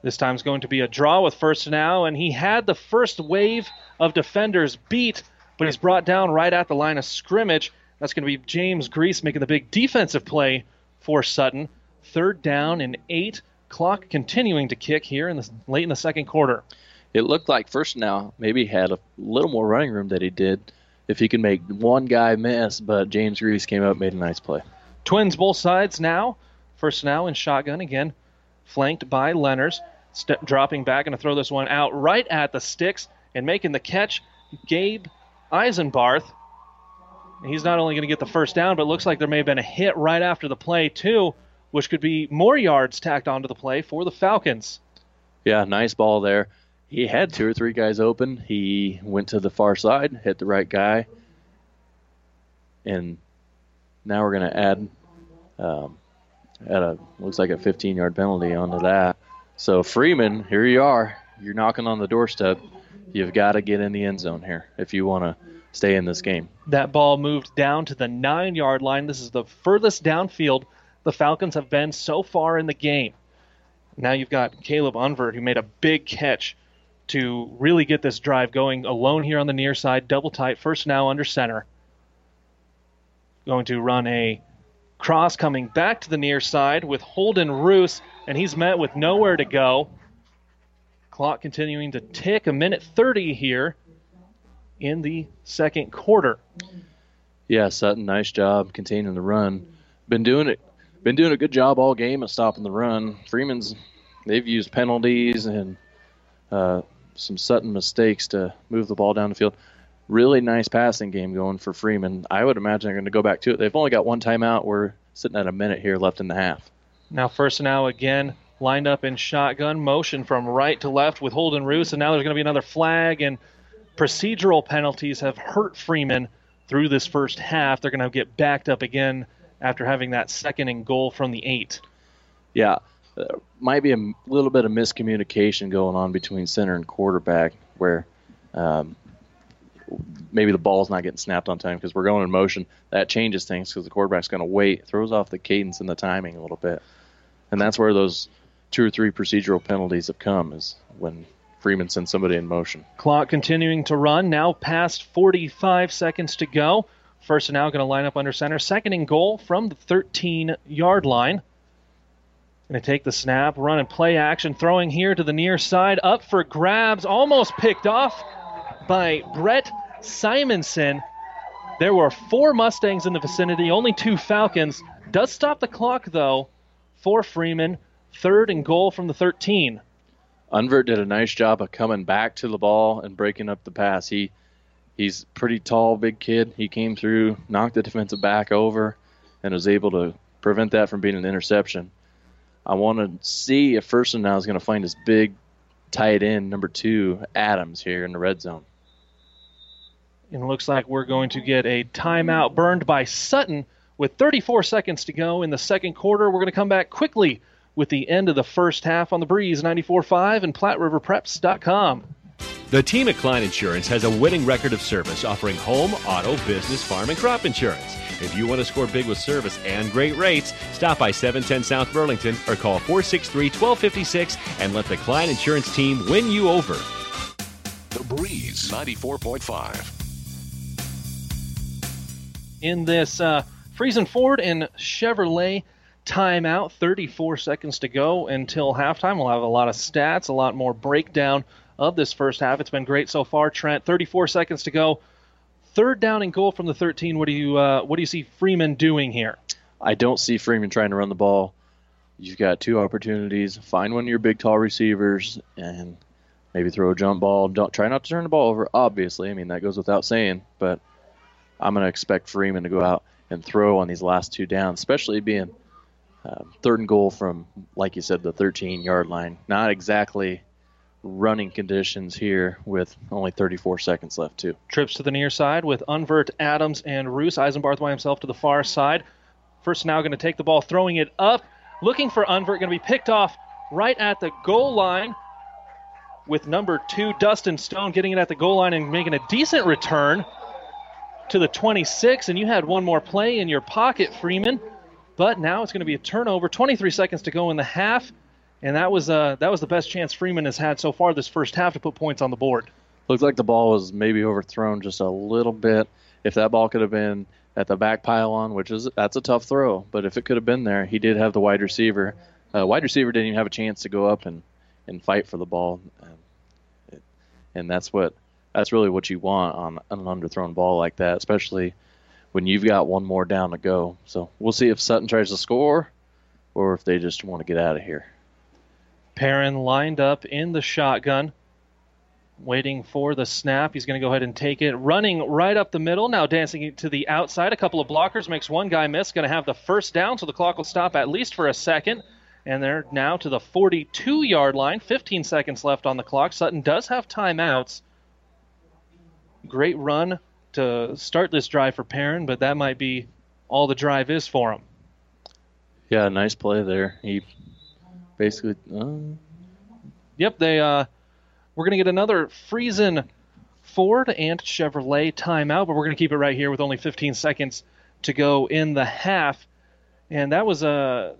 This time's going to be a draw with first and now, and he had the first wave of defenders beat, but he's brought down right at the line of scrimmage. That's going to be James Grease making the big defensive play for Sutton. Third down and eight. Clock continuing to kick here in the late in the second quarter. It looked like first now maybe had a little more running room that he did if he could make one guy miss, but James Grease came up made a nice play. Twins both sides now. First now in shotgun again, flanked by Lenners. Step, dropping back and to throw this one out right at the sticks and making the catch. Gabe Eisenbarth. He's not only going to get the first down, but looks like there may have been a hit right after the play too, which could be more yards tacked onto the play for the Falcons. Yeah, nice ball there. He had two or three guys open. He went to the far side, hit the right guy, and now we're going to add um, a looks like a 15 yard penalty onto that. So Freeman, here you are. You're knocking on the doorstep. You've got to get in the end zone here if you want to stay in this game. That ball moved down to the nine yard line. This is the furthest downfield the Falcons have been so far in the game. Now you've got Caleb Unvert who made a big catch to really get this drive going alone here on the near side, double tight, first now under center. Going to run a cross coming back to the near side with Holden Roos, and he's met with nowhere to go. Clock continuing to tick. A minute 30 here in the second quarter. Yeah, Sutton, nice job containing the run. Been doing it. Been doing a good job all game of stopping the run. Freeman's they've used penalties and uh, some Sutton mistakes to move the ball down the field. Really nice passing game going for Freeman. I would imagine they're going to go back to it. They've only got one timeout. We're sitting at a minute here left in the half. Now first and now again lined up in shotgun motion from right to left with Holden Roos, and now there's going to be another flag and procedural penalties have hurt Freeman through this first half. They're going to get backed up again after having that second and goal from the eight. Yeah, uh, might be a little bit of miscommunication going on between center and quarterback where um, maybe the ball's not getting snapped on time because we're going in motion. That changes things because the quarterback's going to wait, throws off the cadence and the timing a little bit. And that's where those two or three procedural penalties have come is when Freeman sends somebody in motion. Clock continuing to run. Now past 45 seconds to go. First and now going to line up under center. Second and goal from the 13 yard line. Going to take the snap, run and play action, throwing here to the near side, up for grabs, almost picked off by Brett Simonson. There were four Mustangs in the vicinity, only two Falcons. Does stop the clock though for Freeman. Third and goal from the 13. Unvert did a nice job of coming back to the ball and breaking up the pass. He he's pretty tall, big kid. He came through, knocked the defensive back over, and was able to prevent that from being an interception. I want to see if First and now is going to find his big tight end number two Adams here in the red zone. And it looks like we're going to get a timeout burned by Sutton with 34 seconds to go in the second quarter. We're going to come back quickly with the end of the first half on the Breeze 94.5 and PlatteRiverPreps.com. The team at Klein Insurance has a winning record of service offering home, auto, business, farm, and crop insurance. If you want to score big with service and great rates, stop by 710 South Burlington or call 463 1256 and let the Klein Insurance team win you over. The Breeze 94.5. in this uh, Friesen Ford and Chevrolet timeout. 34 seconds to go until halftime. We'll have a lot of stats, a lot more breakdown of this first half. It's been great so far, Trent. 34 seconds to go. Third down and goal from the 13. What do you uh, what do you see Freeman doing here? I don't see Freeman trying to run the ball. You've got two opportunities. Find one of your big, tall receivers and maybe throw a jump ball. Don't try not to turn the ball over. Obviously, I mean that goes without saying. But I'm going to expect Freeman to go out and throw on these last two downs, especially being uh, third and goal from, like you said, the 13 yard line. Not exactly running conditions here with only 34 seconds left, too. Trips to the near side with Unvert, Adams, and Roos. Eisenbarth by himself to the far side. First now going to take the ball, throwing it up, looking for Unvert, going to be picked off right at the goal line with number two, Dustin Stone, getting it at the goal line and making a decent return to the 26. And you had one more play in your pocket, Freeman. But now it's going to be a turnover. 23 seconds to go in the half. And that was uh, that was the best chance Freeman has had so far this first half to put points on the board. Looked like the ball was maybe overthrown just a little bit. If that ball could have been at the back pylon, which is that's a tough throw, but if it could have been there, he did have the wide receiver. Uh, wide receiver didn't even have a chance to go up and, and fight for the ball, it, and that's what that's really what you want on an underthrown ball like that, especially when you've got one more down to go. So we'll see if Sutton tries to score, or if they just want to get out of here. Perrin lined up in the shotgun, waiting for the snap. He's going to go ahead and take it. Running right up the middle, now dancing to the outside. A couple of blockers makes one guy miss. Going to have the first down, so the clock will stop at least for a second. And they're now to the 42 yard line. 15 seconds left on the clock. Sutton does have timeouts. Great run to start this drive for Perrin, but that might be all the drive is for him. Yeah, nice play there. He basically. Uh, Yep, they uh, we're gonna get another Friesen Ford and Chevrolet timeout, but we're gonna keep it right here with only 15 seconds to go in the half. And that was a.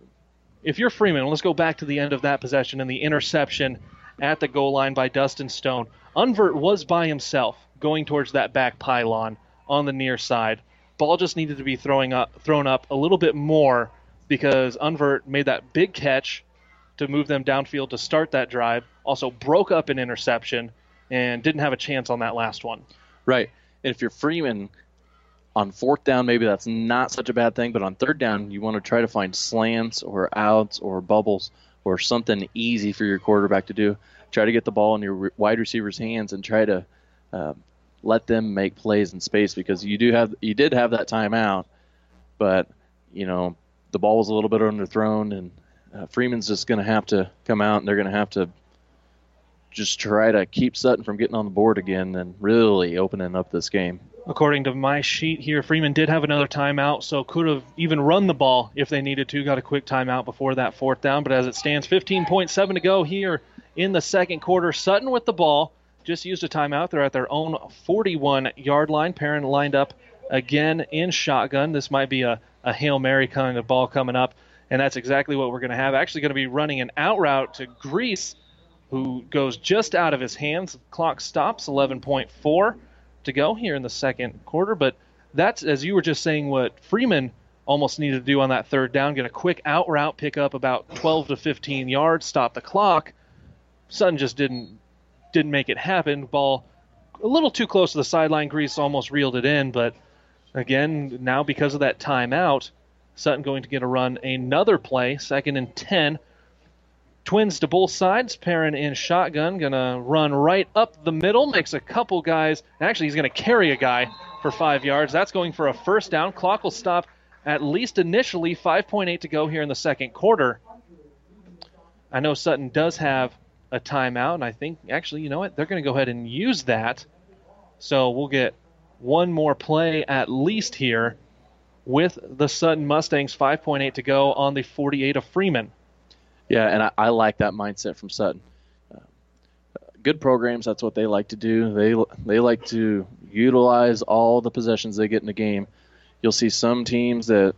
if you're Freeman, let's go back to the end of that possession and the interception at the goal line by Dustin Stone. Unvert was by himself going towards that back pylon on the near side. Ball just needed to be throwing up, thrown up a little bit more because Unvert made that big catch to move them downfield to start that drive. also broke up an interception and didn't have a chance on that last one. Right. And if you're Freeman on fourth down, maybe that's not such a bad thing. But on third down, you want to try to find slants or outs or bubbles or something easy for your quarterback to do. Try to get the ball in your wide receiver's hands and try to uh, let them make plays in space because you do have you did have that timeout, but you know the ball was a little bit underthrown and uh, Freeman's just going to have to come out and they're going to have to just try to keep Sutton from getting on the board again and really opening up this game. According to my sheet here, Freeman did have another timeout, so could have even run the ball if they needed to. Got a quick timeout before that fourth down, but as it stands, 15.7 to go here in the second quarter. Sutton with the ball just used a timeout. They're at their own 41 yard line. Perrin lined up again in shotgun. This might be a, a Hail Mary kind of ball coming up, and that's exactly what we're going to have. Actually, going to be running an out route to Grease, who goes just out of his hands. Clock stops, 11.4 to go here in the second quarter. But that's, as you were just saying, what Freeman almost needed to do on that third down get a quick out route, pick up about 12 to 15 yards, stop the clock. Sutton just didn't didn't make it happen. Ball a little too close to the sideline. Grease almost reeled it in, but again, now because of that timeout, Sutton going to get a run another play, second and 10. Twins to both sides. Perrin in shotgun, gonna run right up the middle, makes a couple guys. Actually, he's gonna carry a guy for five yards. That's going for a first down. Clock will stop at least initially. 5.8 to go here in the second quarter. I know Sutton does have a timeout, and I think actually, you know what? They're going to go ahead and use that. So we'll get one more play at least here with the Sutton Mustangs. 5.8 to go on the 48 of Freeman. Yeah, and I, I like that mindset from Sutton. Uh, good programs, that's what they like to do. They they like to utilize all the possessions they get in the game. You'll see some teams that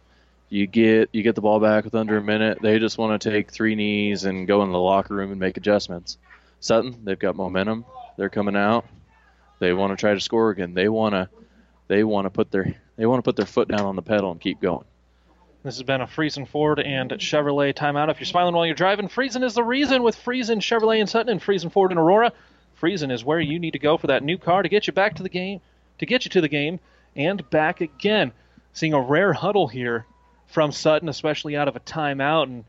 you get you get the ball back with under a minute. They just want to take three knees and go in the locker room and make adjustments. Sutton, they've got momentum. They're coming out. They want to try to score again. They want to they want to put their they want to put their foot down on the pedal and keep going. This has been a Friesen Ford and Chevrolet timeout. If you're smiling while you're driving, Friesen is the reason with Friesen Chevrolet and Sutton and Friesen Ford and Aurora. Friesen is where you need to go for that new car to get you back to the game, to get you to the game and back again. Seeing a rare huddle here from Sutton, especially out of a timeout, and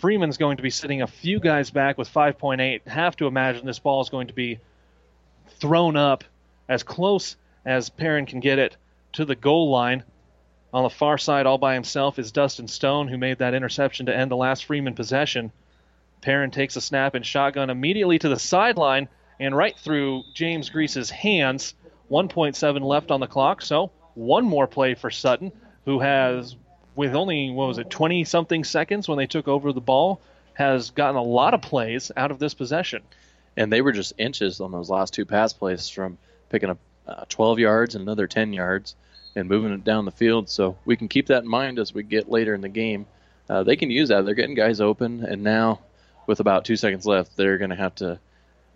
Freeman's going to be sitting a few guys back with 5.8. Have to imagine this ball is going to be thrown up as close as Perrin can get it to the goal line. On the far side, all by himself, is Dustin Stone, who made that interception to end the last Freeman possession. Perrin takes a snap and shotgun immediately to the sideline and right through James Grease's hands. 1.7 left on the clock, so one more play for Sutton, who has, with only, what was it, 20 something seconds when they took over the ball, has gotten a lot of plays out of this possession. And they were just inches on those last two pass plays from picking up uh, 12 yards and another 10 yards and moving it down the field. So we can keep that in mind as we get later in the game. Uh, they can use that. They're getting guys open, and now with about two seconds left, they're going to have to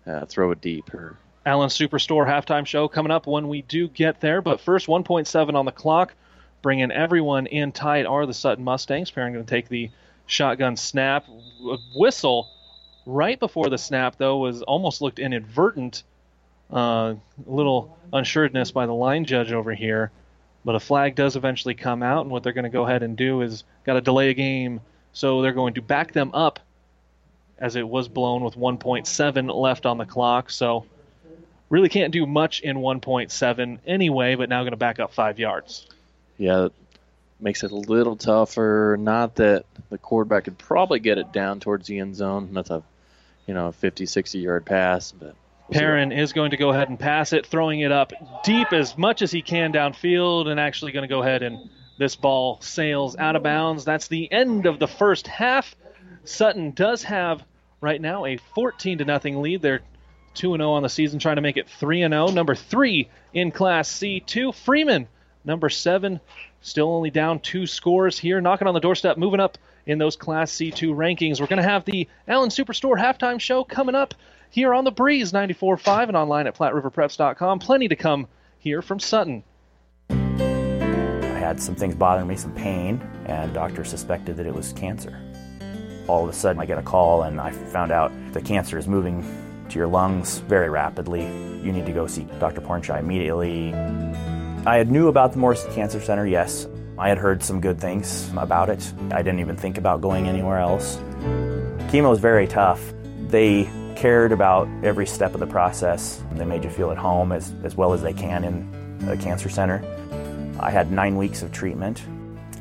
uh, throw it deep. Or Allen Superstore halftime show coming up when we do get there. But first, 1.7 on the clock. Bringing everyone in tight are the Sutton Mustangs. Perrin going to take the shotgun snap. Whistle right before the snap, though, was almost looked inadvertent. Uh, a little unsureness by the line judge over here. But a flag does eventually come out, and what they're going to go ahead and do is got to delay a game. So they're going to back them up as it was blown with 1.7 left on the clock. So really can't do much in 1.7 anyway, but now going to back up five yards. Yeah, makes it a little tougher. Not that the quarterback could probably get it down towards the end zone. That's a, you know, 50, 60 yard pass, but Perrin is going to go ahead and pass it, throwing it up deep as much as he can downfield, and actually going to go ahead and this ball sails out of bounds. That's the end of the first half. Sutton does have right now a 14 to nothing lead. They're 2 0 on the season, trying to make it 3 0. Number three in Class C2. Freeman, number seven, still only down two scores here, knocking on the doorstep, moving up in those Class C2 rankings. We're going to have the Allen Superstore halftime show coming up here on the Breeze 94.5 and online at PlatteRiverPreps.com. Plenty to come here from Sutton. I had some things bothering me, some pain, and doctor suspected that it was cancer. all of a sudden I get a call and I found out the cancer is moving to your lungs very rapidly. You need to go see Dr. Pornchai immediately. I had knew about the Morrison Cancer Center, yes. I had heard some good things about it. I didn't even think about going anywhere else. Chemo is very tough. They cared about every step of the process. They made you feel at home as, as well as they can in a cancer center. I had nine weeks of treatment,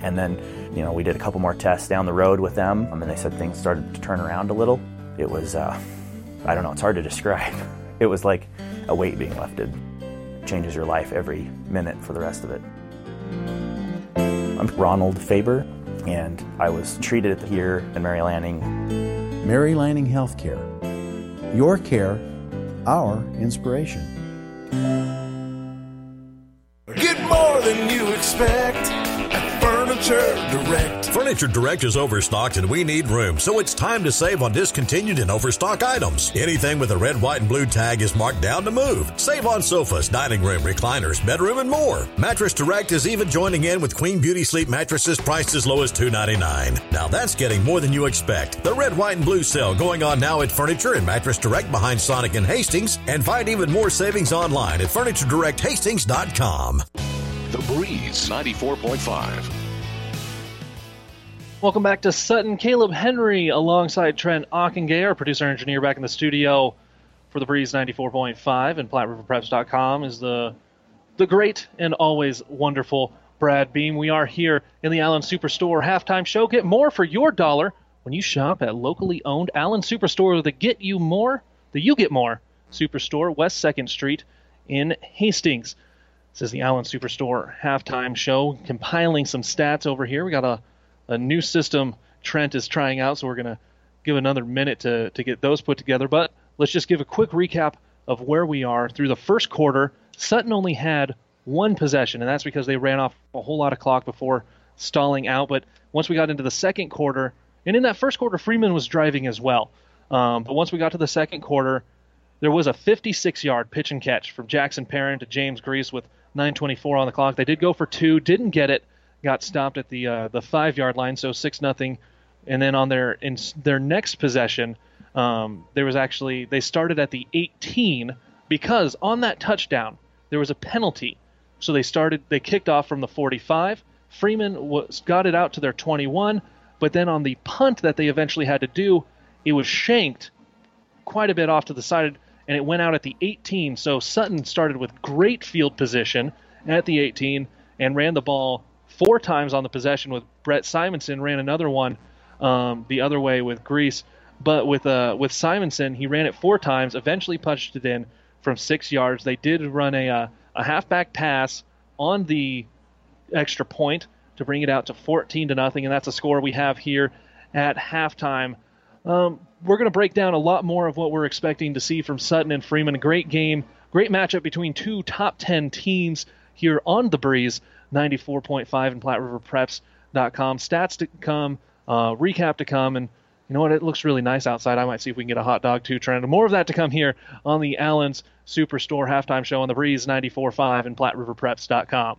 and then, you know, we did a couple more tests down the road with them, and they said things started to turn around a little. It was, uh, I don't know, it's hard to describe. [laughs] It was like a weight being lifted. It changes your life every minute for the rest of it. I'm Ronald Faber, and I was treated here in Mary Lanning. Mary Lanning Healthcare. Your care, our inspiration. Get more than you expect at Furniture Direct. Furniture Direct is overstocked and we need room, so it's time to save on discontinued and overstock items. Anything with a red, white, and blue tag is marked down to move. Save on sofas, dining room, recliners, bedroom, and more. Mattress Direct is even joining in with Queen Beauty Sleep mattresses priced as low as $2.99. Now that's getting more than you expect. The red, white, and blue sale going on now at Furniture and Mattress Direct behind Sonic and Hastings, and find even more savings online at FurnitureDirectHastings.com. The Breeze 94.5. Welcome back to Sutton. Caleb Henry alongside Trent Ockengay, our producer and engineer, back in the studio for the Breeze 94.5 and PlatteRiverPreps.com is the the great and always wonderful Brad Beam. We are here in the Allen Superstore halftime show. Get more for your dollar when you shop at locally owned Allen Superstore. The Get You More, the You Get More Superstore, West 2nd Street in Hastings. This is the Allen Superstore halftime show. Compiling some stats over here. We got a a new system Trent is trying out, so we're going to give another minute to, to get those put together. But let's just give a quick recap of where we are through the first quarter. Sutton only had one possession, and that's because they ran off a whole lot of clock before stalling out. But once we got into the second quarter, and in that first quarter, Freeman was driving as well. Um, but once we got to the second quarter, there was a 56 yard pitch and catch from Jackson Perrin to James Grease with 9.24 on the clock. They did go for two, didn't get it, got stopped at the uh, the five yard line, so six nothing. And then on their in their next possession, um, there was actually they started at the 18 because on that touchdown there was a penalty. So they started they kicked off from the 45. Freeman was got it out to their 21, but then on the punt that they eventually had to do, it was shanked quite a bit off to the side and it went out at the 18. So Sutton started with great field position at the 18 and ran the ball four times on the possession with Brett Simonson, ran another one um, the other way with Grease. But with uh, with Simonson, he ran it four times, eventually punched it in from six yards. They did run a, uh, a halfback pass on the extra point to bring it out to 14 to nothing, and that's a score we have here at halftime. Um, we're going to break down a lot more of what we're expecting to see from Sutton and Freeman. A great game, great matchup between two top 10 teams here on the Breeze. 94.5 and PlatteRiverPreps.com. Stats to come, uh, recap to come, and you know what? It looks really nice outside. I might see if we can get a hot dog too, Trent. More of that to come here on the Allen's Superstore halftime show on the Breeze 94.5 and PlatteRiverPreps.com.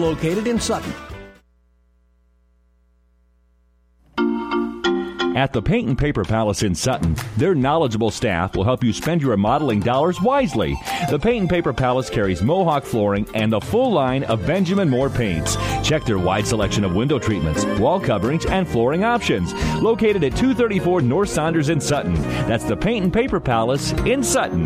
located in Sutton. At the Paint and Paper Palace in Sutton, their knowledgeable staff will help you spend your remodeling dollars wisely. The Paint and Paper Palace carries Mohawk flooring and the full line of Benjamin Moore paints. Check their wide selection of window treatments, wall coverings, and flooring options. Located at 234 North Saunders in Sutton. That's the Paint and Paper Palace in Sutton.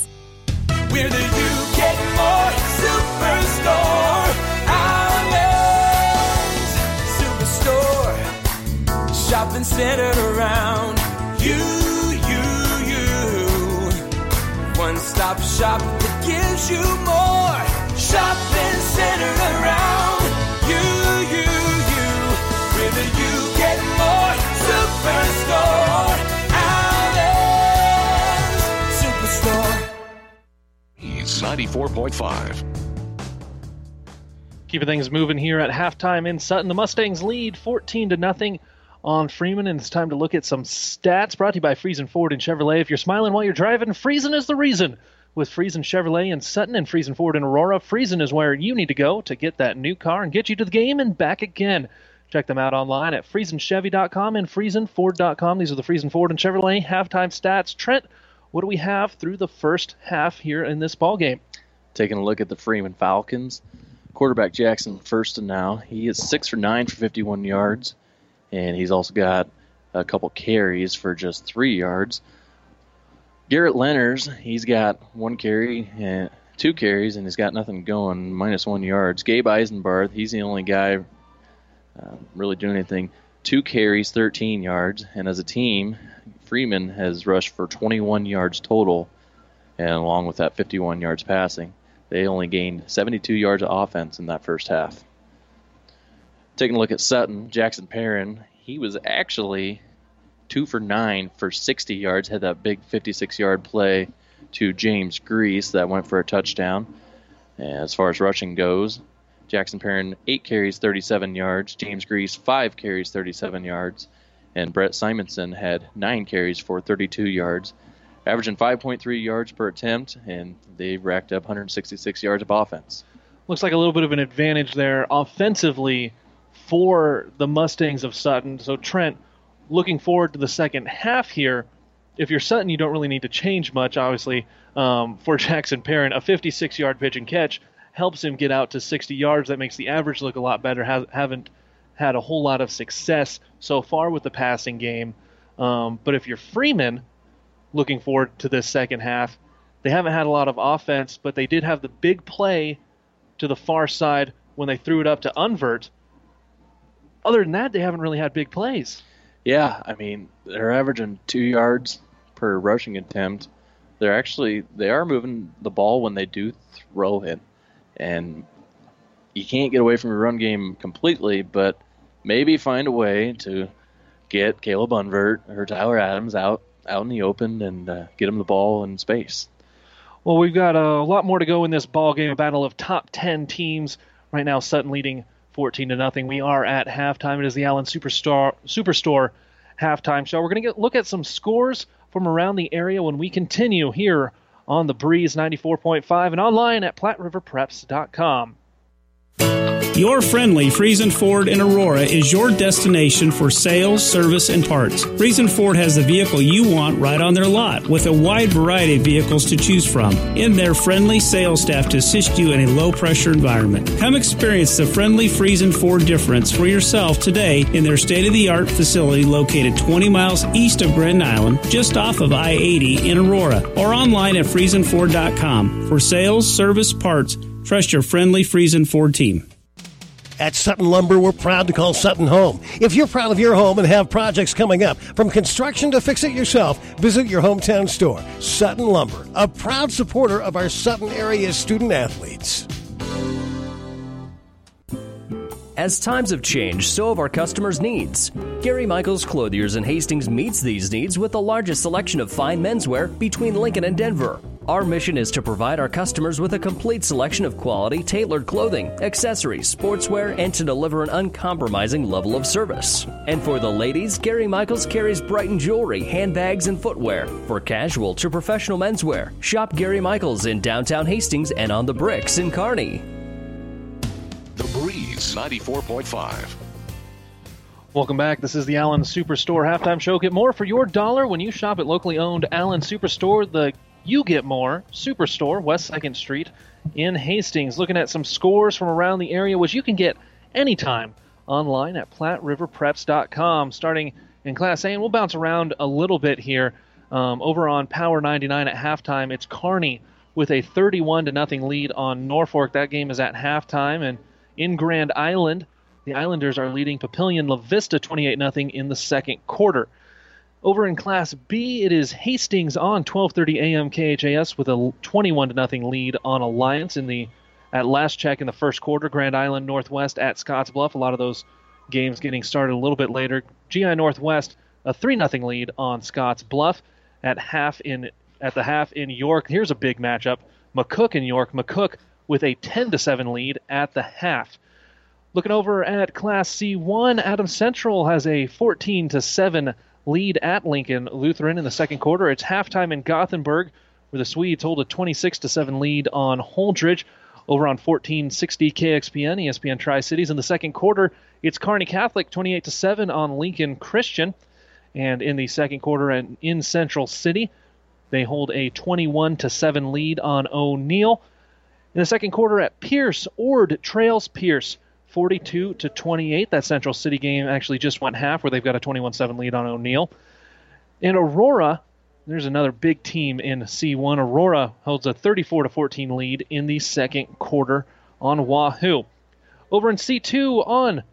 Where do you get more? Superstore. Islands. Superstore. Shopping centered around you, you, you. One stop shop that gives you more. Shopping centered around 94.5. Keeping things moving here at halftime in Sutton. The Mustangs lead 14 to nothing on Freeman, and it's time to look at some stats brought to you by Friesen Ford and Chevrolet. If you're smiling while you're driving, Friesen is the reason. With Friesen Chevrolet in Sutton and Friesen Ford in Aurora, Friesen is where you need to go to get that new car and get you to the game and back again. Check them out online at FriesenChevy.com and FriesenFord.com. These are the Friesen Ford and Chevrolet halftime stats. Trent, what do we have through the first half here in this ball game? Taking a look at the Freeman Falcons. Quarterback Jackson first and now. He is six for nine for 51 yards, and he's also got a couple carries for just three yards. Garrett Lenners, he's got one carry and two carries, and he's got nothing going, minus one yards. Gabe Eisenbarth, he's the only guy uh, really doing anything. Two carries, 13 yards, and as a team, Freeman has rushed for 21 yards total, and along with that, 51 yards passing. They only gained 72 yards of offense in that first half. Taking a look at Sutton, Jackson Perrin, he was actually two for nine for 60 yards, had that big 56 yard play to James Grease that went for a touchdown. As far as rushing goes, Jackson Perrin, eight carries, 37 yards. James Grease, five carries, 37 yards. And Brett Simonson had nine carries for 32 yards, averaging 5.3 yards per attempt, and they racked up 166 yards of offense. Looks like a little bit of an advantage there offensively for the Mustangs of Sutton. So, Trent, looking forward to the second half here. If you're Sutton, you don't really need to change much, obviously. Um, for [laughs] Jackson Perrin, a 56 yard pitch and catch helps him get out to 60 yards. That makes the average look a lot better. Haven't had a whole lot of success so far with the passing game. Um, but if you're Freeman, looking forward to this second half, they haven't had a lot of offense, but they did have the big play to the far side when they threw it up to Unvert. Other than that, they haven't really had big plays. Yeah, I mean they're averaging two yards per rushing attempt. They're actually they are moving the ball when they do throw it, and you can't get away from your run game completely, but maybe find a way to get Caleb Unvert or Tyler Adams out out in the open and uh, get them the ball in space. Well, we've got a lot more to go in this ball game, a battle of top 10 teams. Right now, Sutton leading 14 to nothing. We are at halftime. It is the Allen Superstar Superstore halftime show. We're going to look at some scores from around the area when we continue here on the Breeze 94.5 and online at PlatteRiverPreps.com. Your friendly Friesen Ford in Aurora is your destination for sales, service, and parts. Friesen Ford has the vehicle you want right on their lot with a wide variety of vehicles to choose from and their friendly sales staff to assist you in a low pressure environment. Come experience the friendly Friesen Ford difference for yourself today in their state of the art facility located 20 miles east of Grand Island, just off of I 80 in Aurora, or online at FriesenFord.com. For sales, service, parts, trust your friendly Friesen Ford team. At Sutton Lumber, we're proud to call Sutton home. If you're proud of your home and have projects coming up, from construction to fix it yourself, visit your hometown store. Sutton Lumber, a proud supporter of our Sutton area student athletes. As times have changed, so have our customers' needs. Gary Michaels Clothiers in Hastings meets these needs with the largest selection of fine menswear between Lincoln and Denver. Our mission is to provide our customers with a complete selection of quality, tailored clothing, accessories, sportswear, and to deliver an uncompromising level of service. And for the ladies, Gary Michaels carries Brighton jewelry, handbags, and footwear. For casual to professional menswear, shop Gary Michaels in downtown Hastings and on the bricks in Kearney. The Breeze 94.5. Welcome back. This is the Allen Superstore halftime show. Get more for your dollar when you shop at locally owned Allen Superstore, the You Get More Superstore, West 2nd Street in Hastings. Looking at some scores from around the area, which you can get anytime online at PlatteRiverPreps.com. Starting in Class A, and we'll bounce around a little bit here. Um, over on Power 99 at halftime, it's Kearney with a 31 to nothing lead on Norfolk. That game is at halftime, and in Grand Island, the Islanders are leading Papillion La Vista 28 0 in the second quarter. Over in Class B, it is Hastings on 12:30 a.m. KHAS with a 21 0 lead on Alliance in the at last check in the first quarter. Grand Island Northwest at Scottsbluff. A lot of those games getting started a little bit later. GI Northwest a 3 0 lead on Scotts Bluff at half in at the half in York. Here's a big matchup. McCook in York. McCook with a 10 to 7 lead at the half. Looking over at Class C1, Adam Central has a 14 to 7 lead at Lincoln Lutheran in the second quarter. It's halftime in Gothenburg, where the Swedes hold a 26 to 7 lead on Holdrege. Over on 1460 KXPN, ESPN Tri Cities. In the second quarter, it's Kearney Catholic 28 to 7 on Lincoln Christian. And in the second quarter, and in Central City, they hold a 21 to 7 lead on O'Neill. In the second quarter at Pierce, Ord trails Pierce 42 to 28. That Central City game actually just went half, where they've got a 21-7 lead on O'Neill. In Aurora, there's another big team in C1. Aurora holds a 34 to 14 lead in the second quarter on Wahoo. Over in C2 on,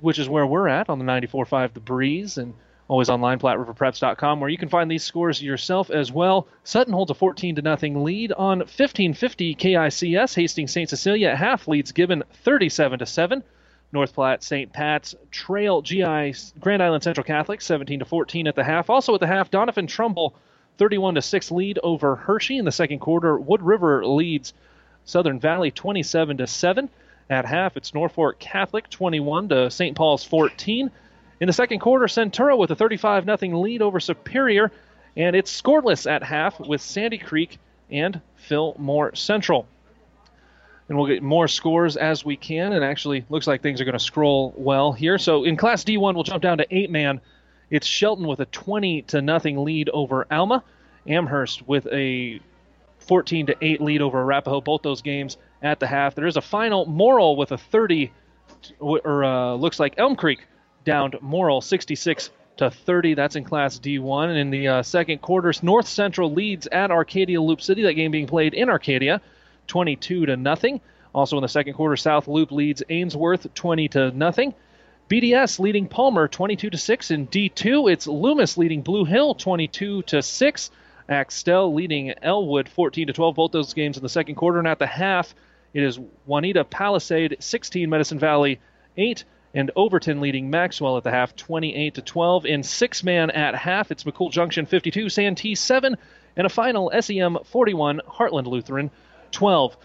which is where we're at on the 94.5 The Breeze, and Always online, PlatteRiverPreps.com, where you can find these scores yourself as well. Sutton holds a 14 to nothing lead on 1550 KICS. Hastings St. Cecilia at half leads Gibbon 37 to 7. North Platte St. Pat's Trail GI Grand Island Central Catholic 17 to 14 at the half. Also at the half, Doniphan Trumbull 31 to 6 lead over Hershey in the second quarter. Wood River leads Southern Valley 27 to 7. At half, it's Norfolk Catholic 21 to St. Paul's 14. In the second quarter, Centura with a 35 0 lead over Superior, and it's scoreless at half with Sandy Creek and Fillmore Central. And we'll get more scores as we can, and actually looks like things are going to scroll well here. So in Class D1, we'll jump down to eight man. It's Shelton with a 20 to nothing lead over Alma. Amherst with a 14 to 8 lead over Arapahoe. Both those games at the half. There is a final Morrill with a 30, or uh, looks like Elm Creek downed Morrill 66 to 30. That's in Class D1. And in the uh, second quarter, North Central leads at Arcadia Loop City. That game being played in Arcadia, 22 to nothing. Also in the second quarter, South Loop leads Ainsworth 20 to nothing. BDS leading Palmer 22 to 6 in D2. It's Loomis leading Blue Hill 22 to 6. Axtell leading Elwood 14 to 12. Both those games in the second quarter. And at the half, it is Wauneta Palisade 16, Medicine Valley 8 and Overton leading Maxwell at the half 28 to 12. In six man at half, it's McCool Junction 52, Santee 7, and a final SEM 41, Heartland Lutheran 12.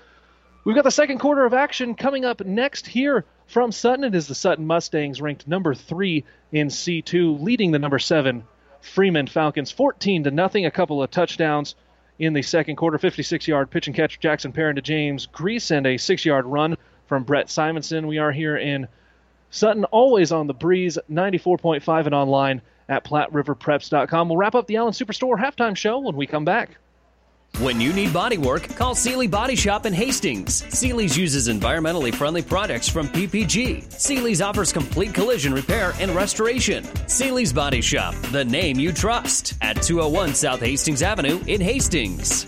We've got the second quarter of action coming up next here from Sutton. It is the Sutton Mustangs ranked number three in C2, leading the number seven Freeman Falcons 14 to nothing. A couple of touchdowns in the second quarter. 56 yard pitch and catch Jackson Perrin to James Grease and a six yard run from Brett Simonson. We are here in Sutton always on the breeze, 94.5 and online at PlatteRiverPreps.com. We'll wrap up the Allen Superstore halftime show when we come back. When you need body work, call Seely Body Shop in Hastings. Seely's uses environmentally friendly products from PPG. Seely's offers complete collision repair and restoration. Seely's Body Shop, the name you trust, at 201 South Hastings Avenue in Hastings.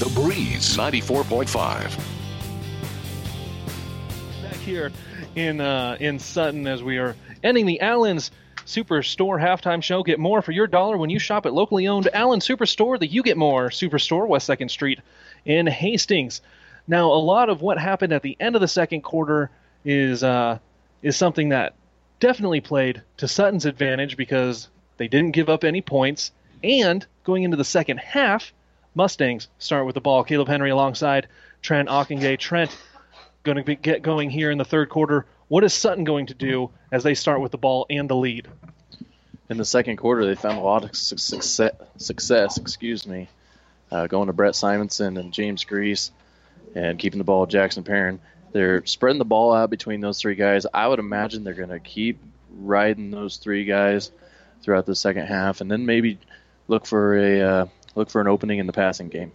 The Breeze 94.5. Back here in uh, in Sutton as we are ending the Allen's Superstore halftime show. Get more for your dollar when you shop at locally owned Allen Superstore, the You Get More Superstore, West Second Street in Hastings. Now, a lot of what happened at the end of the second quarter is uh, is something that definitely played to Sutton's advantage because they didn't give up any points, and going into the second half, Mustangs start with the ball. Caleb Henry alongside Trent Ockingay. Trent going to be, get going here in the third quarter. What is Sutton going to do as they start with the ball and the lead? In the second quarter, they found a lot of success. Success, excuse me, uh, going to Brett Simonson and James Grease, and keeping the ball Jackson Perrin. They're spreading the ball out between those three guys. I would imagine they're going to keep riding those three guys throughout the second half, and then maybe look for a uh, look for an opening in the passing game.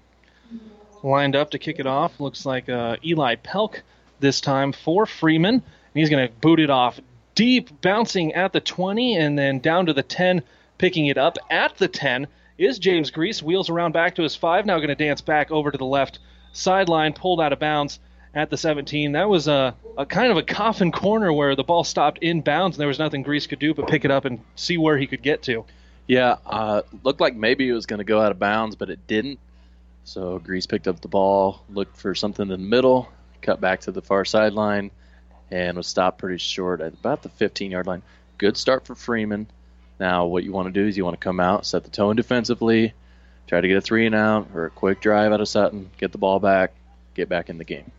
Lined up to kick it off, looks like uh, Eli Pelk this time for Freeman. And he's going to boot it off deep, bouncing at the 20 and then down to the 10, picking it up at the 10 is James Grease. Wheels around back to his 5, now going to dance back over to the left sideline, pulled out of bounds at the 17. That was a, a kind of a coffin corner where the ball stopped in bounds and there was nothing Grease could do but pick it up and see where he could get to. Yeah, uh, looked like maybe it was going to go out of bounds, but it didn't. So Grease picked up the ball, looked for something in the middle, cut back to the far sideline, and was stopped pretty short at about the 15 yard line. Good start for Freeman. Now, what you want to do is you want to come out, set the tone defensively, try to get a three and out or a quick drive out of Sutton, get the ball back, get back in the game.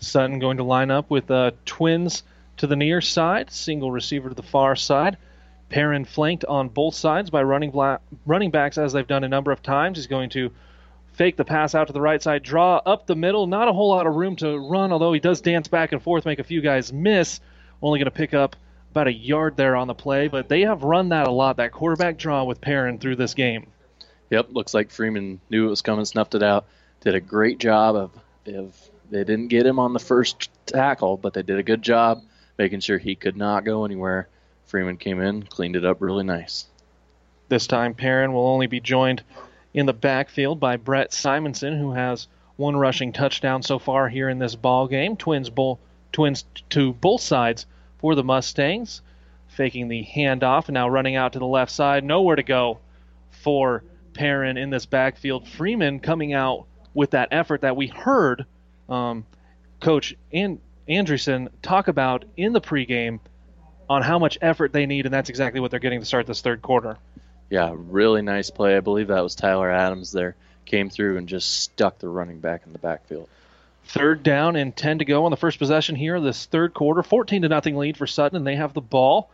Sutton going to line up with uh, twins to the near side, single receiver to the far side. Perrin flanked on both sides by running bla- running backs as they've done a number of times. He's going to fake the pass out to the right side, draw up the middle. Not a whole lot of room to run, although he does dance back and forth, make a few guys miss. Only going to pick up about a yard there on the play, but they have run that a lot, that quarterback draw with Perrin through this game. Yep, looks like Freeman knew it was coming, snuffed it out. Did a great job of, of they didn't get him on the first tackle, but they did a good job making sure he could not go anywhere. Freeman came in, cleaned it up really nice. This time, Perrin will only be joined in the backfield by Brett Simonson, who has one rushing touchdown so far here in this ball game. Twins bull, twins to both sides for the Mustangs, faking the handoff and now running out to the left side. Nowhere to go for Perrin in this backfield. Freeman coming out with that effort that we heard um, Coach An- Andreessen talk about in the pregame on how much effort they need, and that's exactly what they're getting to start this third quarter. Yeah, really nice play. I believe that was Tyler Adams there. Came through and just stuck the running back in the backfield. Third down and 10 to go on the first possession here, this third quarter. 14 to nothing lead for Sutton, and they have the ball.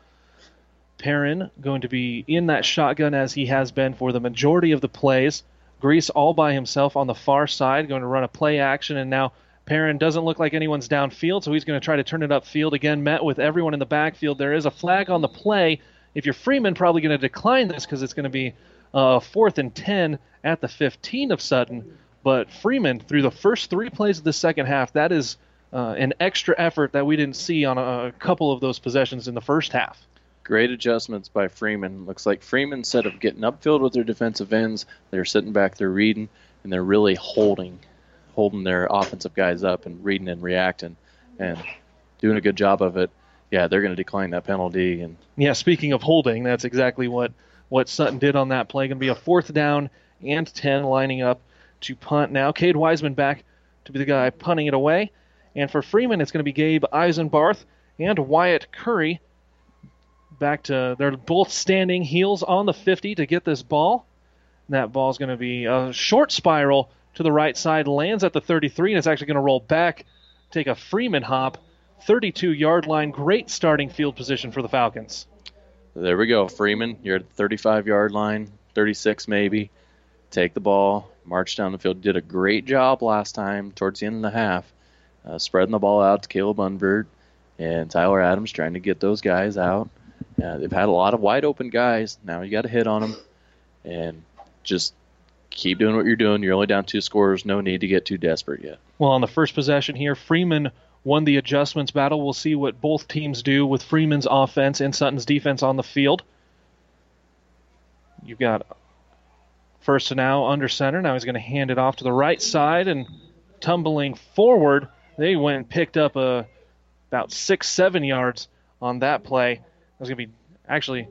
Perrin going to be in that shotgun as he has been for the majority of the plays. Grease all by himself on the far side, going to run a play action, and now Perrin doesn't look like anyone's downfield, so he's going to try to turn it upfield again. Met with everyone in the backfield. There is a flag on the play. If you're Freeman, probably going to decline this because it's going to be uh, fourth and 10 at the 15 of Sutton. But Freeman, through the first three plays of the second half, that is uh, an extra effort that we didn't see on a, a couple of those possessions in the first half. Great adjustments by Freeman. Looks like Freeman, instead of getting upfield with their defensive ends, they're sitting back, they're reading, and they're really holding, holding their offensive guys up and reading and reacting, and doing a good job of it. Yeah, they're going to decline that penalty. And yeah, speaking of holding, that's exactly what what Sutton did on that play. Going to be a fourth down and ten, lining up to punt now. Cade Wiseman back to be the guy punting it away, and for Freeman, it's going to be Gabe Eisenbarth and Wyatt Curry back to they're both standing heels on the 50 to get this ball. And that ball's going to be a short spiral to the right side, lands at the 33, and it's actually going to roll back, take a Freeman hop, 32 yard line. Great starting field position for the Falcons. There we go. Freeman, you're at the 35 yard line, 36 maybe. Take the ball, march down the field. Did a great job last time towards the end of the half, uh, spreading the ball out to Caleb Unvert and Tyler Adams trying to get those guys out. Uh, they've had a lot of wide open guys. Now you got to hit on them and just keep doing what you're doing. You're only down two scores. No need to get too desperate yet. Well, on the first possession here, Freeman won the adjustments battle. We'll see what both teams do with Freeman's offense and Sutton's defense on the field. You've got first to now under center. Now he's going to hand it off to the right side and tumbling forward. They went and picked up a about six, seven yards on that play. There's going to be actually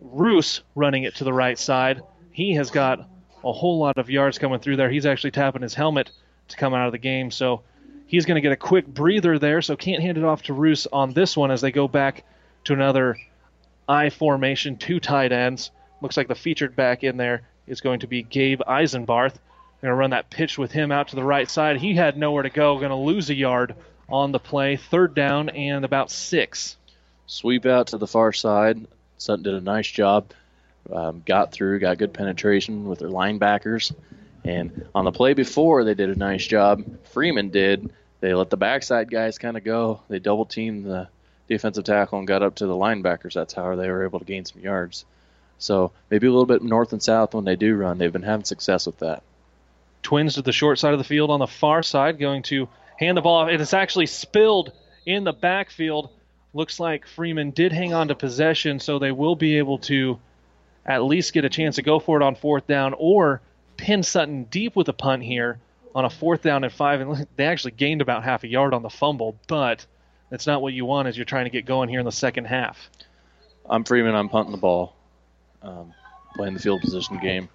Roos running it to the right side. He has got a whole lot of yards coming through there. He's actually tapping his helmet to come out of the game. So he's going to get a quick breather there. So can't hand it off to Roos on this one as they go back to another I formation, two tight ends. Looks like the featured back in there is going to be Gabe Eisenbarth. Going to run that pitch with him out to the right side. He had nowhere to go. Going to lose a yard on the play. Third down and about six. Sweep out to the far side. Sutton did a nice job. Um, got through, got good penetration with their linebackers. And on the play before, they did a nice job. Freeman did. They let the backside guys kind of go. They double teamed the defensive tackle and got up to the linebackers. That's how they were able to gain some yards. So maybe a little bit north and south when they do run. They've been having success with that. Twins to the short side of the field on the far side, going to hand the ball off. It's actually spilled in the backfield. Looks like Freeman did hang on to possession, so they will be able to at least get a chance to go for it on fourth down or pin Sutton deep with a punt here on a fourth down and five. And [laughs] they actually gained about half a yard on the fumble, but that's not what you want as you're trying to get going here in the second half. I'm Freeman. I'm punting the ball, um, playing the field position game.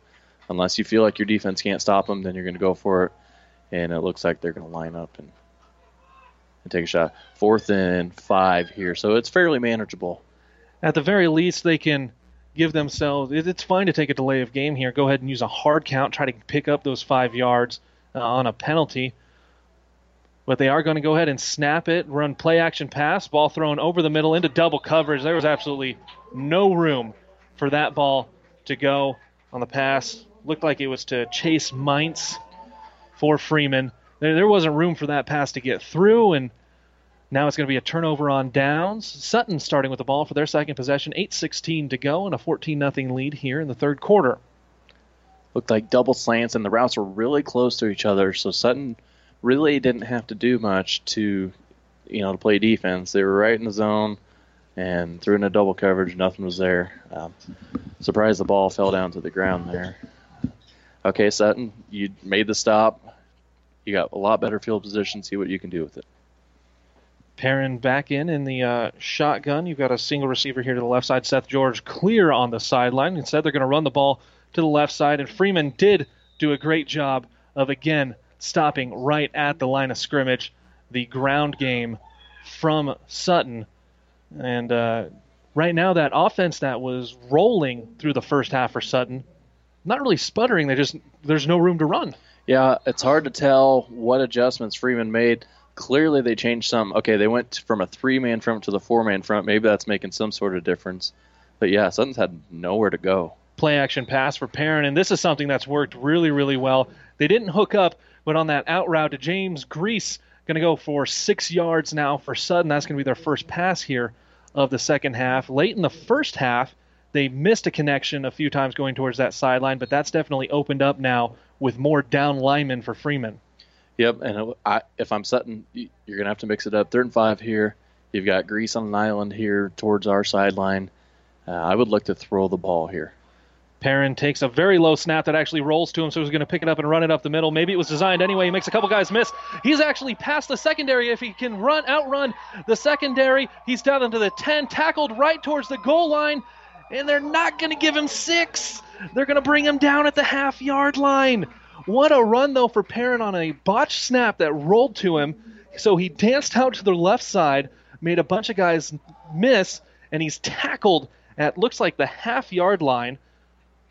Unless you feel like your defense can't stop them, then you're going to go for it. And it looks like they're going to line up and, and take a shot. Fourth and five here, so it's fairly manageable. At the very least, they can give themselves. It's fine to take a delay of game here. Go ahead and use a hard count, try to pick up those five yards uh, on a penalty. But they are going to go ahead and snap it, run play action pass, ball thrown over the middle into double coverage. There was absolutely no room for that ball to go on the pass. Looked like it was to Chase Mintz for Freeman. There, there wasn't room for that pass to get through, and now it's going to be a turnover on downs. Sutton starting with the ball for their second possession. 8.16 to go, and a 14 0 lead here in the third quarter. Looked like double slants, and the routes were really close to each other, so Sutton really didn't have to do much to, you know, to play defense. They were right in the zone, and threw in a double coverage. Nothing was there. Um, surprised the ball fell down to the ground there. Okay, Sutton, you made the stop. You got a lot better field position. See what you can do with it. Perrin back in in the uh, shotgun. You've got a single receiver here to the left side. Seth George clear on the sideline. Instead, they're going to run the ball to the left side, and Freeman did do a great job of again stopping right at the line of scrimmage. The ground game from Sutton, and uh, right now that offense that was rolling through the first half for Sutton, not really sputtering. They just there's no room to run. Yeah, it's hard to tell what adjustments Freeman made. Clearly, they changed some. Okay, they went from a three-man front to the four-man front. Maybe that's making some sort of difference. But yeah, Sutton's had nowhere to go. Play action pass for Perrin, and this is something that's worked really, really well. They didn't hook up, but on that out route to James Grease, going to go for six yards now for Sutton. That's going to be their first pass here of the second half. Late in the first half, they missed a connection a few times going towards that sideline, but that's definitely opened up now with more down linemen for Freeman. Yep, and I, if I'm Sutton, you're to have to mix it up. Third and five here. You've got Grease on an island here towards our sideline. Uh, I would look to throw the ball here. Perrin takes a very low snap that actually rolls to him, so he's going to pick it up and run it up the middle. Maybe it was designed anyway. He makes a couple guys miss. He's actually past the secondary. If he can run, outrun the secondary, he's down into the 10, tackled right towards the goal line, and they're not going to give him six. They're going to bring him down at the half yard line. What a run, though, for Perrin on a botched snap that rolled to him. So he danced out to the left side, made a bunch of guys miss, and he's tackled at looks like the half yard line.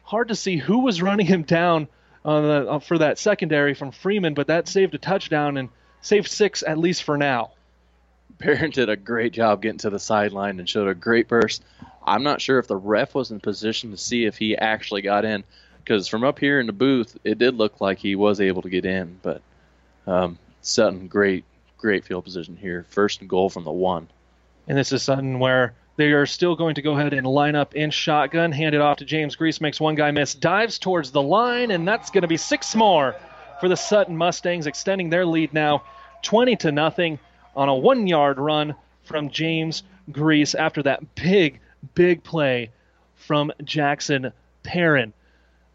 Hard to see who was running him down the, uh, for that secondary from Freeman, but that saved a touchdown and saved six at least for now. Perrin did a great job getting to the sideline and showed a great burst. I'm not sure if the ref was in position to see if he actually got in, because from up here in the booth, it did look like he was able to get in. But um, Sutton, great, great field position here. First and goal from the one. And this is Sutton where they are still going to go ahead and line up in shotgun. Hand it off to James Grease, makes one guy miss, dives towards the line, and that's going to be six more for the Sutton Mustangs, extending their lead now 20 to nothing on a one yard run from James Grease after that big, big play from Jackson Perrin.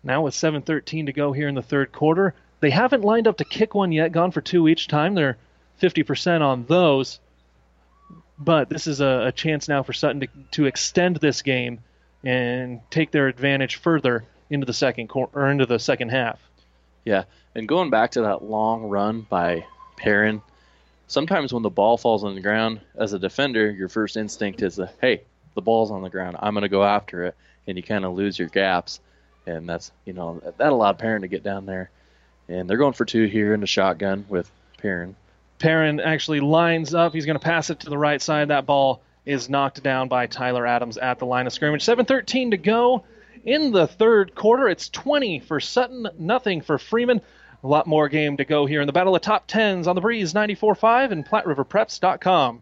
Now with 7:13 to go here in the third quarter, they haven't lined up to kick one yet. Gone for two each time. They're 50% on those. but this is a, a chance now for Sutton to, to extend this game and take their advantage further into the second quarter or into the second half. Yeah, and going back to that long run by Perrin, sometimes when the ball falls on the ground, as a defender, your first instinct is, "Hey, the ball's on the ground. I'm going to go after it," and you kind of lose your gaps, and that's you know that allowed Perrin to get down there, and they're going for two here in the shotgun with Perrin. Perrin actually lines up. He's going to pass it to the right side. That ball is knocked down by Tyler Adams at the line of scrimmage. 7:13 to go in the third quarter. It's 20 for Sutton, nothing for Freeman. A lot more game to go here in the Battle of Top Tens on the Breeze 94.5 and PlatteRiverPreps.com.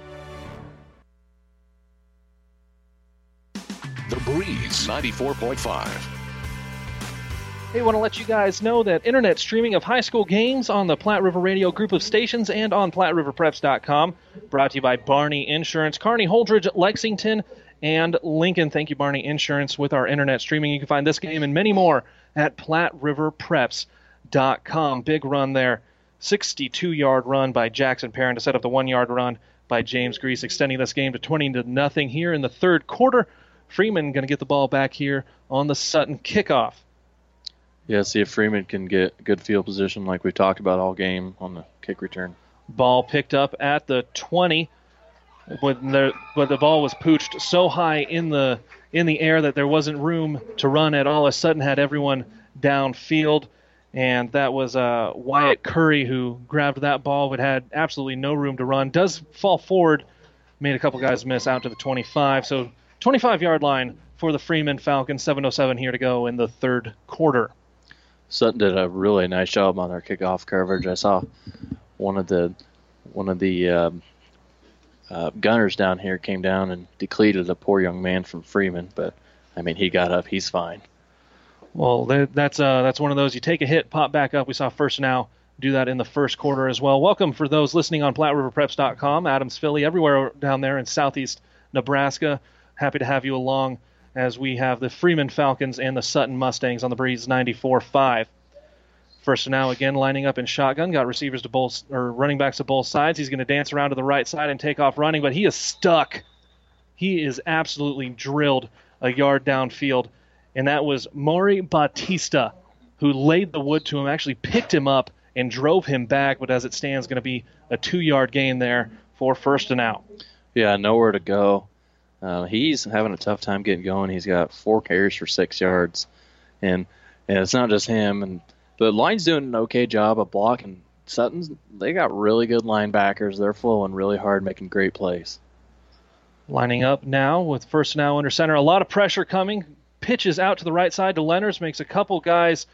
The Breeze 94.5. Hey, want to let you guys know that internet streaming of high school games on the Platte River Radio group of stations and on PlatteRiverPreps.com. Brought to you by Barney Insurance, Kearney Holdrege, Lexington, and Lincoln. Thank you, Barney Insurance, with our internet streaming. You can find this game and many more at PlatteRiverPreps.com. Big run there. 62 yard run by Jackson Perrin to set up the one yard run by James Grease, extending this game to 20 to nothing here in the third quarter. Freeman going to get the ball back here on the Sutton kickoff. Yeah, see if Freeman can get good field position like we talked about all game on the kick return. Ball picked up at the 20, when the but the ball was pooched so high in the in the air that there wasn't room to run at all. As Sutton had everyone downfield, and that was uh, Wyatt Curry who grabbed that ball, but had absolutely no room to run. Does fall forward, made a couple guys miss out to the 25. So 25 yard line for the Freeman Falcons. 7:07 here to go in the third quarter. Sutton did a really nice job on their kickoff coverage. I saw one of the one of the um, uh, gunners down here came down and decleated a poor young man from Freeman, but I mean he got up, he's fine. Well, that's uh, that's one of those you take a hit, pop back up. We saw first now do that in the first quarter as well. Welcome for those listening on PlatteRiverPreps.com, Adams, Filley, everywhere down there in southeast Nebraska. Happy to have you along as we have the Freeman Falcons and the Sutton Mustangs on the Breeze 94-5. First and now again lining up in shotgun. Got receivers to both or running backs to both sides. He's going to dance around to the right side and take off running, but he is stuck. He is absolutely drilled a yard downfield, and that was Maury Batista who laid the wood to him. Actually picked him up and drove him back, but as it stands, going to be a two-yard gain there for first and out. Yeah, nowhere to go. Uh, he's having a tough time getting going. He's got four carries for six yards, and and it's not just him. And the line's doing an okay job of blocking. Sutton's they got really good linebackers. They're flowing really hard, making great plays. Lining up now with first now under center. A lot of pressure coming. Pitches out to the right side to Lenners, makes a couple guys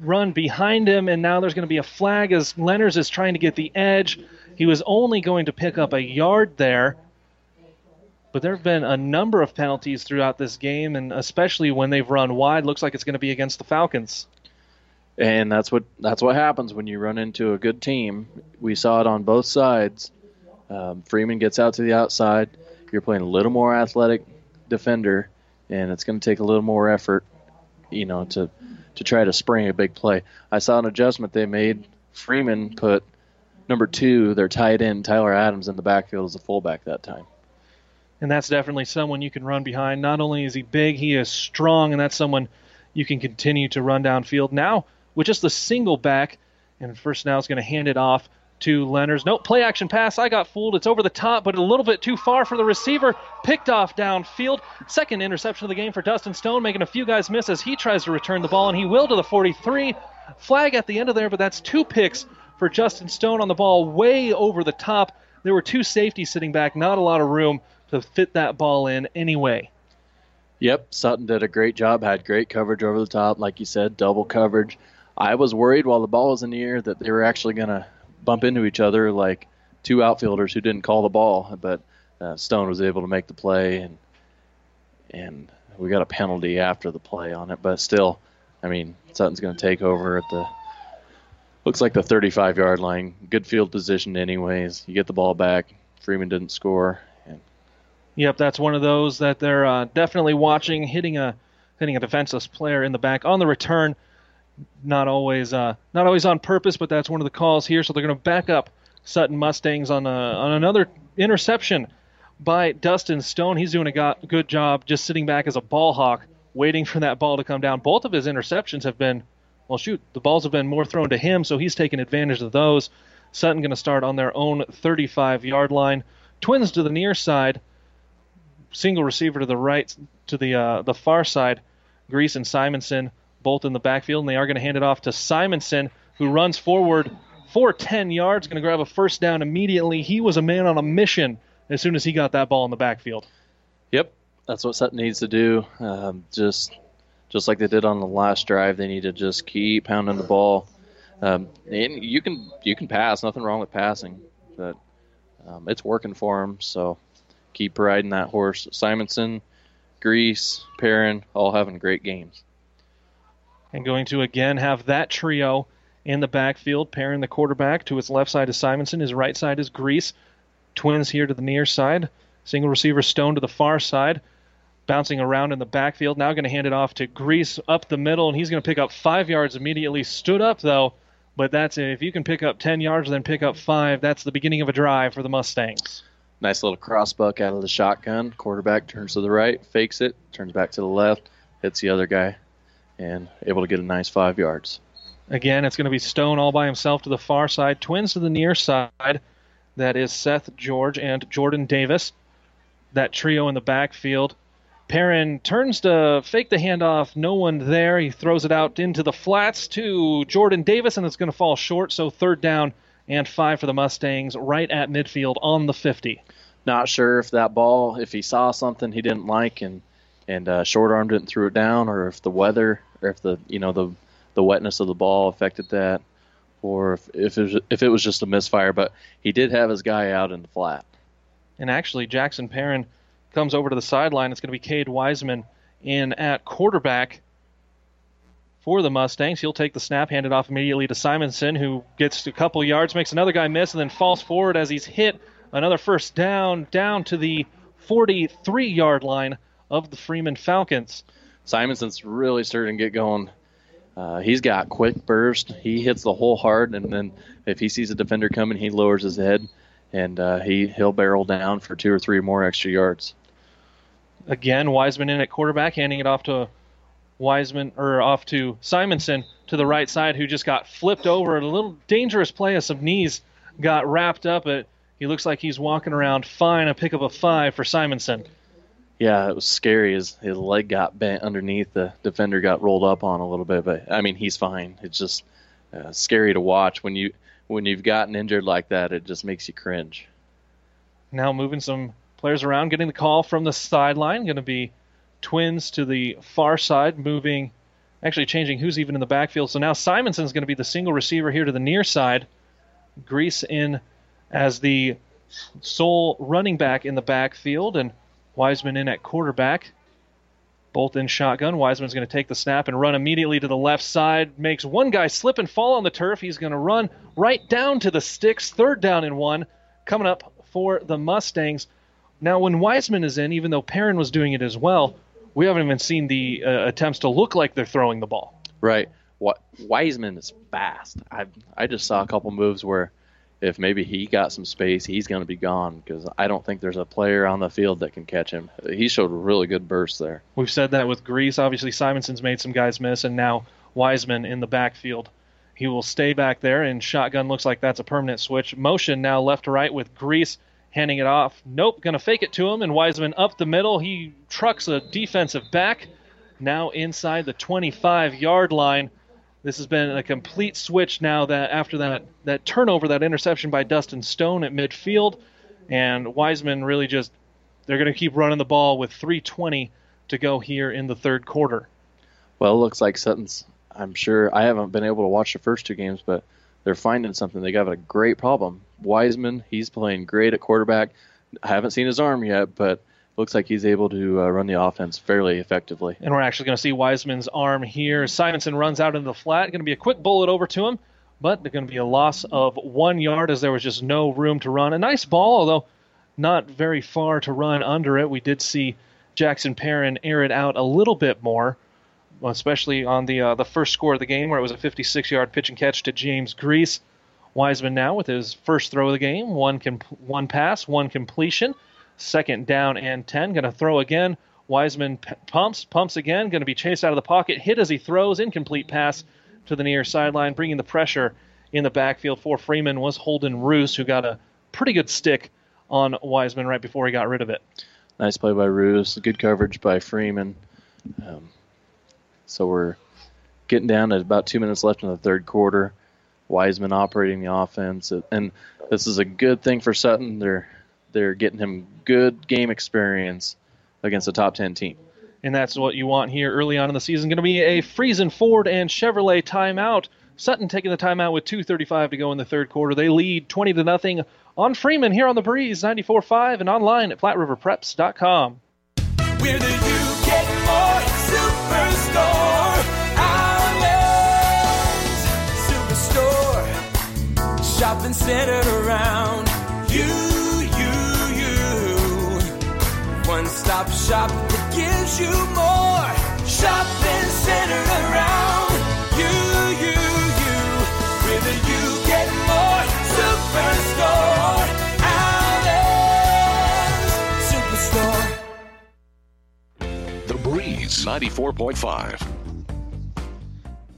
run behind him, and now there's going to be a flag as Lenners is trying to get the edge. He was only going to pick up a yard there but there have been a number of penalties throughout this game, and especially when they've run wide, looks like it's going to be against the Falcons. And that's what that's what happens when you run into a good team. We saw it on both sides. Um, Freeman gets out to the outside. You're playing a little more athletic defender, and it's going to take a little more effort, you know, to to try to spring a big play. I saw an adjustment they made. Freeman put number two, their tight end Tyler Adams, in the backfield as a fullback that time and that's definitely someone you can run behind. Not only is he big, he is strong, and that's someone you can continue to run downfield. Now, with just the single back, and first now is going to hand it off to Lenners. Nope, play action pass. I got fooled. It's over the top, but a little bit too far for the receiver. Picked off downfield. Second interception of the game for Dustin Stone, making a few guys miss as he tries to return the ball, and he will to the 43. Flag at the end of there, but that's two picks for Dustin Stone on the ball, way over the top. There were two safeties sitting back, not a lot of room to fit that ball in anyway. Yep, Sutton did a great job, had great coverage over the top, like you said, double coverage. I was worried while the ball was in the air that they were actually going to bump into each other like two outfielders who didn't call the ball, but uh, Stone was able to make the play, and and we got a penalty after the play on it. But still, I mean, Sutton's going to take over at the looks like the 35 yard line. Good field position, anyways. You get the ball back. Freeman didn't score. Yep, that's one of those that they're uh, definitely watching, hitting a hitting a defenseless player in the back on the return. Not always uh, not always on purpose, but that's one of the calls here. So they're going to back up Sutton Mustangs on a, on another interception by Dustin Stone. He's doing a go- good job just sitting back as a ball hawk, waiting for that ball to come down. Both of his interceptions have been, well, shoot, the balls have been more thrown to him, so he's taking advantage of those. Sutton going to start on their own 35 yard line. Twins to the near side, single receiver to the right, to the uh, the far side. Grease and Simonson both in the backfield, and they are going to hand it off to Simonson, who runs forward for 10 yards, going to grab a first down immediately. He was a man on a mission as soon as he got that ball in the backfield. Yep, that's what Sutton needs to do. Um, just just like they did on the last drive, they need to just keep pounding the ball. Um, and you can you can pass, nothing wrong with passing, but um, it's working for them. So keep riding that horse. Simonson, Grease, Perrin, all having great games. And going to again have that trio in the backfield, pairing the quarterback to his left side is Simonson, his right side is Grease. Twins here to the near side. Single receiver Stone to the far side. Bouncing around in the backfield. Now going to hand it off to Grease up the middle, and he's going to pick up five yards immediately. Stood up, though, but that's it. if you can pick up 10 yards, then pick up five. That's the beginning of a drive for the Mustangs. Nice little crossbuck out of the shotgun. Quarterback turns to the right, fakes it, turns back to the left, hits the other guy, and able to get a nice five yards. Again, it's going to be Stone all by himself to the far side. Twins to the near side. That is Seth George and Jordan Davis. That trio in the backfield. Perrin turns to fake the handoff. No one there. He throws it out into the flats to Jordan Davis, and it's going to fall short. So third down and five for the Mustangs right at midfield on the 50. Not sure if that ball, if he saw something he didn't like and and uh, short armed it and threw it down, or if the weather, or if the you know the the wetness of the ball affected that, or if if it was, if it was just a misfire. But he did have his guy out in the flat. And actually, Jackson Perrin comes over to the sideline. It's going to be Cade Wiseman in at quarterback for the Mustangs. He'll take the snap, hand it off immediately to Simonson, who gets a couple yards, makes another guy miss, and then falls forward as he's hit another first down, down to the 43 yard line of the Freeman Falcons. Simonson's really starting to get going. Uh, he's got quick burst. He hits the hole hard, and then if he sees a defender coming, he lowers his head, and uh, he he'll barrel down for two or three more extra yards. Again, Wiseman in at quarterback, handing it off to Wiseman or off to Simonson to the right side, who just got flipped over. A little dangerous play as some knees got wrapped up. It he looks like he's walking around fine. A pick up a five for Simonson. Yeah, it was scary. His his leg got bent underneath. The defender got rolled up on a little bit, but I mean he's fine. It's just uh, scary to watch when you when you've gotten injured like that. It just makes you cringe. Now moving some players around, getting the call from the sideline. Going to be Twins to the far side, moving, actually changing who's even in the backfield. So now Simonson's going to be the single receiver here to the near side. Grease in as the sole running back in the backfield, and Wiseman in at quarterback. Both in shotgun. Wiseman's going to take the snap and run immediately to the left side. Makes one guy slip and fall on the turf. He's going to run right down to the sticks. Third down and one coming up for the Mustangs. Now, when Wiseman is in, even though Perrin was doing it as well, we haven't even seen the uh, attempts to look like they're throwing the ball. Right. What Wiseman is fast. I I just saw a couple moves where if maybe he got some space, he's going to be gone because I don't think there's a player on the field that can catch him. He showed a really good burst there. We've said that with Grease. Obviously, Simonson's made some guys miss, and now Wiseman in the backfield. He will stay back there, and shotgun looks like that's a permanent switch. Motion now left to right with Grease handing it off. Nope, going to fake it to him, and Wiseman up the middle. He trucks a defensive back. Now inside the 25 yard line. This has been a complete switch now that after that that turnover, that interception by Dustin Stone at midfield, and Wiseman really just they're going to keep running the ball with 3:20 to go here in the third quarter. Well, it looks like Sutton's. I'm sure I haven't been able to watch the first two games, but they're finding something. They got a great problem. Wiseman, he's playing great at quarterback. I haven't seen his arm yet, but looks like he's able to uh, run the offense fairly effectively. And we're actually going to see Wiseman's arm here. Simonson runs out into the flat. Going to be a quick bullet over to him, but there's going to be a loss of one yard as there was just no room to run. A nice ball, although not very far to run under it. We did see Jackson Perrin air it out a little bit more, especially on the uh, the first score of the game where it was a 56-yard pitch and catch to James Grease. Wiseman now with his first throw of the game, one com- one pass, one completion, second down and 10. Going to throw again. Wiseman p- pumps, pumps again. Going to be chased out of the pocket, hit as he throws, incomplete pass to the near sideline, bringing the pressure in the backfield for Freeman was Holden Roos, who got a pretty good stick on Wiseman right before he got rid of it. Nice play by Roos. Good coverage by Freeman. Um, so we're getting down at about two minutes left in the third quarter. Wiseman operating the offense, and this is a good thing for Sutton. They're they're getting him good game experience against a top ten team. And that's what you want here early on in the season. Going to be a Friesen Ford and Chevrolet timeout. Sutton taking the timeout with 2:35 to go in the third quarter. They lead 20 to nothing on Freeman here on the Breeze 94.5 and online at PlatteRiverPreps.com. We're the You Superstore. Shopping centered around you, you, you. One stop shop that gives you more. Shopping centered around you, you, you. We're the You Get More Superstore. Outlet Superstore. The Breeze 94.5.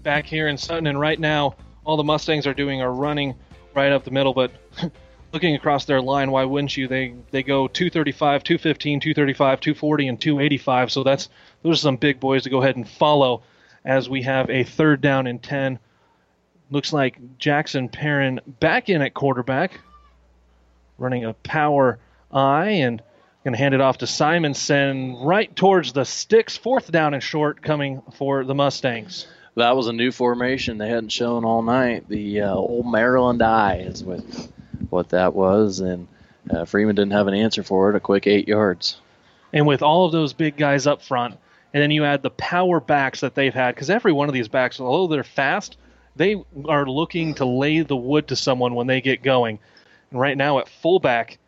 back here in Sutton, and right now all the Mustangs are doing are running right up the middle. But [laughs] looking across their line, why wouldn't you? They they go 235, 215, 235, 240, and 285. So that's those are some big boys to go ahead and follow as we have a third down and 10. Looks like Jackson Perrin back in at quarterback, running a power I and going to hand it off to Simonson right towards the sticks. Fourth down and short coming for the Mustangs. That was a new formation they hadn't shown all night. The uh, old Maryland I is what what that was, and uh, Freeman didn't have an answer for it. A quick eight yards. And with all of those big guys up front, and then you add the power backs that they've had, because every one of these backs, although they're fast, they are looking to lay the wood to someone when they get going. And right now at fullback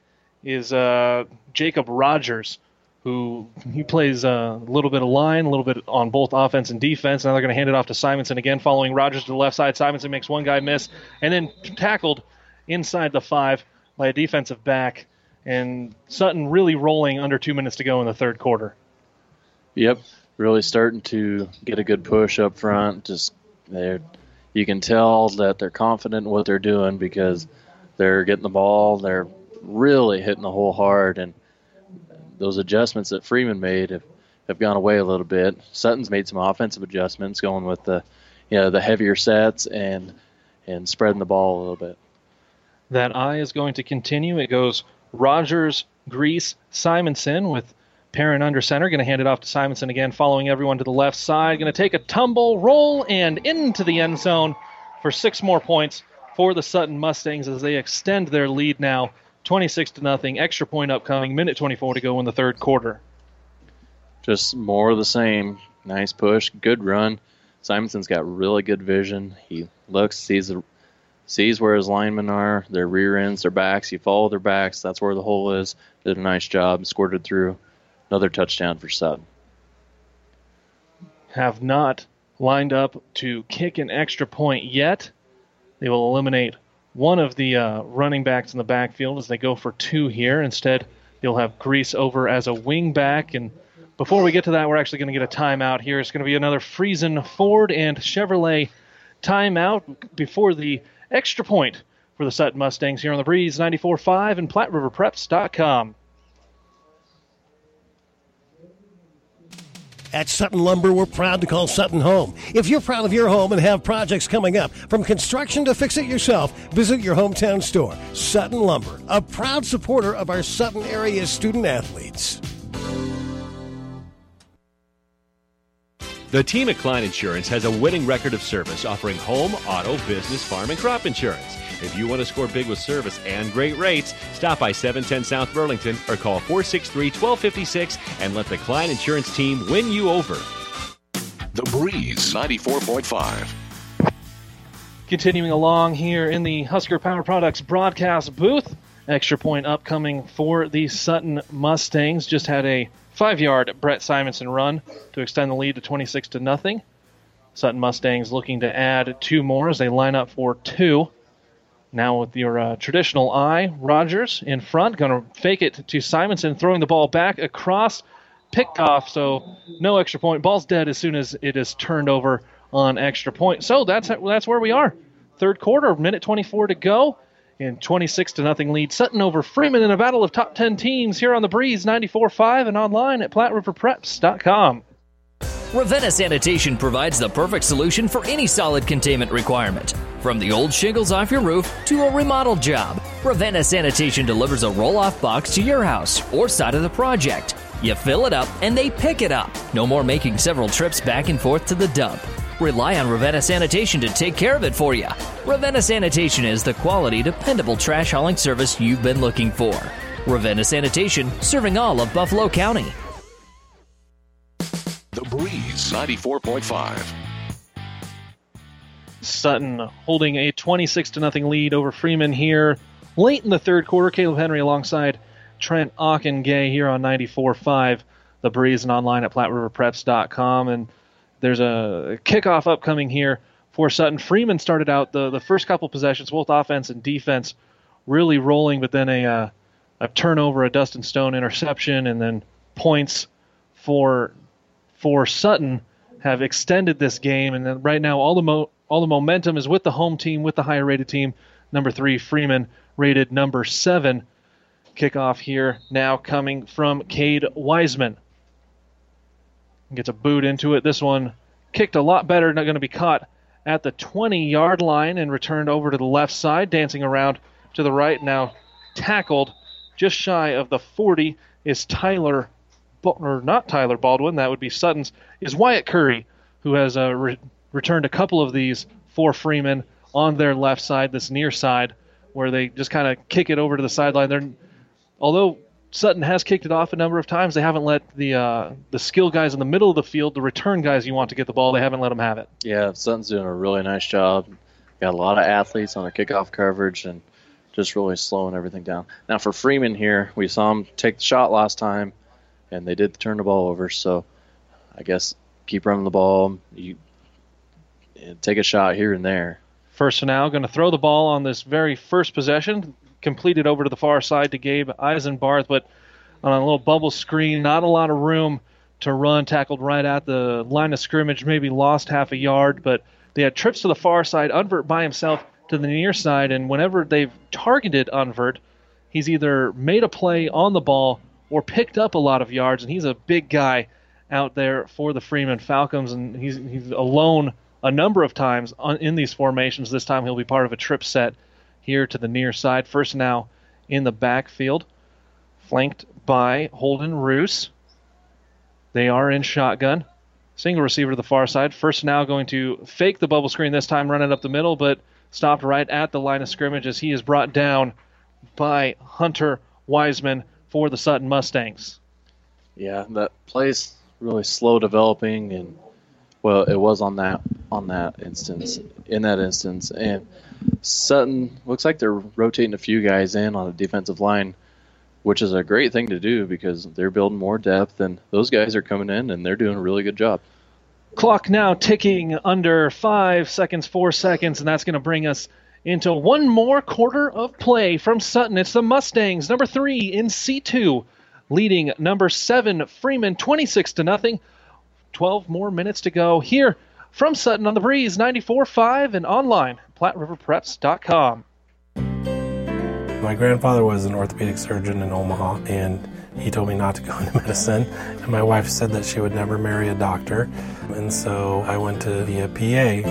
is uh, Jacob Rogers, who he plays a little bit of line, a little bit on both offense and defense. Now they're going to hand it off to Simonson again, following Rogers to the left side. Simonson makes one guy miss, and then tackled inside the five by a defensive back. And Sutton really rolling under two minutes to go in the third quarter. Yep, really starting to get a good push up front. Just they you can tell that they're confident in what they're doing because they're getting the ball. They're really hitting the hole hard, and those adjustments that Freeman made have, have gone away a little bit. Sutton's made some offensive adjustments, going with the you know the heavier sets and and spreading the ball a little bit. That eye is going to continue. It goes Rogers, Grease, Simonson with Perrin under center. Going to hand it off to Simonson again, following everyone to the left side. Going to take a tumble, roll, and into the end zone for six more points for the Sutton Mustangs as they extend their lead now 26 to nothing. Extra point upcoming. Minute 24 to go in the third quarter. Just more of the same. Nice push, good run. Simonson's got really good vision. He looks, sees the, sees where his linemen are, their rear ends, their backs. You follow their backs. That's where the hole is. Did a nice job. It through. Another touchdown for Sutton. Have not lined up to kick an extra point yet. They will eliminate one of the uh, running backs in the backfield as they go for two here. Instead, you'll have Grease over as a wing back. And before we get to that, we're actually going to get a timeout here. It's going to be another Friesen Ford and Chevrolet timeout before the extra point for the Sutton Mustangs here on the Breeze 94.5 and PlatteRiverPreps.com. At Sutton Lumber, we're proud to call Sutton home. If you're proud of your home and have projects coming up, from construction to fix it yourself, visit your hometown store. Sutton Lumber, a proud supporter of our Sutton area student athletes. The team at Klein Insurance has a winning record of service offering home, auto, business, farm, and crop insurance. If you want to score big with service and great rates, stop by 710 South Burlington or call 463 1256 and let the Klein Insurance team win you over. The Breeze 94.5. Continuing along here in the Husker Power Products broadcast booth. Extra point upcoming for the Sutton Mustangs. Just had a five yard Brett Simonson run to extend the lead to 26 to nothing. Sutton Mustangs looking to add two more as they line up for two. Now with your uh, traditional eye, Rogers in front, going to fake it to Simonson, throwing the ball back across, picked off, so no extra point. Ball's dead as soon as it is turned over on extra point. So that's that's where we are. Third quarter, minute 24 to go, in 26 to nothing lead. Sutton over Freeman in a battle of top 10 teams here on the Breeze 94.5 and online at PlatteRiverPreps.com. Ravenna Sanitation provides the perfect solution for any solid containment requirement. From the old shingles off your roof to a remodel job, Ravenna Sanitation delivers a roll off box to your house or side of the project. You fill it up and they pick it up. No more making several trips back and forth to the dump. Rely on Ravenna Sanitation to take care of it for you. Ravenna Sanitation is the quality, dependable trash hauling service you've been looking for. Ravenna Sanitation, serving all of Buffalo County. The Breeze 94.5. Sutton holding a 26 to nothing lead over Freeman here late in the third quarter. Caleb Henry alongside Trent Ockengay here on 94.5. The Breeze and online at PlatteRiverPreps.com. And there's a kickoff upcoming here for Sutton. Freeman started out the, the first couple possessions, both offense and defense, really rolling, but then a, uh, a turnover, a Dustin Stone interception, and then points for for Sutton have extended this game. And right now, all the mo- all the momentum is with the home team, with the higher rated team, number three Freeman, rated number seven. Kickoff here now coming from Cade Wiseman. Gets a boot into it. This one kicked a lot better. Not going to be caught at the 20 yard line and returned over to the left side, dancing around to the right. Now tackled just shy of the 40 is Tyler, or not Tyler Baldwin, that would be Sutton's, is Wyatt Curry, who has uh, re- returned a couple of these for Freeman on their left side, this near side, where they just kind of kick it over to the sideline. They're, although Sutton has kicked it off a number of times. They haven't let the uh, the skill guys in the middle of the field, the return guys you want to get the ball, they haven't let them have it. Yeah, Sutton's doing a really nice job. Got a lot of athletes on the kickoff coverage and just really slowing everything down. Now for Freeman here, we saw him take the shot last time, and they did turn the ball over. So I guess keep running the ball. You take a shot here and there. First and now, going to throw the ball on this very first possession completed over to the far side to Gabe Eisenbarth, but on a little bubble screen, not a lot of room to run. Tackled right at the line of scrimmage, maybe lost half a yard, but they had trips to the far side. Unvert by himself to the near side, and whenever they've targeted Unvert, he's either made a play on the ball or picked up a lot of yards, and he's a big guy out there for the Freeman Falcons, and he's, he's alone a number of times on, in these formations. This time he'll be part of a trip set here to the near side. First now in the backfield, flanked by Holden Roos. They are in shotgun. Single receiver to the far side. First now going to fake the bubble screen this time, running up the middle, but stopped right at the line of scrimmage as he is brought down by Hunter Wiseman for the Sutton Mustangs. Yeah, that play's really slow developing, and well, it was on that on that instance, in that instance, and Sutton looks like they're rotating a few guys in on the defensive line, which is a great thing to do because they're building more depth, and those guys are coming in and they're doing a really good job. Clock now ticking under five seconds, four seconds, and that's going to bring us into one more quarter of play from Sutton. It's the Mustangs, number three in C2, leading number seven Freeman, 26 to nothing. 12 more minutes to go here from Sutton on the Breeze 94.5 and online, PlatteRiverPreps.com. My grandfather was an orthopedic surgeon in Omaha, and he told me not to go [laughs] into medicine. And my wife said that she would never marry a doctor. And so I went to be a PA.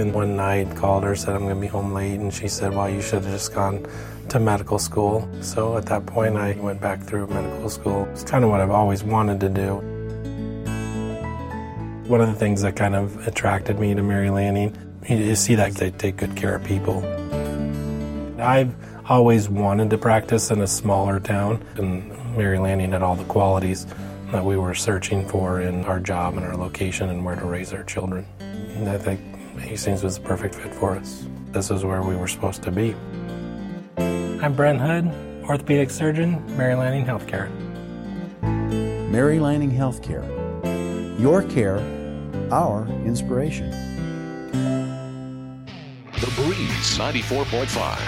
And one night called her, said I'm going to be home late, and she said, "Well, you should have just gone to medical school." So at that point, I went back through medical school. It's kind of what I've always wanted to do. One of the things that kind of attracted me to Mary Lanning, you see that they take good care of people. I've always wanted to practice in a smaller town, and Mary Lanning had all the qualities that we were searching for in our job and our location and where to raise our children. And I think Hastings was the perfect fit for us. This is where we were supposed to be. I'm Brent Hood, orthopedic surgeon, Mary Lanning Healthcare. Mary Lanning Healthcare. Your care, our inspiration. The Breeze 94.5.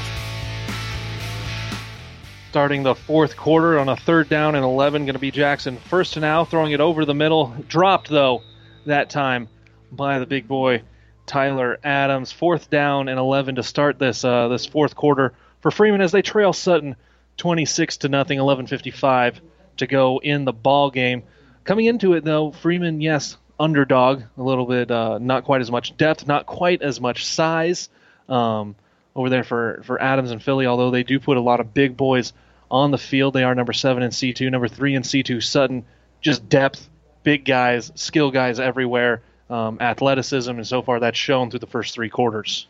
Starting the fourth quarter on a third down and 11, going to be Jackson first to now, throwing it over the middle. Dropped, though, that time by the big boy Tyler Adams. Fourth down and 11 to start this uh, this fourth quarter for Freeman as they trail Sutton 26 to nothing, 11:55 to go in the ball game. Coming into it though, Freeman, yes, underdog, a little bit, uh, not quite as much depth, not quite as much size um, over there for for Adams and Filley. Although they do put a lot of big boys on the field, they are number seven in C2, number three in C2. Sutton, just depth, big guys, skill guys everywhere, um, athleticism, and so far that's shown through the first three quarters.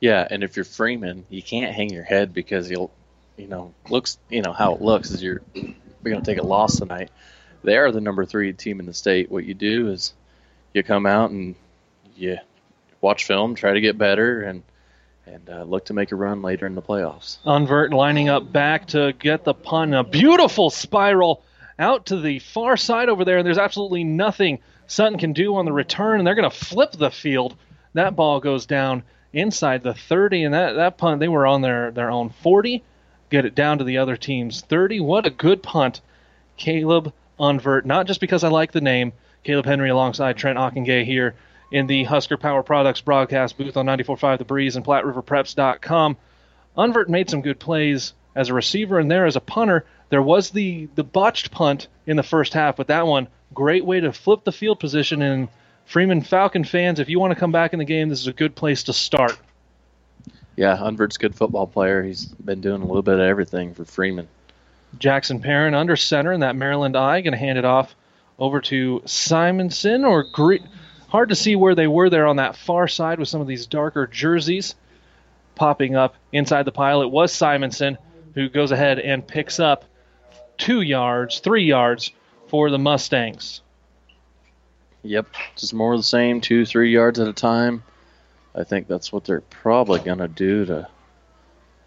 Yeah, and if you're Freeman, you can't hang your head because you'll, you know, looks, you know how it looks is you're, you're going to take a loss tonight. They are the number three team in the state. What you do is, you come out and you watch film, try to get better, and and uh, look to make a run later in the playoffs. Unvert lining up back to get the punt. A beautiful spiral out to the far side over there, and there's absolutely nothing Sutton can do on the return, and they're going to flip the field. That ball goes down inside the 30, and that, that punt, they were on their, their own 40, get it down to the other team's 30. What a good punt. Caleb Unvert, not just because I like the name, Caleb Henry alongside Trent Ockengay here in the Husker Power Products broadcast booth on 94.5 The Breeze and PlatteRiverPreps.com. Unvert made some good plays as a receiver and there as a punter. There was the, the botched punt in the first half, but that one, great way to flip the field position. And Freeman Falcon fans, if you want to come back in the game, this is a good place to start. Yeah, Unvert's a good football player. He's been doing a little bit of everything for Freeman. Jackson Perrin under center in that Maryland I, going to hand it off over to Simonson or Gre- hard to see where they were there on that far side with some of these darker jerseys popping up inside the pile. It was Simonson who goes ahead and picks up two yards, three yards for the Mustangs. Yep, just more of the same, two, three yards at a time. I think that's what they're probably going to do to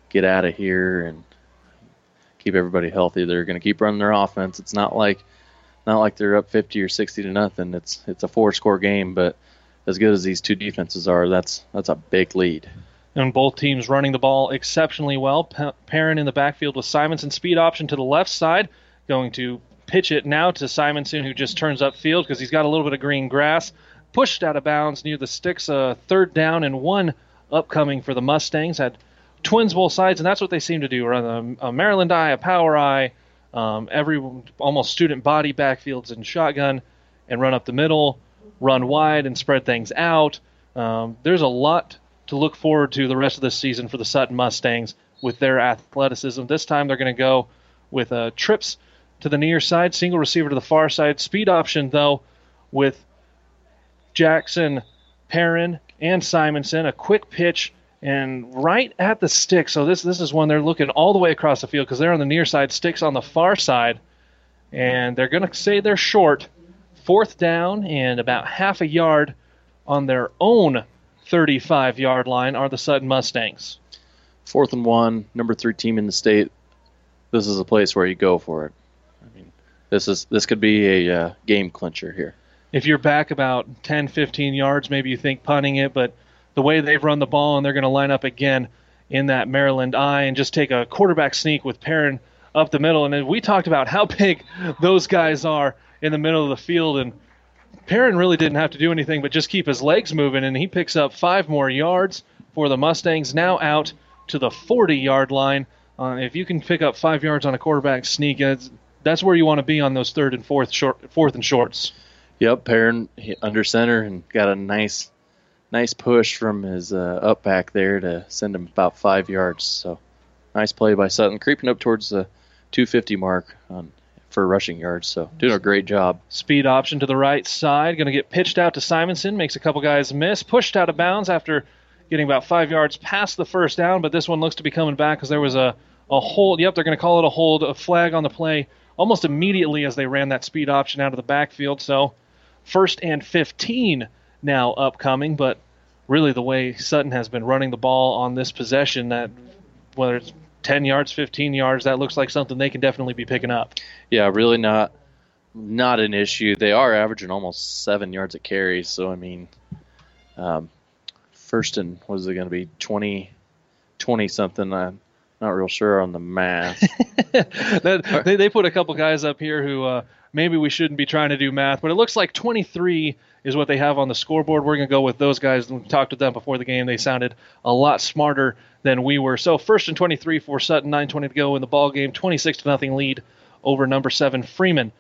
get out of here and keep everybody healthy. They're going to keep running their offense. It's not like not like they're up 50 or 60 to nothing. It's it's a four-score game, but as good as these two defenses are, that's that's a big lead. And both teams running the ball exceptionally well. Perrin in the backfield with Simonson speed option to the left side, going to pitch it now to Simonson, who just turns upfield because he's got a little bit of green grass. Pushed out of bounds near the sticks, a uh, third down and one upcoming for the Mustangs. Had twins both sides, and that's what they seem to do. Run a, a Maryland I, a power I, um, every almost student body backfields and shotgun, and run up the middle, run wide, and spread things out. Um, there's a lot to look forward to the rest of this season for the Sutton Mustangs with their athleticism. This time they're going to go with uh, trips to the near side, single receiver to the far side, speed option though with Jackson, Perrin, and Simonson. A quick pitch and right at the stick. So this this is when they're looking all the way across the field because they're on the near side, sticks on the far side, and they're going to say they're short. Fourth down and about half a yard on their own 35 yard line are the Sutton Mustangs. Fourth and one, number three team in the state. This is a place where you go for it. I mean, this is this could be a uh, game clincher here. If you're back about 10, 15 yards, maybe you think punting it, but the way they've run the ball, and they're going to line up again in that Maryland I and just take a quarterback sneak with Perrin up the middle. And we talked about how big those guys are in the middle of the field, and Perrin really didn't have to do anything but just keep his legs moving, and he picks up five more yards for the Mustangs. Now out to the 40-yard line. Uh, if you can pick up five yards on a quarterback sneak, that's where you want to be on those third and fourth short, fourth and shorts. Yep, Perrin under center and got a nice nice push from his uh, up back there to send him about five yards. So nice play by Sutton, creeping up towards the 250 mark on for rushing yards. So doing a great job. Speed option to the right side. Going to get pitched out to Simonson. Makes a couple guys miss. Pushed out of bounds after getting about five yards past the first down. But this one looks to be coming back because there was a, a hold. Yep, they're going to call it a hold. A flag on the play almost immediately as they ran that speed option out of the backfield. So first and 15 now upcoming. But really, the way Sutton has been running the ball on this possession, that whether it's 10 yards, 15 yards, that looks like something they can definitely be picking up. Yeah, really not not an issue. They are averaging almost seven yards a carry. So I mean, um, first and what is it going to be 20, 20 something? I'm not real sure on the math. [laughs] that, they, they put a couple guys up here who uh, maybe we shouldn't be trying to do math, but it looks like 23 is what they have on the scoreboard. We're going to go with those guys. We talked to them before the game. They sounded a lot smarter than we were. So first and 23 for Sutton, 9:20 to go in the ball game, 26 to nothing lead over number seven Freeman.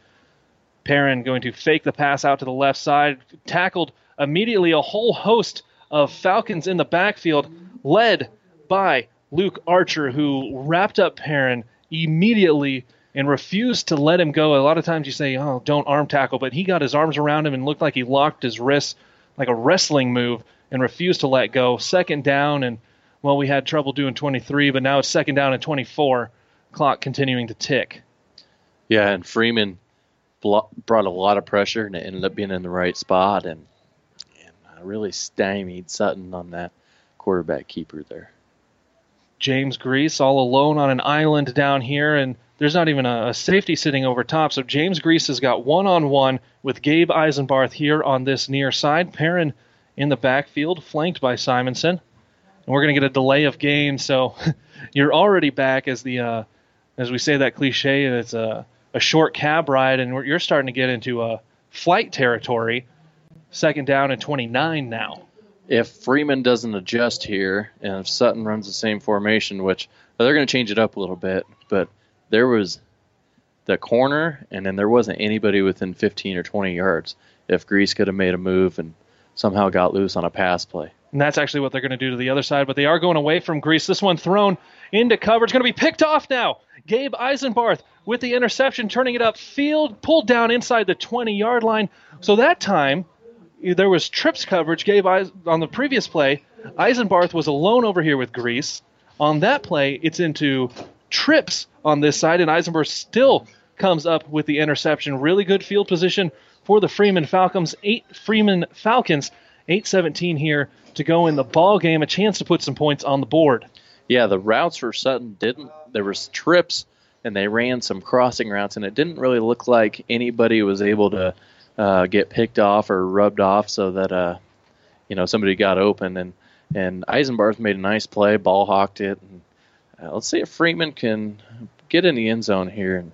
Perrin going to fake the pass out to the left side, tackled immediately a whole host of Falcons in the backfield, led by Luke Archer, who wrapped up Perrin immediately and refused to let him go. A lot of times you say, "Oh, don't arm tackle," but he got his arms around him and looked like he locked his wrists like a wrestling move and refused to let go. Second down, and well, we had trouble doing 23, but now it's second down and 24. Clock continuing to tick. Yeah, and Freeman brought a lot of pressure, and it ended up being in the right spot, and, and uh, really stymied Sutton on that quarterback keeper there. James Grease all alone on an island down here, and there's not even a, a safety sitting over top. So James Grease has got one on one with Gabe Eisenbarth here on this near side. Perrin in the backfield, flanked by Simonson. And we're going to get a delay of game, so [laughs] you're already back as the uh, as we say that cliche. And it's a a short cab ride, and you're starting to get into a flight territory. Second down and 29 now. If Freeman doesn't adjust here, and if Sutton runs the same formation, which they're going to change it up a little bit, but there was the corner, and then there wasn't anybody within 15 or 20 yards. If Grease could have made a move and somehow got loose on a pass play. And that's actually what they're going to do to the other side, but they are going away from Grease. This one thrown into coverage, going to be picked off now. Gabe Eisenbarth with the interception, turning it up field, pulled down inside the 20 yard line. So that time, there was trips coverage. Gabe on the previous play, Eisenbarth was alone over here with Grease. On that play, it's into trips on this side, and Eisenbarth still comes up with the interception. Really good field position for the Freeman Falcons. Eight Freeman Falcons, 8-17 here to go in the ball game. A chance to put some points on the board. Yeah, the routes for Sutton didn't. There was trips and they ran some crossing routes, and it didn't really look like anybody was able to uh, get picked off or rubbed off, so that uh, you know somebody got open. And and Eisenbarth made a nice play, ball hawked it. And, uh, let's see if Freeman can get in the end zone here and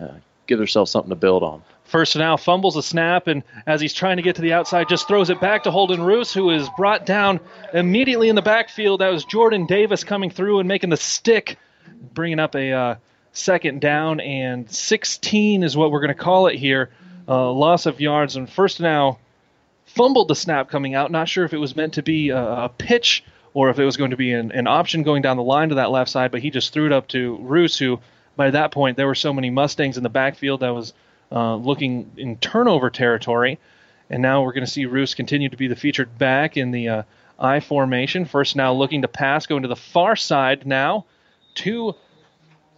uh, give themselves something to build on. First now fumbles a snap, and as he's trying to get to the outside, just throws it back to Holden Roos, who is brought down immediately in the backfield. That was Jordan Davis coming through and making the stick, bringing up a uh, second down and 16 is what we're going to call it here. Uh, loss of yards and first now fumbled the snap coming out. Not sure if it was meant to be a, a pitch or if it was going to be an, an, option going down the line to that left side, but he just threw it up to Roos, who by that point there were so many Mustangs in the backfield that was uh, looking in turnover territory. And now we're going to see Roos continue to be the featured back in the uh, I formation. First now looking to pass, going to the far side now to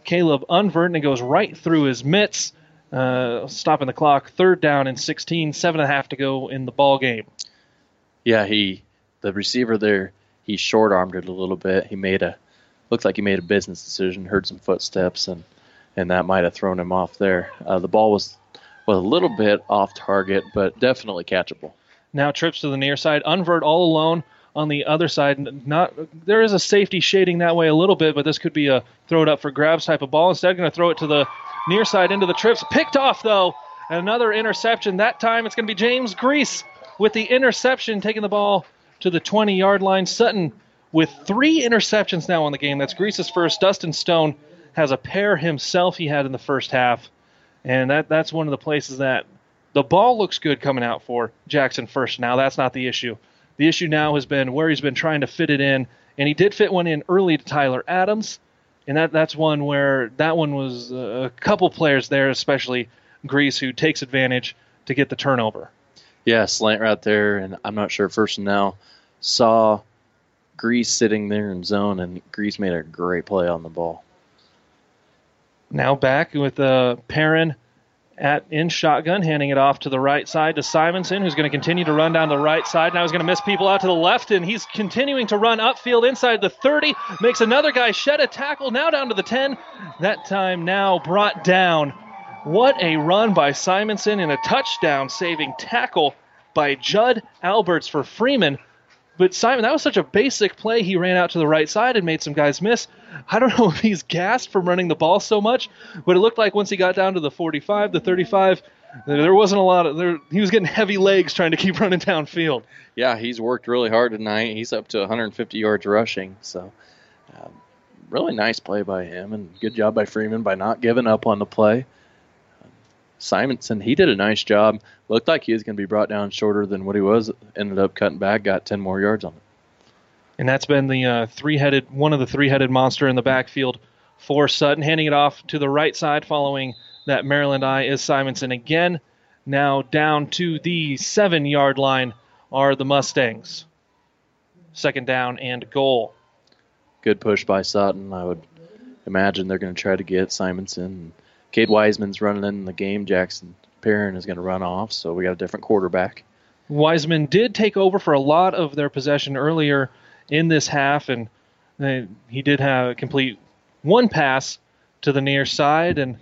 Caleb Unvert, and it goes right through his mitts, uh, stopping the clock. Third down and 16, seven and a half to go in the ball game. Yeah, he, the receiver there, he short armed it a little bit. He made a, looks like he made a business decision. Heard some footsteps, and and that might have thrown him off there. Uh, the ball was was a little bit off target, but definitely catchable. Now trips to the near side. Unvert all alone on the other side. Not there is a safety shading that way a little bit, but this could be a throw it up for grabs type of ball. Instead, going to throw it to the near side into the trips. Picked off though. Another interception. That time it's going to be James Grease with the interception, taking the ball to the 20 yard line. Sutton with three interceptions now on the game. That's Grease's first. Dustin Stone has a pair himself he had in the first half. And that that's one of the places that the ball looks good coming out for Jackson first. Now that's not the issue. The issue now has been where he's been trying to fit it in, and he did fit one in early to Tyler Adams, and that that's one where that one was a couple players there, especially Grease, who takes advantage to get the turnover. Yeah, slant right there, and I'm not sure first and now saw Grease sitting there in zone, and Grease made a great play on the ball. Now back with uh, Perrin at in shotgun, handing it off to the right side to Simonson, who's going to continue to run down the right side. Now he's going to miss people out to the left, and he's continuing to run upfield inside the 30. Makes another guy shed a tackle, now down to the 10. That time now brought down. What a run by Simonson and a touchdown saving tackle by Judd Alberts for Freeman. But Simon, that was such a basic play. He ran out to the right side and made some guys miss. I don't know [laughs] if he's gassed from running the ball so much, but it looked like once he got down to the 45, the 35, there wasn't a lot of there. He was getting heavy legs trying to keep [laughs] running downfield. Yeah, he's worked really hard tonight. He's up to 150 yards rushing. So, um, really nice play by him, and good job by Freeman by not giving up on the play. Simonson, he did a nice job. Looked like he was going to be brought down shorter than what he was. Ended up cutting back, got 10 more yards on it. And that's been the uh, three-headed, one of the three-headed monster in the backfield for Sutton. Handing it off to the right side following that Maryland I is Simonson again. Now down to the seven-yard line are the Mustangs. Second down and goal. Good push by Sutton. I would imagine they're going to try to get Simonson. Cade Wiseman's running in the game. Jackson Perrin is going to run off, so we got a different quarterback. Wiseman did take over for a lot of their possession earlier in this half, and they, he did have a complete one pass to the near side, and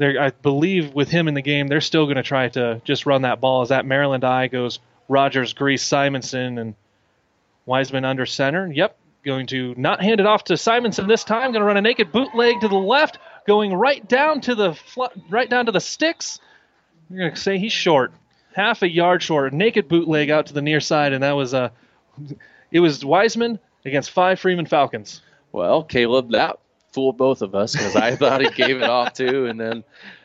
I believe with him in the game, they're still going to try to just run that ball as that Maryland I goes Rogers, Grease, Simonson, and Wiseman under center. Yep, going to not hand it off to Simonson this time. Going to run a naked bootleg to the left, going right down to the right down to the sticks. You're going to say he's short, half a yard short, naked bootleg out to the near side, and that was a. It was Wiseman against five Freeman Falcons. Well, Caleb, that fooled both of us because I thought he gave it off too, and then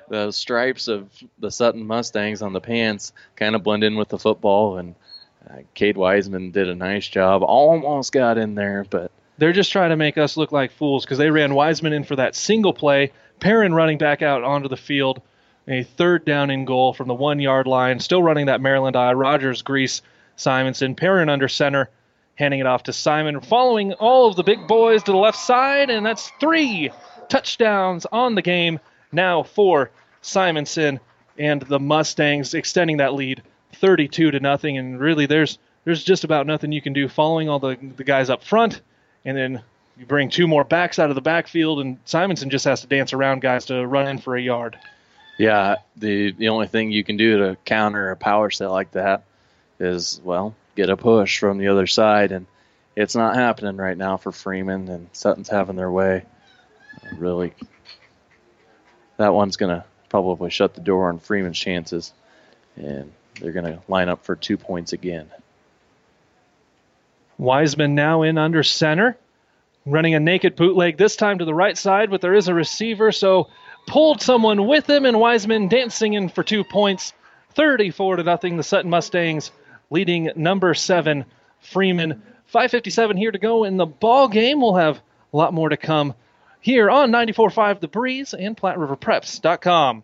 the stripes of the Sutton Mustangs on the pants kind of blend in with the football, and uh, Cade Wiseman did a nice job. Almost got in there, but they're just trying to make us look like fools because they ran Wiseman in for that single play. Perrin running back out onto the field, a third down in goal from the one yard line. Still running that Maryland I. Rogers, Grease, Simonson. Perrin under center handing it off to Simon, following all of the big boys to the left side, and that's three touchdowns on the game now for Simonson and the Mustangs, extending that lead 32 to nothing. And really, there's there's just about nothing you can do following all the the guys up front, and then you bring two more backs out of the backfield, and Simonson just has to dance around guys to run in for a yard. Yeah, the the only thing you can do to counter a power set like that is well get a push from the other side, and it's not happening right now for Freeman, and Sutton's having their way. Really, that one's going to probably shut the door on Freeman's chances, and they're going to line up for two points again. Wiseman now in under center, running a naked bootleg, this time to the right side, but there is a receiver, so pulled someone with him, and Wiseman dancing in for two points. 34 to nothing. The Sutton Mustangs leading number seven, Freeman. 5.57 here to go in the ball game. We'll have a lot more to come here on 94.5 The Breeze and PlatteRiverPreps.com.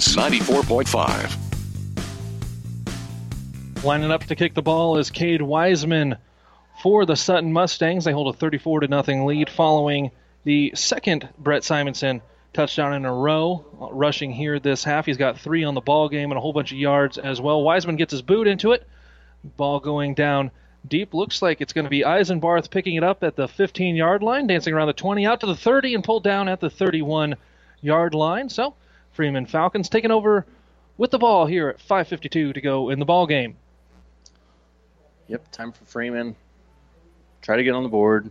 Breeze 94.5. Lining up to kick the ball is Cade Wiseman for the Sutton Mustangs. They hold a 34 to nothing lead following the second Brett Simonson touchdown in a row. Uh, rushing here this half, he's got three on the ball game and a whole bunch of yards as well. Wiseman gets his boot into it. Ball going down deep. Looks like it's going to be Eisenbarth picking it up at the 15 yard line, dancing around the 20, out to the 30, and pulled down at the 31 yard line. So Freeman Falcons taking over with the ball here at 5:52 to go in the ball game. Yep, time for Freeman. Try to get on the board.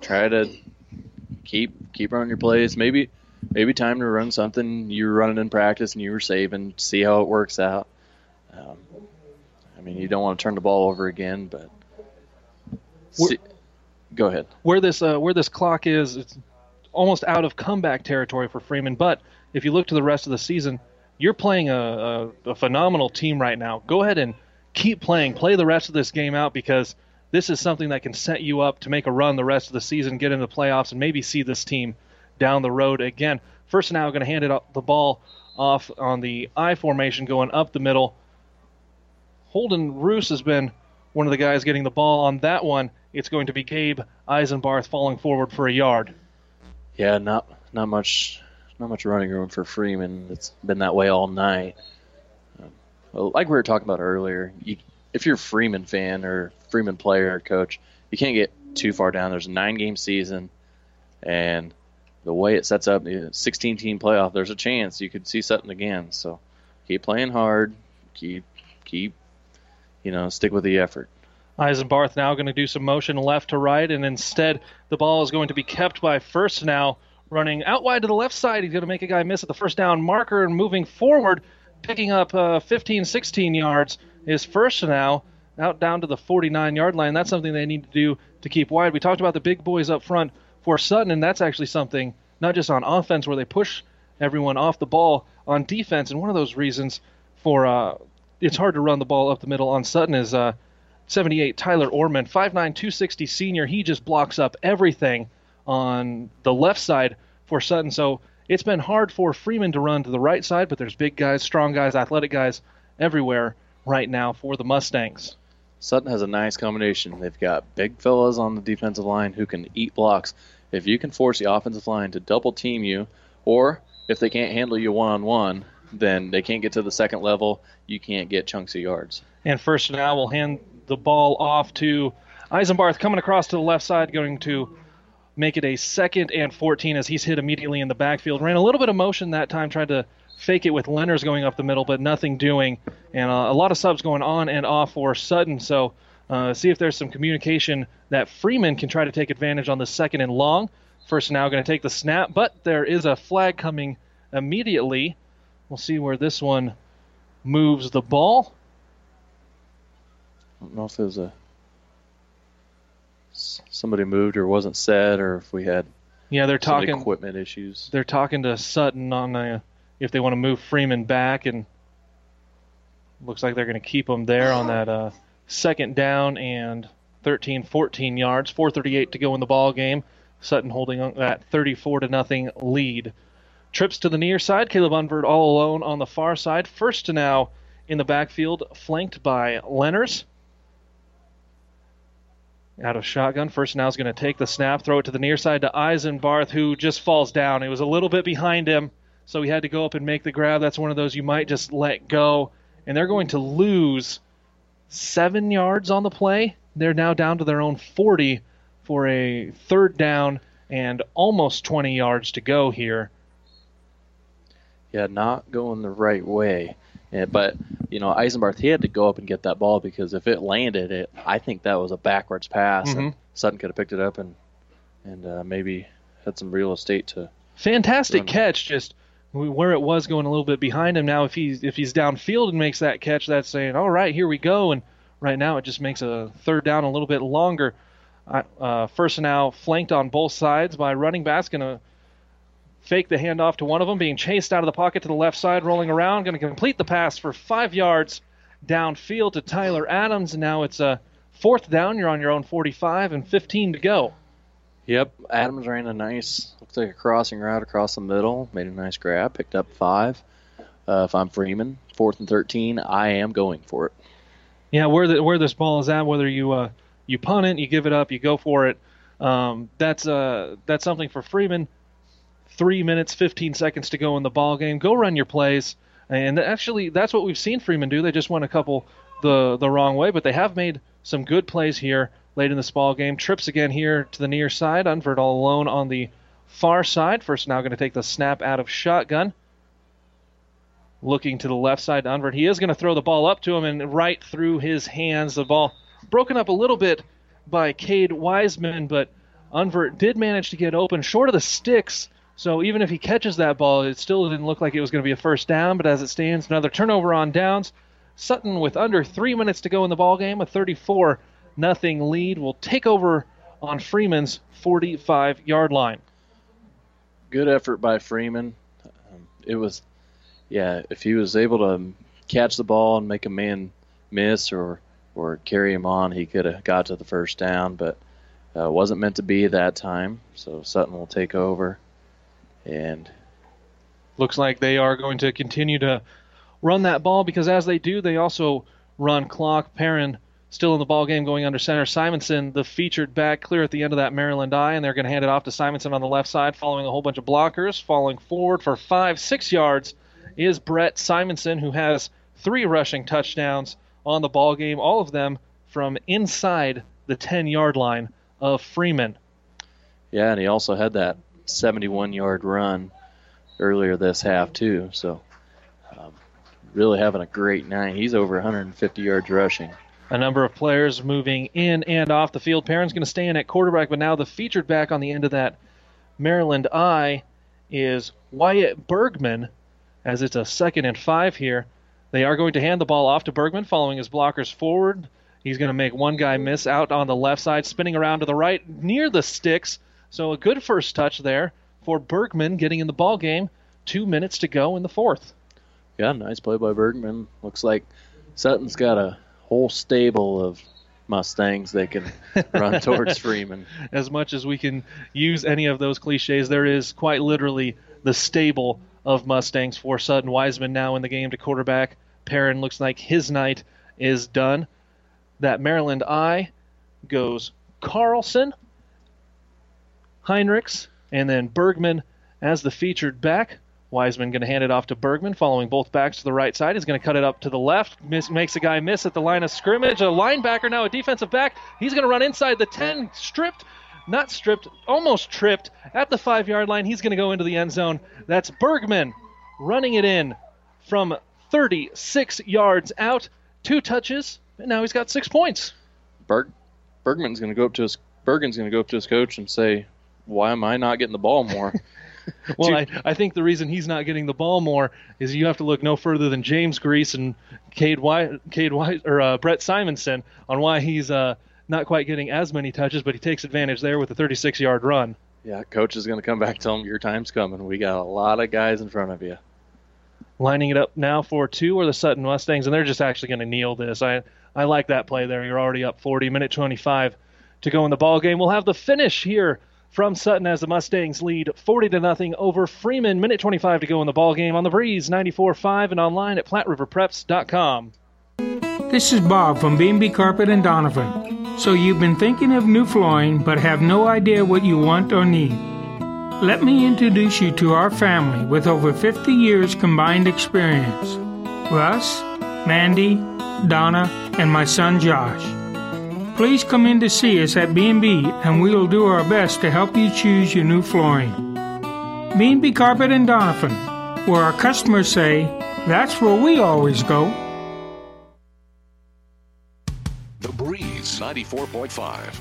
Try to keep keep running your plays. Maybe maybe time to run something you were running in practice and you were saving. See how it works out. Um, I mean, you don't want to turn the ball over again, but see, go ahead. Where this uh, where this clock is, it's almost out of comeback territory for Freeman. But if you look to the rest of the season, you're playing a, a, a phenomenal team right now. Go ahead and keep playing. Play the rest of this game out because this is something that can set you up to make a run the rest of the season, get into the playoffs, and maybe see this team down the road again. First, now going to hand it up the ball off on the I formation, going up the middle. Holden Roos has been one of the guys getting the ball on that one. It's going to be Gabe Eisenbarth falling forward for a yard. Yeah, not not much not much running room for Freeman. It's been that way all night. Um, well, like we were talking about earlier, you, if you're a Freeman fan or Freeman player or coach, you can't get too far down. There's a nine game season, and the way it sets up the 16 team playoff, there's a chance you could see something again. So keep playing hard, keep keep you know stick with the effort. Eisenbarth now going to do some motion left to right, and instead the ball is going to be kept by First now, running out wide to the left side. He's going to make a guy miss at the first down marker and moving forward, picking up uh, 15, 16 yards. Is First now out down to the 49 yard line. That's something they need to do to keep wide. We talked about the big boys up front for Sutton, and that's actually something not just on offense where they push everyone off the ball on defense. And one of those reasons for uh, it's hard to run the ball up the middle on Sutton is uh, 78 Tyler Orman, 5'9", 260 senior. He just blocks up everything on the left side for Sutton. So it's been hard for Freeman to run to the right side, but there's big guys, strong guys, athletic guys everywhere right now for the Mustangs. Sutton has a nice combination. They've got big fellas on the defensive line who can eat blocks. If you can force the offensive line to double team you, or if they can't handle you one on one, then they can't get to the second level. You can't get chunks of yards. And first now we'll hand the ball off to Eisenbarth coming across to the left side, going to make it a second and 14 as he's hit immediately in the backfield. Ran a little bit of motion that time, tried to fake it with Lenners going up the middle, but nothing doing. And uh, a lot of subs going on and off for Sutton. So uh, see if there's some communication that Freeman can try to take advantage on the second and long. First now going to take the snap, but there is a flag coming immediately. We'll see where this one moves the ball. I don't know if there's a somebody moved or wasn't set, or if we had yeah they're talking equipment issues. They're talking to Sutton on a if they want to move Freeman back, and looks like they're going to keep him there on that uh, second down and 13, 14 yards. 4:38 to go in the ball game. Sutton holding that 34 to nothing lead. Trips to the near side. Caleb Unverd all alone on the far side. First to now in the backfield, flanked by Lenners. Out of shotgun. First now is going to take the snap, throw it to the near side to Eisenbarth, who just falls down. It was a little bit behind him so he had to go up and make the grab. That's one of those you might just let go. And they're going to lose seven yards on the play. They're now down to their own 40 for a third down and almost 20 yards to go here. Yeah, not going the right way. Yeah, but you know, Eisenbarth he had to go up and get that ball because if it landed, it I think that was a backwards pass, Mm-hmm. and Sutton could have picked it up and and uh, maybe had some real estate to. Fantastic catch, just where it was going a little bit behind him. Now, if he's if he's downfield and makes that catch, that's saying, all right, here we go. And right now, it just makes a third down a little bit longer. Uh, first now flanked on both sides by running backs, going to fake the handoff to one of them, being chased out of the pocket to the left side, rolling around, going to complete the pass for five yards downfield to Tyler Adams. And now it's a fourth down. You're on your own 45 and 15 to go. Yep, Adams ran a nice, looks like a crossing route across the middle, made a nice grab, picked up five. Uh, if I'm Freeman, fourth and 13, I am going for it. Yeah, where the, where this ball is at, whether you uh, you punt it, you give it up, you go for it. Um, that's uh, that's something for Freeman. Three minutes, 15 seconds to go in the ball game. Go run your plays, and actually, that's what we've seen Freeman do. They just went a couple the the wrong way, but they have made some good plays here late in this ball game. Trips again here to the near side. Unvert all alone on the far side. First now going to take the snap out of shotgun. looking to the left side to Unvert. He is going to throw the ball up to him and right through his hands. The ball broken up a little bit by Cade Wiseman, but Unvert did manage to get open short of the sticks. So even if he catches that ball, it still didn't look like it was going to be a first down. But as it stands, another turnover on downs. Sutton, with under three minutes to go in the ball game, a 34 nothing lead, will take over on Freeman's 45 yard line. Good effort by Freeman. Um, it was, yeah, if he was able to catch the ball and make a man miss or or carry him on, he could have got to the first down, but uh, wasn't meant to be that time. So Sutton will take over, and looks like they are going to continue to run that ball because as they do, they also run clock. Perrin still in the ball game going under center. Simonson, the featured back, clear at the end of that Maryland I, and they're going to hand it off to Simonson on the left side, following a whole bunch of blockers. Falling forward for five, six yards is Brett Simonson, who has three rushing touchdowns on the ball game, all of them from inside the 10 yard line of Freeman. Yeah, and he also had that 71 yard run earlier this half, too. So, um, really having a great night. He's over 150 yards rushing. A number of players moving in and off the field. Perrin's going to stay in at quarterback, but now the featured back on the end of that Maryland I is Wyatt Bergman, as it's a second and five here. They are going to hand the ball off to Bergman, following his blockers forward. He's going to make one guy miss out on the left side, spinning around to the right near the sticks. So a good first touch there for Bergman getting in the ball game. Two minutes to go in the fourth. Yeah, nice play by Bergman. Looks like Sutton's got a whole stable of Mustangs they can run [laughs] towards Freeman. As much as we can use any of those cliches, there is quite literally the stable of Mustangs for Sutton. Wiseman now in the game to quarterback. Perrin looks like his night is done. That Maryland I goes Carlson, Heinrichs, and then Bergman as the featured back. Wiseman going to hand it off to Bergman, following both backs to the right side. He's going to cut it up to the left. Miss, makes a guy miss at the line of scrimmage. A linebacker now, a defensive back. He's going to run inside the 10, stripped, not stripped, almost tripped at the five yard line. He's going to go into the end zone. That's Bergman running it in from 36 yards out. Two touches, and now he's got six points. Berg, Bergman's going to go up to his Bergen's going to go up to his coach and say, "Why am I not getting the ball more?" [laughs] well, I, I think the reason he's not getting the ball more is you have to look no further than James Grease and Cade White, Cade White or uh, Brett Simonson on why he's uh, not quite getting as many touches, but he takes advantage there with a 36-yard run. Yeah, coach is going to come back and tell him your time's coming. We got a lot of guys in front of you. Lining it up now for two or the Sutton Mustangs, and they're just actually going to kneel this. I I like that play there. You're already up 40, minute 25 to go in the ball game. We'll have the finish here from Sutton as the Mustangs lead 40 to nothing over Freeman. Minute 25 to go in the ball game on the Breeze 94.5 and online at PlatteRiverPreps.com. This is Bob from B&B Carpet and Donovan. So you've been thinking of new flooring but have no idea what you want or need. Let me introduce you to our family with over 50 years combined experience. Russ, Mandy, Donna, and my son Josh. Please come in to see us at B&B and we will do our best to help you choose your new flooring. B&B Carpet and Donovan, where our customers say, that's where we always go. The Breeze 94.5.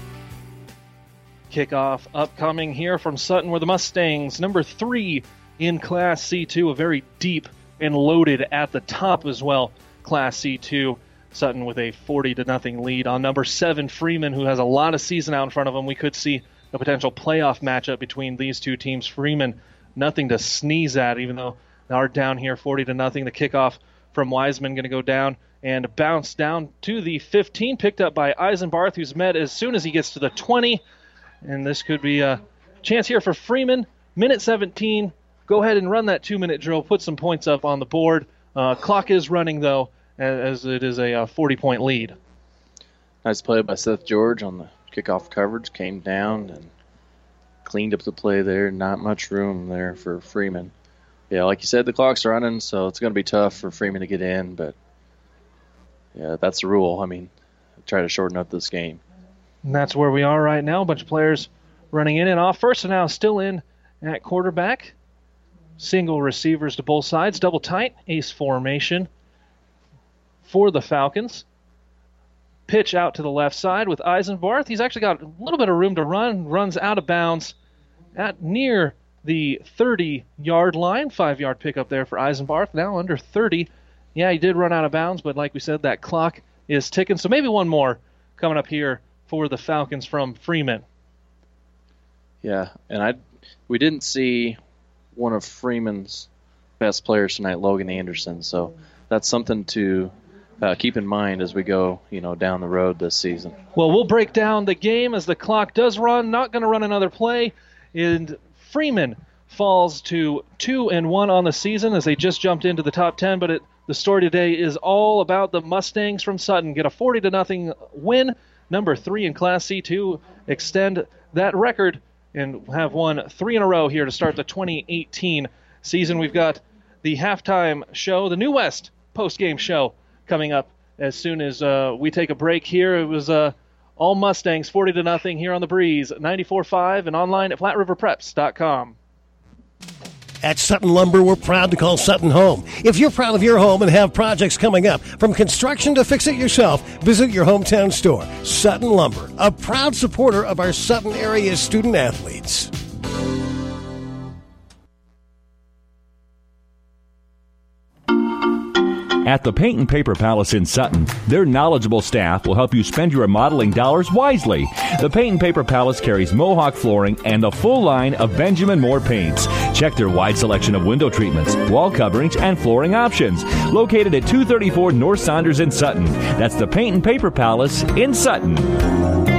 Kickoff upcoming here from Sutton, where the Mustangs, number three in Class C2, a very deep and loaded at the top as well. Class C2. Sutton with a 40 to nothing lead on number seven Freeman, who has a lot of season out in front of him. We could see a potential playoff matchup between these two teams. Freeman, nothing to sneeze at, even though they are down here 40 to nothing. The kickoff from Wiseman going to go down and bounce down to the 15, picked up by Eisenbarth, who's met as soon as he gets to the 20. And this could be a chance here for Freeman. Minute 17. Go ahead and run that two minute drill. Put some points up on the board. Uh, clock is running, though, as it is a uh, 40 point lead. Nice play by Seth George on the kickoff coverage. Came down and cleaned up the play there. Not much room there for Freeman. Yeah, like you said, the clock's running, so it's going to be tough for Freeman to get in, but yeah, that's the rule. I mean, try to shorten up this game. And that's where we are right now. A bunch of players running in and off. First and now still in at quarterback. single receivers to both sides, double tight, ace formation for the Falcons. Pitch out to the left side with Eisenbarth. He's actually got a little bit of room to run, runs out of bounds at near the 30 yard line. Five yard pickup there for Eisenbarth. Now under 30. Yeah, he did run out of bounds, but like we said, that clock is ticking. So maybe one more coming up here for the Falcons from Freeman. Yeah, and I we didn't see one of Freeman's best players tonight, Logan Anderson. So that's something to uh, keep in mind as we go, you know, down the road this season. Well, we'll break down the game as the clock does run. Not going to run another play, and Freeman falls to two and one on the season as they just jumped into the top ten. But it, the story today is all about the Mustangs from Sutton get a 40 to nothing win, number three in Class C to extend that record and have won three in a row here to start the 2018 season. We've got the halftime show, the New West post game show coming up as soon as uh, we take a break here. It was uh, all Mustangs 40 to nothing here on the breeze 94.5 and online at PlatteRiverPreps.com. At Sutton Lumber, we're proud to call Sutton home. If you're proud of your home and have projects coming up, from construction to fix it yourself, visit your hometown store. Sutton Lumber, a proud supporter of our Sutton area student athletes. At the Paint and Paper Palace in Sutton, their knowledgeable staff will help you spend your remodeling dollars wisely. The Paint and Paper Palace carries Mohawk flooring and a full line of Benjamin Moore paints. Check their wide selection of window treatments, wall coverings, and flooring options. Located at 234 North Saunders in Sutton. That's the Paint and Paper Palace in Sutton.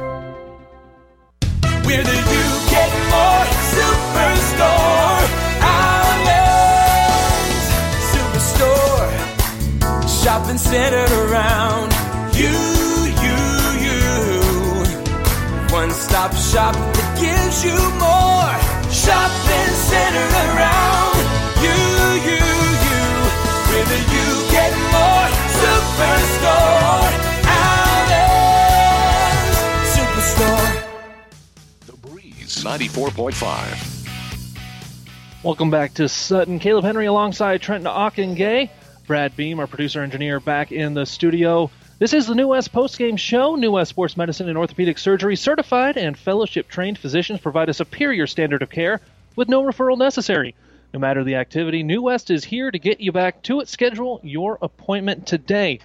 We're the You Get More Superstore. Islands Superstore. Shopping centered around you, you, you. One stop shop that gives you more. Shopping centered around you, you, you. We're the You Get More Superstore. 94.5. Welcome back to Sutton. Caleb Henry alongside Trenton Ockengay. Brad Beam, our producer engineer, back in the studio. This is the New West postgame show. New West Sports Medicine and Orthopedic Surgery certified and fellowship trained physicians provide a superior standard of care with no referral necessary. No matter the activity, New West is here to get you back to it. Schedule your appointment today.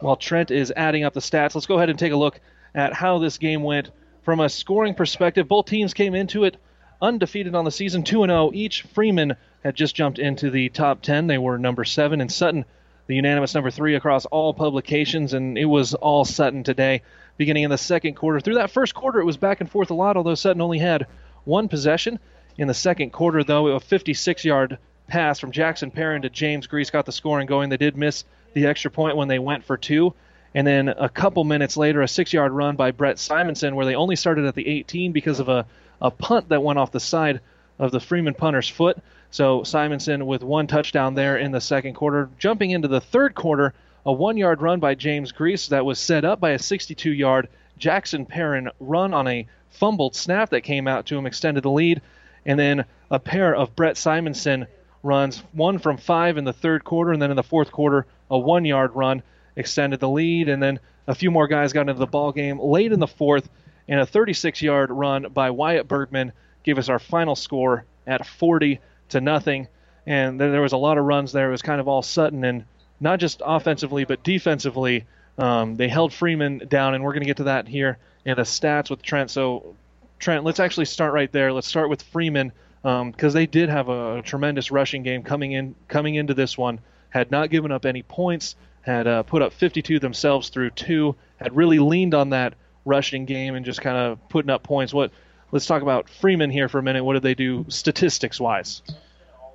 While Trent is adding up the stats, let's go ahead and take a look at how this game went from a scoring perspective. Both teams came into it undefeated on the season, 2 0 each. Freeman had just jumped into the top 10. They were number 7, and Sutton, the unanimous number 3 across all publications, and it was all Sutton today, beginning in the second quarter. Through that first quarter, it was back and forth a lot, although Sutton only had one possession. In the second quarter, though, a 56 yard pass from Jackson Perrin to James Grease got the scoring going. They did miss the extra point when they went for two. And then a couple minutes later, a six yard run by Brett Simonson, where they only started at the 18 because of a, a punt that went off the side of the Freeman punter's foot. So Simonson with one touchdown there in the second quarter. Jumping into the third quarter, a one yard run by James Grease that was set up by a 62 yard Jackson Perrin run on a fumbled snap that came out to him, extended the lead. And then a pair of Brett Simonson runs, one from five in the third quarter, and then in the fourth quarter, a one yard run extended the lead, and then a few more guys got into the ball game late in the fourth, and a 36-yard run by Wyatt Bergman gave us our final score at 40 to nothing. And there was a lot of runs there. It was kind of all sudden, and not just offensively but defensively. Um, they held Freeman down, and we're going to get to that here in the stats with Trent. So, Trent, let's actually start right there. Let's start with Freeman because um, they did have a, a tremendous rushing game coming in coming into this one. Had not given up any points had uh, put up 52 themselves through two, had really leaned on that rushing game and just kind of putting up points. What? Let's talk about Freeman here for a minute. What did they do statistics wise?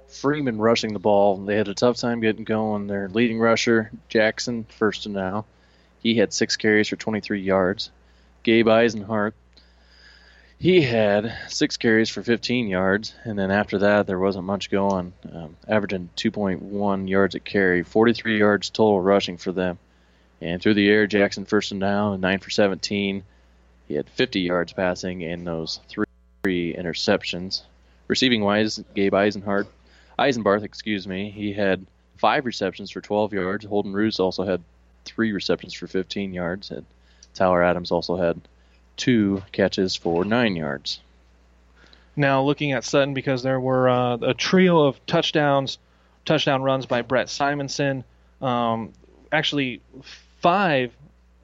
Freeman rushing the ball. They had a tough time getting going. Their leading rusher, Jackson, first and now. He had six carries for 23 yards. Gabe Eisenhart, he had six carries for 15 yards, and then after that, there wasn't much going, um, averaging 2.1 yards a carry, 43 yards total rushing for them. And through the air, Jackson first and down, 9 for 17. He had 50 yards passing and those three, interceptions. Receiving wise, Gabe Eisenhart, Eisenbarth, excuse me, he had five receptions for 12 yards. Holden Roos also had three receptions for 15 yards, and Tyler Adams also had two catches for nine yards. Now looking at Sutton because there were uh, a trio of touchdowns, touchdown runs by Brett Simonson. Um, actually, five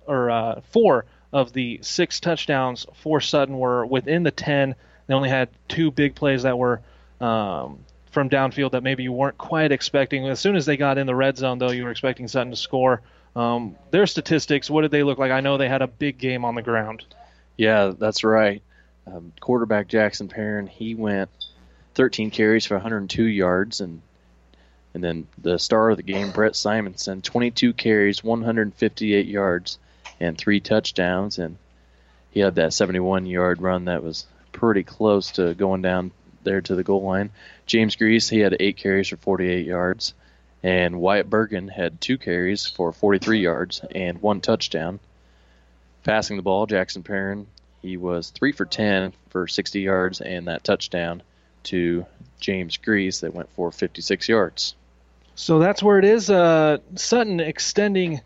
or uh, four of the six touchdowns for Sutton were within the ten. They only had two big plays that were um, from downfield that maybe you weren't quite expecting. As soon as they got in the red zone, though, you were expecting Sutton to score. Um, their statistics, what did they look like? I know they had a big game on the ground. Yeah, that's right. Um, quarterback Jackson Perrin, he went 13 carries for 102 yards, and and then the star of the game, Brett Simonson, 22 carries, 158 yards, and three touchdowns, and he had that 71-yard run that was pretty close to going down there to the goal line. James Grease, he had eight carries for 48 yards, and Wyatt Bergman had two carries for 43 yards and one touchdown. Passing the ball, Jackson Perrin, he was three for 10 for 60 yards and that touchdown to James Grease that went for 56 yards. So that's where it is. Uh, Sutton extending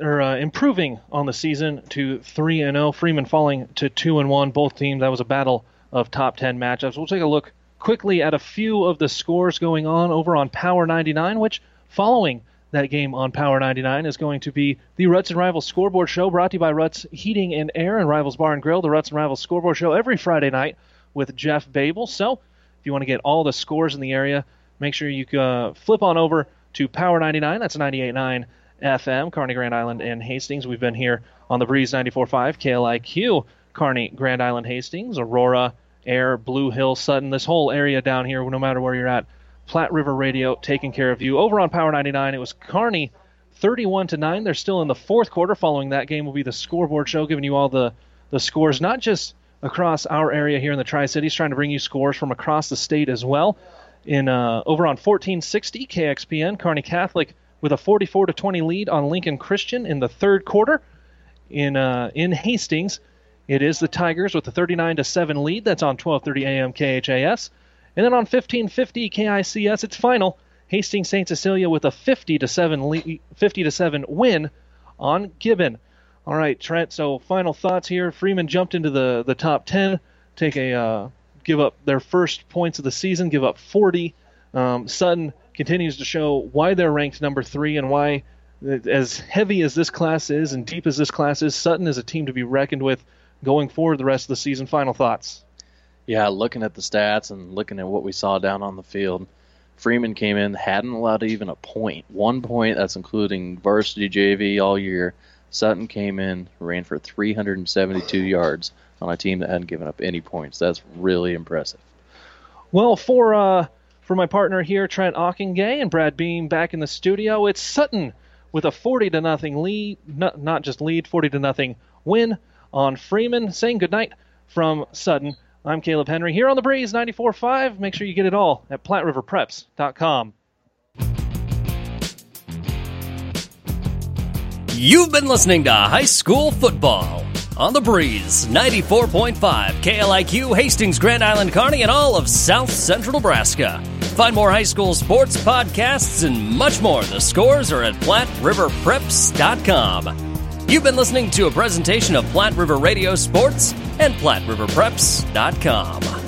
or uh, improving on the season to three and zero. Freeman falling to two and one. Both teams. That was a battle of top ten matchups. We'll take a look quickly at a few of the scores going on over on Power 99, which following that game on Power 99 is going to be the Ruts and Rivals Scoreboard Show brought to you by Ruts Heating and Ayr and Rivals Bar and Grill. The Ruts and Rivals Scoreboard Show every Friday night with Jeff Babel. So if you want to get all the scores in the area, make sure you uh, flip on over to Power 99. That's 98.9 FM, Kearney Grand Island, and Hastings. We've been here on the Breeze 94.5 KLIQ, Kearney Grand Island, Hastings, Aurora, Air, Blue Hill, Sutton, this whole area down here, no matter where you're at. Platte River Radio taking care of you. Over on Power 99, it was Kearney 31 to 9. They're still in the fourth quarter. Following that game will be the scoreboard show, giving you all the, the scores, not just across our area here in the Tri Cities, trying to bring you scores from across the state as well. In uh, over on 1460 KXPN, Kearney Catholic with a 44 to 20 lead on Lincoln Christian in the third quarter. In uh, in Hastings, it is the Tigers with a 39 to 7 lead. That's on 12:30 a.m. KHAS. And then on 1550 KICS, it's final. Hastings St. Cecilia with a 50 to 7 lead, 50 to 7 win on Gibbon. All right, Trent. So final thoughts here. Freeman jumped into the the top 10. Take a uh, give up their first points of the season. Give up 40. Um, Sutton continues to show why they're ranked number three and why, as heavy as this class is and deep as this class is, Sutton is a team to be reckoned with going forward the rest of the season. Final thoughts. Yeah, looking at the stats and looking at what we saw down on the field, Freeman came in, hadn't allowed even a point. One point, that's including varsity JV all year. Sutton came in, ran for 372 yards on a team that hadn't given up any points. That's really impressive. Well, for uh, for my partner here, Trent Ockingay and Brad Beam back in the studio, it's Sutton with a 40 to nothing lead, not, not just lead, 40 to nothing win on Freeman. Saying goodnight from Sutton. I'm Caleb Henry here on the Breeze 94.5. Make sure you get it all at PlatteRiverPreps.com. You've been listening to High School Football on the Breeze 94.5 KLIQ Hastings, Grand Island, Kearney, and all of South Central Nebraska. Find more high school sports podcasts and much more. The scores are at PlatteRiverPreps.com. You've been listening to a presentation of Platte River Radio Sports and PlatteRiverPreps.com.